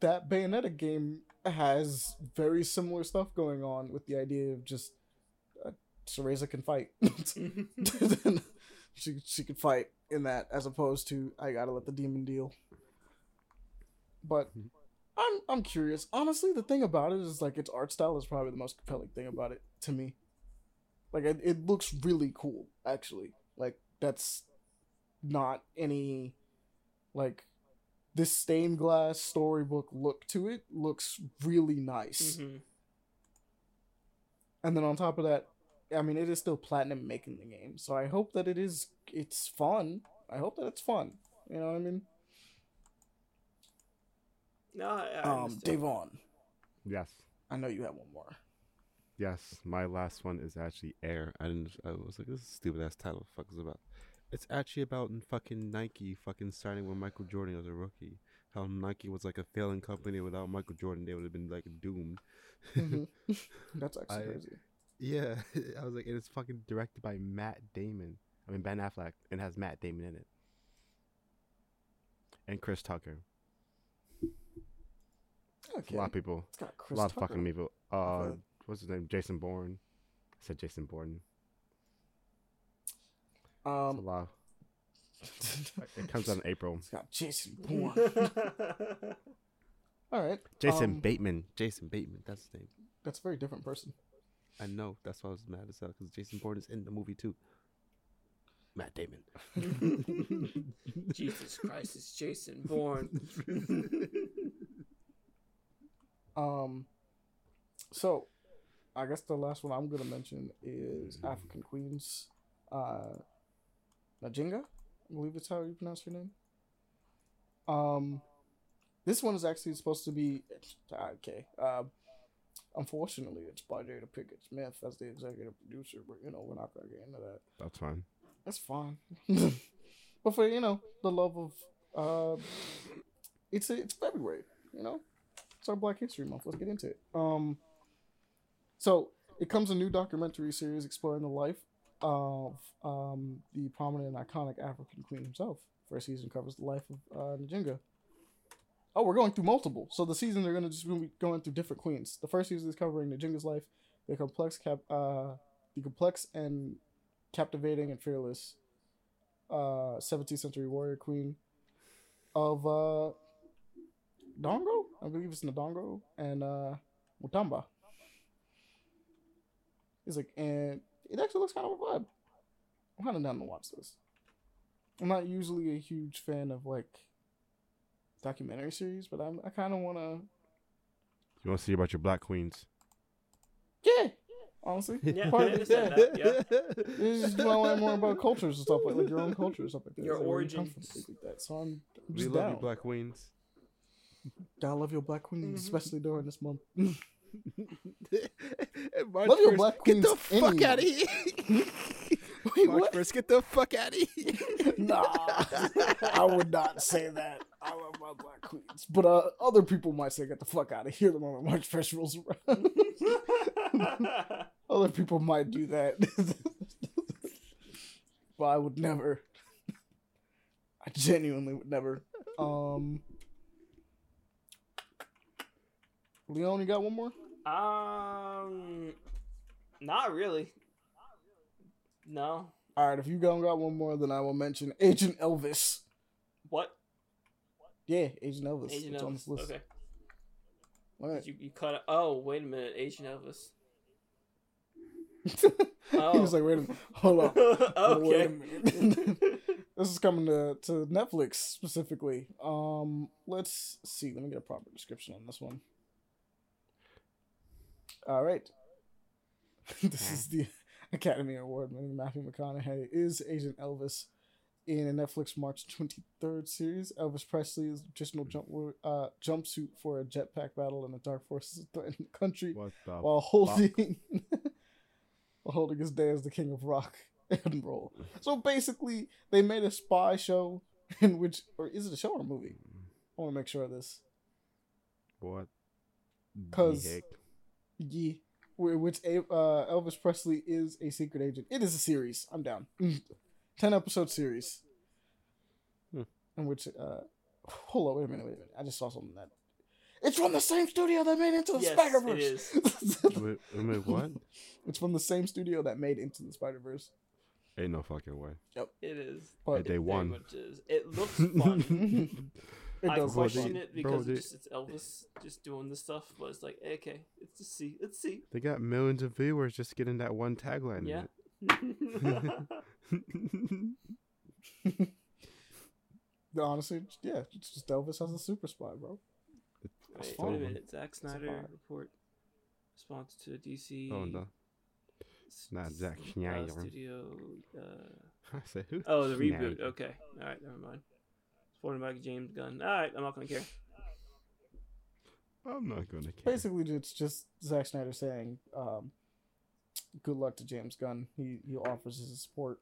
that Bayonetta game has very similar stuff going on with the idea of just uh, Cereza can fight. she she could fight in that as opposed to I gotta let the demon deal. But I'm I'm curious. Honestly, the thing about it is like its art style is probably the most compelling thing about it to me. Like it, it looks really cool, actually. Like that's not any like this stained glass storybook look to it looks really nice. mhm. And then on top of that, I mean, it is still platinum making the game, so I hope that it is. It's fun. I hope that it's fun. You know what I mean? no, I, I Um. Devaughn, Yes, I know you have one more. yes. My last one is actually Air. I didn't. I was like, this is a stupid ass title. Fuck is about? It's actually about fucking Nike fucking signing with Michael Jordan as a rookie. How Nike was like a failing company without Michael Jordan, they would have been like doomed. Mhm. That's actually I- crazy. Yeah, I was like, it's fucking directed by Matt Damon. I mean Ben Affleck, and has Matt Damon in it, and Chris Tucker. Okay. A lot of people, It's got a lot of fucking people. Uh, what's his name? Jason Bourne. I said Jason Bourne. It's a Um, lot. It comes out in April. It's got Jason Bourne. All right. Jason um, Bateman. Jason Bateman. That's his name. That's a very different person. I know. That's why I was mad as hell because Jason Bourne is in the movie too. Matt Damon. Jesus Christ, it's Jason Bourne. Um, so I guess the last one I'm gonna mention is African Queens, uh, Najinga. I believe it's how you pronounce your name. Um, this one is actually supposed to be okay. Uh, unfortunately, it's by Jada Pinkett Smith as the executive producer, but you know we're not gonna get into that. That's fine. That's fine. but for you know the love of uh, it's it's February. You know, it's our Black History Month. Let's get into it. Um, so it comes a new documentary series exploring the life of um the prominent and iconic African queen himself. First season covers the life of uh, Njinga. Oh, we're going through multiple. So the season they're gonna just be going through different queens. The first season is covering Njinga's life, the complex cap, uh, the complex and captivating and fearless uh 17th century warrior queen of uh Dongo, I believe it's Ndongo and uh Matamba. It's like, and it actually looks kind of a vibe. I'm kind of down to watch this. I'm not usually a huge fan of like documentary series, but I'm I kind of want to. You want to see about your black queens? Yeah, honestly, Yeah, Part of it, yeah. that. Yeah. It's just you want to learn more about cultures and stuff like like your own culture and stuff like that. Your It's like where you origins. like that. So I'm, I'm We love down. you, black queens. Gotta love your black queens, Mhm. especially during this month. March Love your 1st, black Get the fuck out of here. Wait, March what? 1st, get the fuck out of here. Nah, I would not say that. I love my black queens, but uh, other people might say, "Get the fuck out of here!" The moment March Fresh rolls around. other people might do that, but I would never. I genuinely would never. Um, Leon, you got one more? um, not really. No. All right, if you don't got one more, then I will mention Agent Elvis. What? Yeah, Agent Elvis. Agent it's on Elvis. this list. Okay. All right. You, you cut it. Oh, wait a minute. Agent Elvis. he was like, wait a minute, hold on. Wait a okay. minute. this is coming to, to Netflix specifically. Um, let's see. Let me get a proper description on this one. All right. this is the Academy Award winning Matthew McConaughey is Agent Elvis in a Netflix March 23rd series. Elvis Presley is traditional jump uh, jumpsuit for a jetpack battle in the dark forces threatening the country while holding while holding his day as the king of rock and roll. So basically, they made a spy show in which, or is it a show or a movie? I want to make sure of this. What? 'Cause- the heck? Which A- uh, Elvis Presley is a secret agent. It is a series. I'm down. Ten episode series. Hmm. In which, uh, hold on, wait a minute, wait a minute. I just saw something that it's from the same studio that made Into the Yes, Spider it Verse. wait, wait, what? it's from the same studio that made Into the Spider Verse. Ain't no fucking way. Yep. It is. But Hey, they It very won. is. It looks fun. it I does look question fun. it because they- it's, just, it's Elvis just doing this stuff, but it's like, okay, let's just see. Let's see. They got millions of viewers just getting that one tagline. Yeah. in Honestly, yeah, it's just Elvis as a super spy, bro. Wait, wait a minute. Zack Snyder report response to DC. Oh, no. s- not Zack Snyder. Studio. Uh, I said, who? oh, the reboot. Okay. All right. Never mind. Supported by James Gunn. All right. I'm not gonna care. I'm not gonna care. Basically, it's just Zack Snyder saying, um, "Good luck to James Gunn. He he offers his support."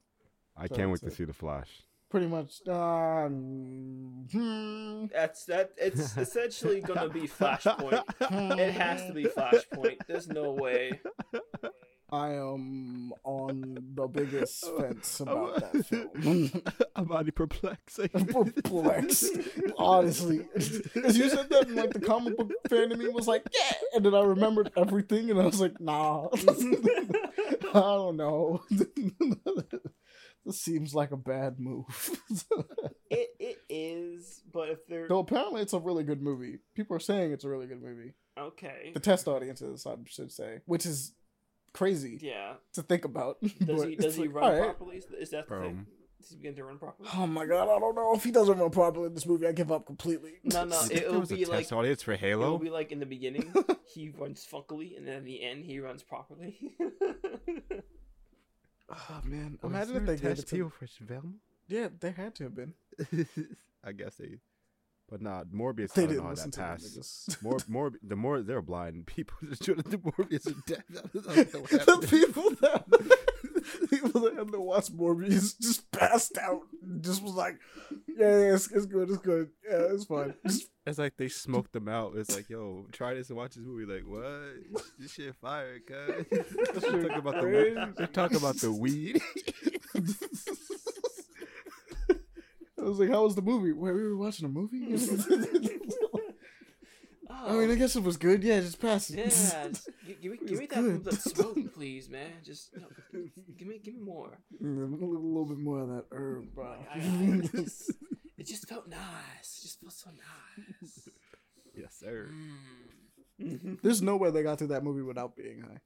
I so can't wait that's to it. see the Flash. Pretty much. Um, hmm, That's that. It's essentially gonna be Flashpoint. It has to be Flashpoint. There's no way. I am on the biggest fence about that film. I'm already perplexed. perplexed. Honestly, as you said that, and like the comic book fan in me was like, "Yeah," and then I remembered everything, and I was like, "Nah, I don't know. this seems like a bad move." It it is, but if they're Though apparently it's a really good movie. People are saying it's a really good movie. okay, The test audiences, I should say, which is crazy yeah. to think about. Does he does he like, run alright. properly? Is, is that the thing? Does he begin to run properly? Oh my god, I don't know if he doesn't run properly in this movie. I give up completely. No, no. You it'll was a be like test audience for Halo. it will be like in the beginning he runs funkily, and then at the end he runs properly. Oh man, imagine if a they gave test it to. deal for Velma? Yeah, they had to have been. I guess they, but not Morbius. They didn't know listen that to niggas. More, more, the more they're blind. People just trying to do Morbius are dead. the people that people that had to watch Morbius just passed out. Just was like, yeah, yeah it's, it's good, it's good, yeah, it's fine. It's like they smoked them out. It's like, yo, try this and watch this movie. Like, what? This shit fire, cuz. They're talking about the they're talking about the weed. I was like, how was the movie? Wait, we were watching a movie. I mean, I guess it was good. Yeah, just pass it. yeah. just gi- give me, give me that, good. that smoke, please, man. Just no, give me, give me more. Mm, a little, little bit more of that herb, bro. I, I, it, just, it just felt nice. It just felt so nice. yes, sir. Mm. There's no way they got through that movie without being high.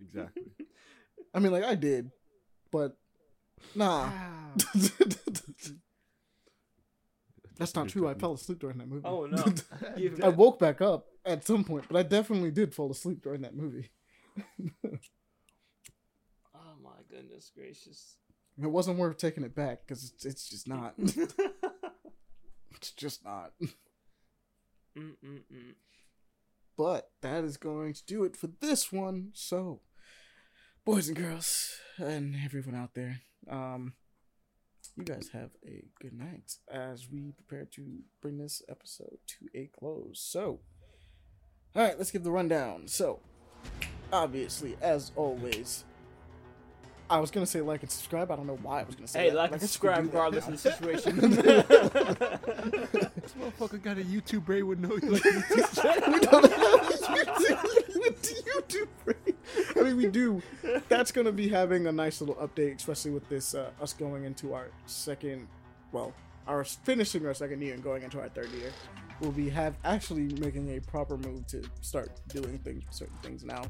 Exactly. I mean, like I did, but nah. That's not true. I fell asleep during that movie. Oh no! I woke back up at some point, but I definitely did fall asleep during that movie. oh my goodness gracious! It wasn't worth taking it back because it's, it's just not. It's just not. Mm-mm-mm. But that is going to do it for this one. So, boys and girls, and everyone out there, um, you guys have a good night as we prepare to bring this episode to a close. So, all right, let's give the rundown. So, obviously, as always, I was gonna say like and subscribe. I don't know why I was gonna say Hey, that. like I and guess you could subscribe regardless of the situation. This motherfucker got a YouTube brain with no like we don't have YouTube. YouTube. I mean, we do. That's gonna be having a nice little update, especially with this uh, us going into our second, well, our finishing our second year and going into our third year. We'll be have actually making a proper move to start doing things certain things now.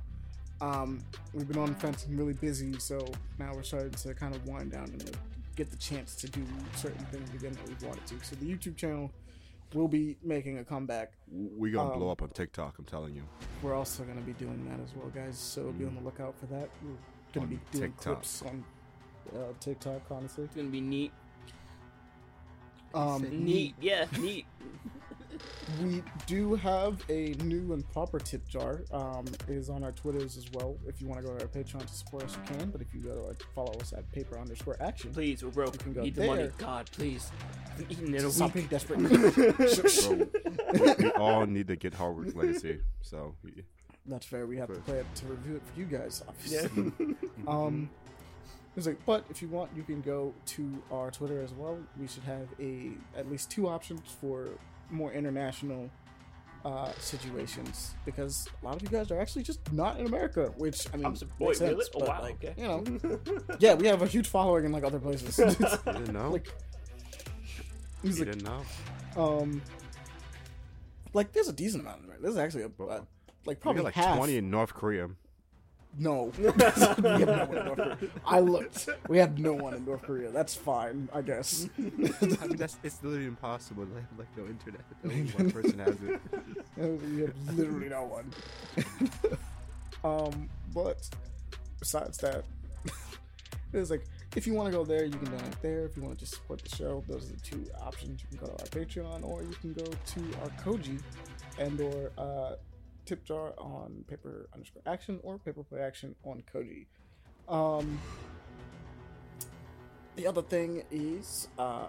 Um, we've been on the fence and really busy, so now we're starting to kind of wind down and get the chance to do certain things again that we've wanted to. So the YouTube channel will be making a comeback. We gonna blow Um, up on TikTok. I'm telling you. We're also going to be doing that as well, guys. So be on the lookout for that. We're going On to be doing TikTok. clips on uh, TikTok, honestly. It's gonna be neat. Um, Neat, yeah, neat. we do have a new and proper tip jar. Um, it is on our Twitters as well. If you want to go to our Patreon to support us, you can. But if you go to our, follow us at paper underscore action, Please, we're broke. You can go Need the money. God, please. I've eaten in a stop week. being desperate. Bro, we, we all need to get Hogwarts Legacy. So we- That's fair. We have to Fair. play it to review it for you guys, obviously. Yeah. Um, it's like, but if you want, you can go to our Twitter as well. We should have a at least two options for more international uh, situations because a lot of you guys are actually just not in America. Which I mean, I'm wait, really? sense, Oh, wow, like, okay. You know, yeah, we have a huge following in like other places. you didn't know. like, you like, didn't know. um, like there's a decent amount. Right? There's actually a, uh, like probably like half. 20 in North Korea. No. we have no one in North Korea. I looked. We have no one in North Korea. That's fine, I guess. I mean, that's it's literally impossible. They have like no internet. Only one person has it. we have literally no one. um, but besides that, it's like if you want to go there, you can donate there. If you want to just support the show, those are the two options. You can go to our Patreon, or you can go to our Koji and or uh, tip jar on paper underscore action or paper play action on Koji. Um, the other thing is, uh,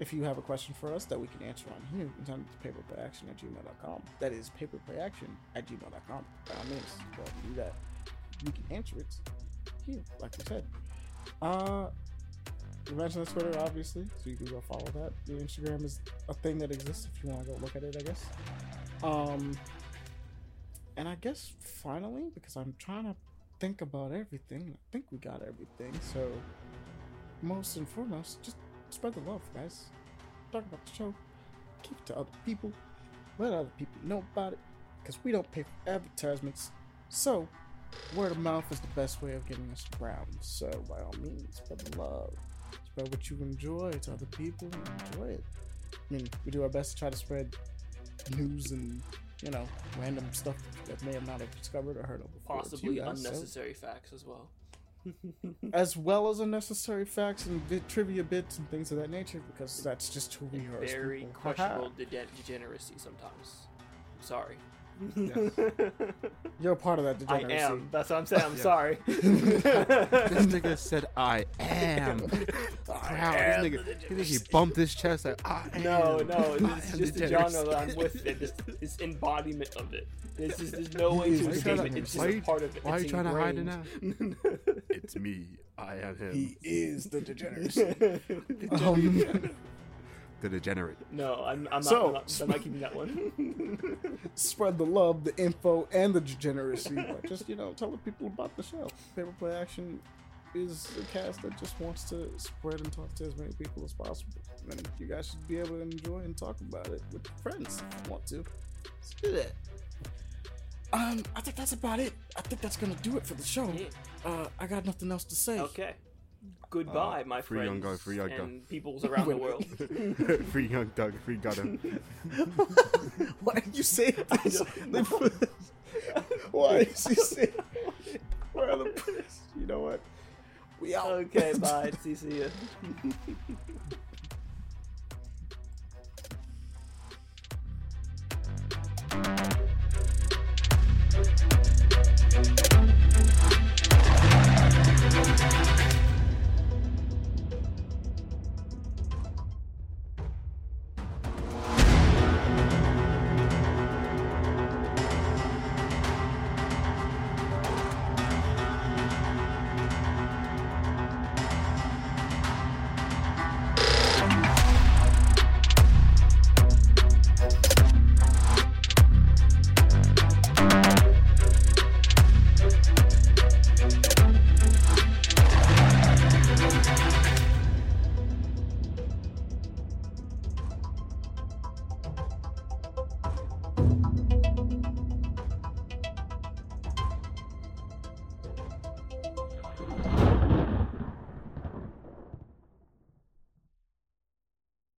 if you have a question for us that we can answer on here, you can send it to paperplayaction at gmail.com. That is paperplayaction at gmail.com. By all means, go do that. We can answer it here, like we said. Uh, we mentioned the Twitter, obviously, so you can go follow that. The Instagram is a thing that exists if you want to go look at it, I guess. Um, and I guess finally, because I'm trying to think about everything, I think we got everything. So, most and foremost, just spread the love, guys. Talk about the show. Keep it to other people. Let other people know about it. Because we don't pay for advertisements. So, word of mouth is the best way of getting us around. So, by all means, spread the love. Spread what you enjoy to other people enjoy it. I mean, we do our best to try to spread news and, you know, random stuff that may have not have discovered or heard of before. Possibly guys, so- unnecessary facts as well. as well as unnecessary facts and bit trivia bits and things of that nature, because that's just who we are. Very questionable dege- degeneracy sometimes. I'm sorry. You're a part of that I degeneracy. am. That's what I'm saying. I'm Yeah. sorry. This nigga said, "I am proud." This nigga, he, think he bumped his chest like, "I am." No, no, I it's just the degeneracy." genre that I'm with. It, this, this embodiment of it. There's, just, there's no way to Why you escape it. It's just you- a part of it. Why are you trying to hide it now? it's me. I am him. He is the degeneracy. um, the degenerate. no, I'm, I'm, not, So- I'm, not, I'm not keeping that one. spread the love, the info, and the degeneracy. But just you know, tell the people about the show. Paper Play Action is a cast that just wants to spread and talk to as many people as possible. And you guys should be able to enjoy and talk about it with friends if you want to. Let's do that. Um, I think that's about it. I think that's gonna do it for the show. Yeah. Uh, I got nothing else to say. Okay. Goodbye, Uh, my free friends young guy, free young guy. and peoples around the world. free young Doug. Free Gutter. Why did you say this? Why did you say? Where are the? You know what? We out. okay, bye. See, see ya.